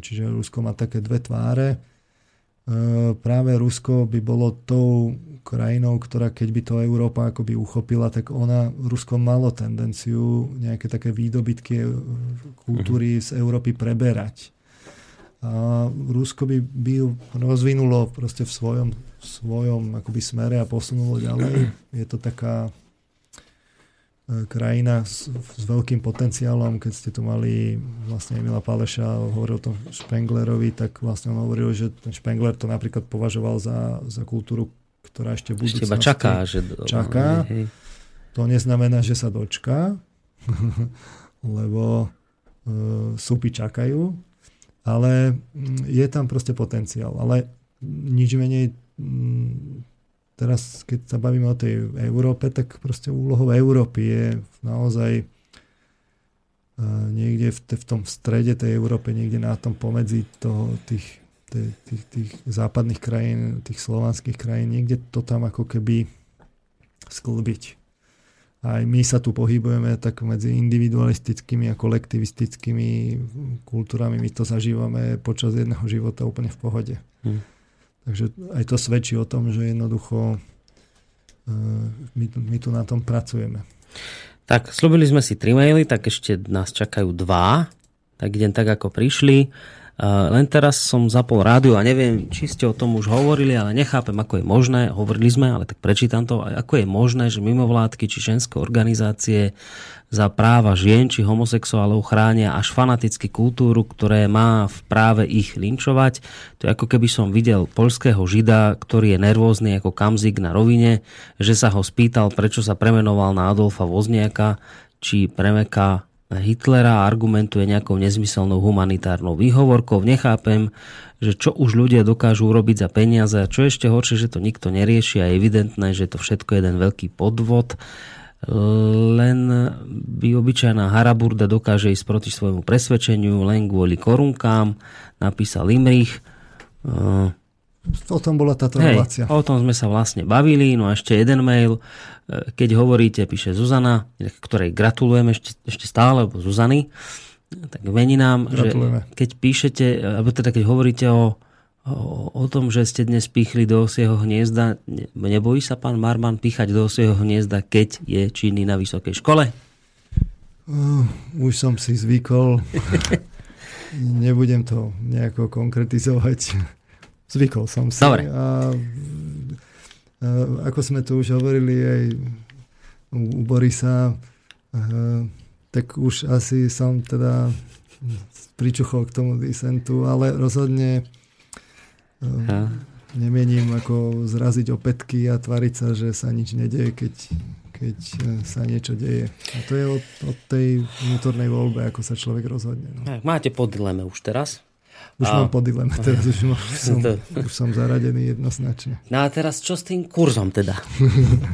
čiže Rusko má také dve tváre. E, práve Rusko by bolo tou krajinou, ktorá keď by to Európa akoby uchopila, tak ona, Rusko malo tendenciu nejaké také výdobytky kultúry z Európy preberať. A Rusko by, by rozvinulo proste v svojom, v svojom akoby smere a posunulo ďalej. Je to taká E, krajina s, s veľkým potenciálom, keď ste tu mali vlastne Emila Páleša, hovoril o tom Spenglerovi, tak vlastne on hovoril, že ten Spengler to napríklad považoval za, za kultúru, ktorá ešte v budúcnosti ešte čaká. Že... čaká. Hej, hej. To neznamená, že sa dočká, [LAUGHS] lebo uh, súpy čakajú, ale je tam proste potenciál. Ale nič menej teraz, keď sa bavíme o tej Európe, tak proste úlohou Európy je naozaj e, niekde v tom strede tej Európe, niekde na tom pomedzi toho, tých, tých, tých, tých západných krajín, tých slovanských krajín, niekde to tam ako keby sklbiť. Aj my sa tu pohybujeme tak medzi individualistickými a kolektivistickými kultúrami. My to zažívame počas jedného života úplne v pohode. Hmm. Takže aj to svedčí o tom, že jednoducho e, my, my tu na tom pracujeme. Tak, slúbili sme si tri maily, tak ešte nás čakajú dva. Tak idem tak, ako prišli. Len teraz som zapol rádiu a neviem, či ste o tom už hovorili, ale nechápem, ako je možné, hovorili sme, ale tak prečítam to, ako je možné, že mimovládky či ženské organizácie za práva žien či homosexuálov chránia až fanaticky kultúru, ktoré má v práve ich linčovať. To je ako keby som videl polského žida, ktorý je nervózny ako kamzik na rovine, že sa ho spýtal, prečo sa premenoval na Adolfa Vozniaka, či premeká Hitlera argumentuje nejakou nezmyselnou humanitárnou výhovorkou. Nechápem, že čo už ľudia dokážu urobiť za peniaze a čo ešte horšie, že to nikto nerieši a je evidentné, že to všetko je jeden veľký podvod. Len by obyčajná haraburda dokáže ísť proti svojmu presvedčeniu len kvôli korunkám, napísal Imrich. O tom bola táto Hej, relácia. O tom sme sa vlastne bavili. No a ešte jeden mail. E, keď hovoríte, píše Zuzana, ktorej gratulujem ešte, ešte stále, lebo Zuzany, tak vení nám, že keď píšete, alebo teda keď hovoríte o, o, o tom, že ste dnes píchli do osieho hniezda, nebojí sa pán Marman píchať do osieho hniezda, keď je činný na vysokej škole? Uh, už som si zvykol. [LAUGHS] Nebudem to nejako konkretizovať. Zvykol som si. Dobre. A, a ako sme tu už hovorili aj u, u Borisa, a, tak už asi som teda pričuchol k tomu disentu, ale rozhodne a. nemením ako zraziť opätky a tvariť sa, že sa nič nedeje, keď, keď sa niečo deje. A to je od, od tej vnútornej voľbe, ako sa človek rozhodne. No. Máte pod dileme už teraz? Už a... mám po dileme, [LAUGHS] teraz už, mám, som, to... už som zaradený jednoznačne. No a teraz čo s tým kurzom teda?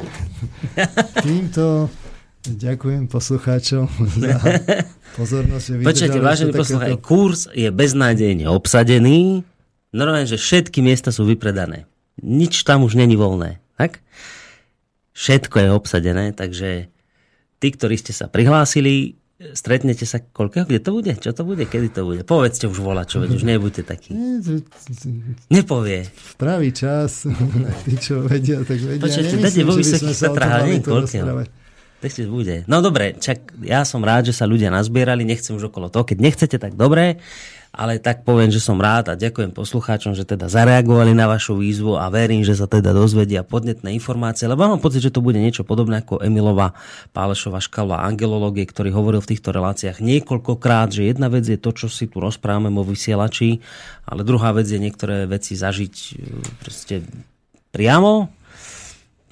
[LAUGHS] Týmto ďakujem poslucháčom za [LAUGHS] pozornosť. Počujete, vážený poslucháč, takéto... kurz je beznádejne obsadený. Normálne, že všetky miesta sú vypredané. Nič tam už není voľné. Tak? Všetko je obsadené, takže tí, ktorí ste sa prihlásili, stretnete sa koľko? Kde to bude? Čo to bude? Kedy to bude? Povedzte už volať, čo už nebuďte takí. Nepovie. V pravý čas. [LAUGHS] Tí, čo vedia, tak vedia. Počujete, dajte vo vysokých koľko. Texte bude. No dobre, čak ja som rád, že sa ľudia nazbierali, nechcem už okolo toho. Keď nechcete, tak dobre ale tak poviem, že som rád a ďakujem poslucháčom, že teda zareagovali na vašu výzvu a verím, že sa teda dozvedia podnetné informácie, lebo mám pocit, že to bude niečo podobné ako Emilova Pálešová škala angelológie, ktorý hovoril v týchto reláciách niekoľkokrát, že jedna vec je to, čo si tu rozprávame vo vysielači, ale druhá vec je niektoré veci zažiť e, proste priamo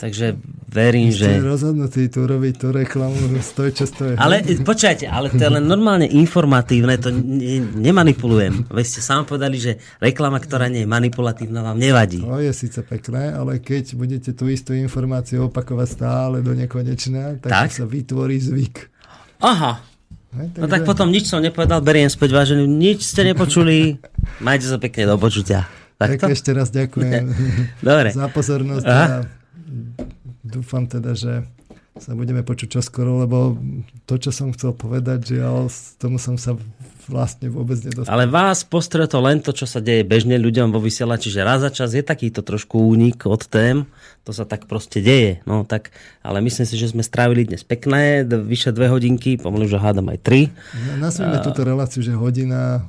Takže verím, Ste že... rozhodnutí tu robiť tú reklamu, stoj čo stojí. Ale počkajte, ale to je len normálne informatívne, to ne, nemanipulujem. Vy ste sám povedali, že reklama, ktorá nie je manipulatívna, vám nevadí. To je síce pekné, ale keď budete tú istú informáciu opakovať stále do nekonečna, tak, tak? sa vytvorí zvyk. Aha, takže... No tak potom nič som nepovedal, beriem späť, vážený, nič ste nepočuli, majte sa pekne do počutia. Tak ešte raz ďakujem [LAUGHS] Dobre. za pozornosť Aha. a dúfam teda, že sa budeme počuť čoskoro, lebo to, čo som chcel povedať, že ja tomu som sa vlastne vôbec nedostal. Ale vás postretol len to, čo sa deje bežne ľuďom vo vysielači, že raz za čas je takýto trošku únik od tém, to sa tak proste deje. No tak, ale myslím si, že sme strávili dnes pekné, vyše dve hodinky, pomaly, že hádam aj tri. Nazvime túto reláciu, že hodina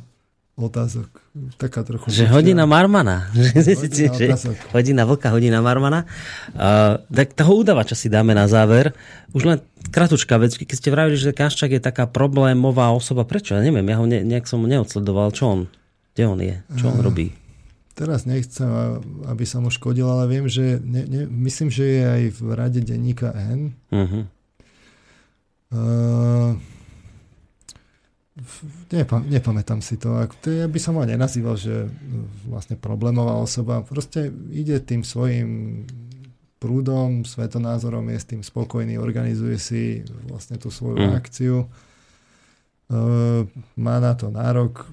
otázok. Taká trochu. Že hodina Marmana. [LAUGHS] Hodina, že, hodina vlka, hodina Marmana. Uh, tak toho udavača si dáme na záver. Už len kratučka vec. Keď ste vravili, že Kaščak je taká problémová osoba, prečo? Ja neviem, ja ho ne, nejak som neodsledoval. Čo on? Kde on je? Čo on uh, robí? Teraz nechcem, aby som mu škodil, ale viem, že ne, ne, myslím, že je aj v rade denníka N. Uh-huh. Uh, Nepam, nepamätám si to. Ja by som ho nenazýval, že vlastne problémová osoba. Proste ide tým svojim prúdom, svetonázorom, je s tým spokojný, organizuje si vlastne tú svoju mm. akciu. Uh, má na to nárok.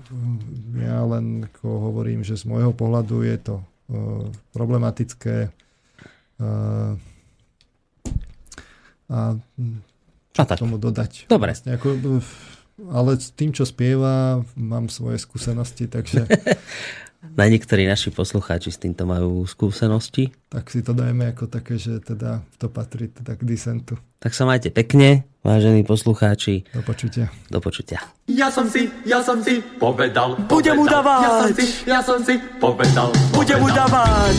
Ja len ako hovorím, že z môjho pohľadu je to uh, problematické. A čo a tomu dodať? Dobre. Vlastne ako, ale s tým, čo spieva, mám svoje skúsenosti, takže... [LAUGHS] Na niektorí naši poslucháči s týmto majú skúsenosti. Tak si to dajme ako také, že teda to patrí teda k disentu. Tak sa majte pekne, vážení poslucháči. Do počutia. Do počutia. Ja som si, ja som si povedal, budem udávať. Ja som si, ja som si povedal, budem udávať.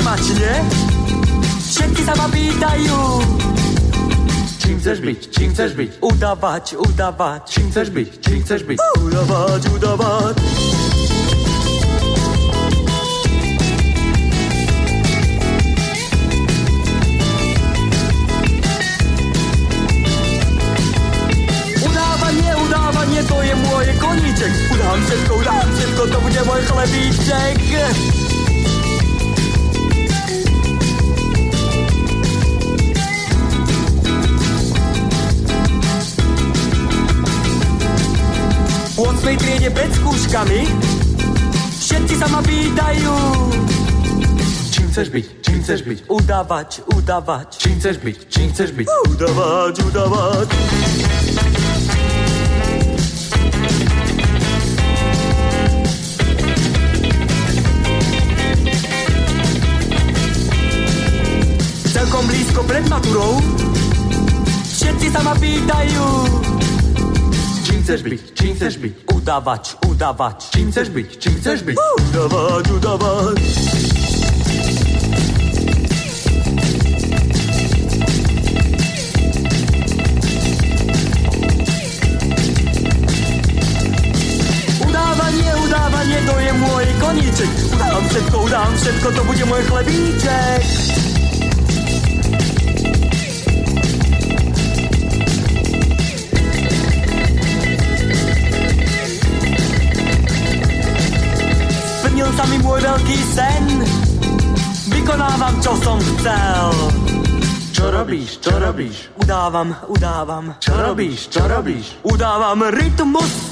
Informačne Všetci sa ma pýtajú. Čím chceš byť, čím chceš byť? Udavač, udavač Čím chceš byť, čím chceš byť? Udavač, udavač koníček. Udám všetko, udám všetko, to bude môj chlebíček 8. triede pred skúškami. Všetci sa ma pýtajú Čím chceš byť, čím chceš byť? Udavač, udavač Čím chceš byť, čím chceš byť? Udavač, udavač Celkom blízko pred maturou. Všetci sa ma pýtajú chceš byť? Čím chceš byť? Udavač, udavač. Čím chceš byť? Čím chceš byť? Udavač, udavač. Udávanie, udávanie, to je môj koníček. Udám všetko, udám všetko, to bude môj chlebíček. Môj veľký sen. Vykonávam, čo som chcel. Čo robíš, čo robíš? Udávam, udávam. Čo robíš, čo robíš? Udávam rytmus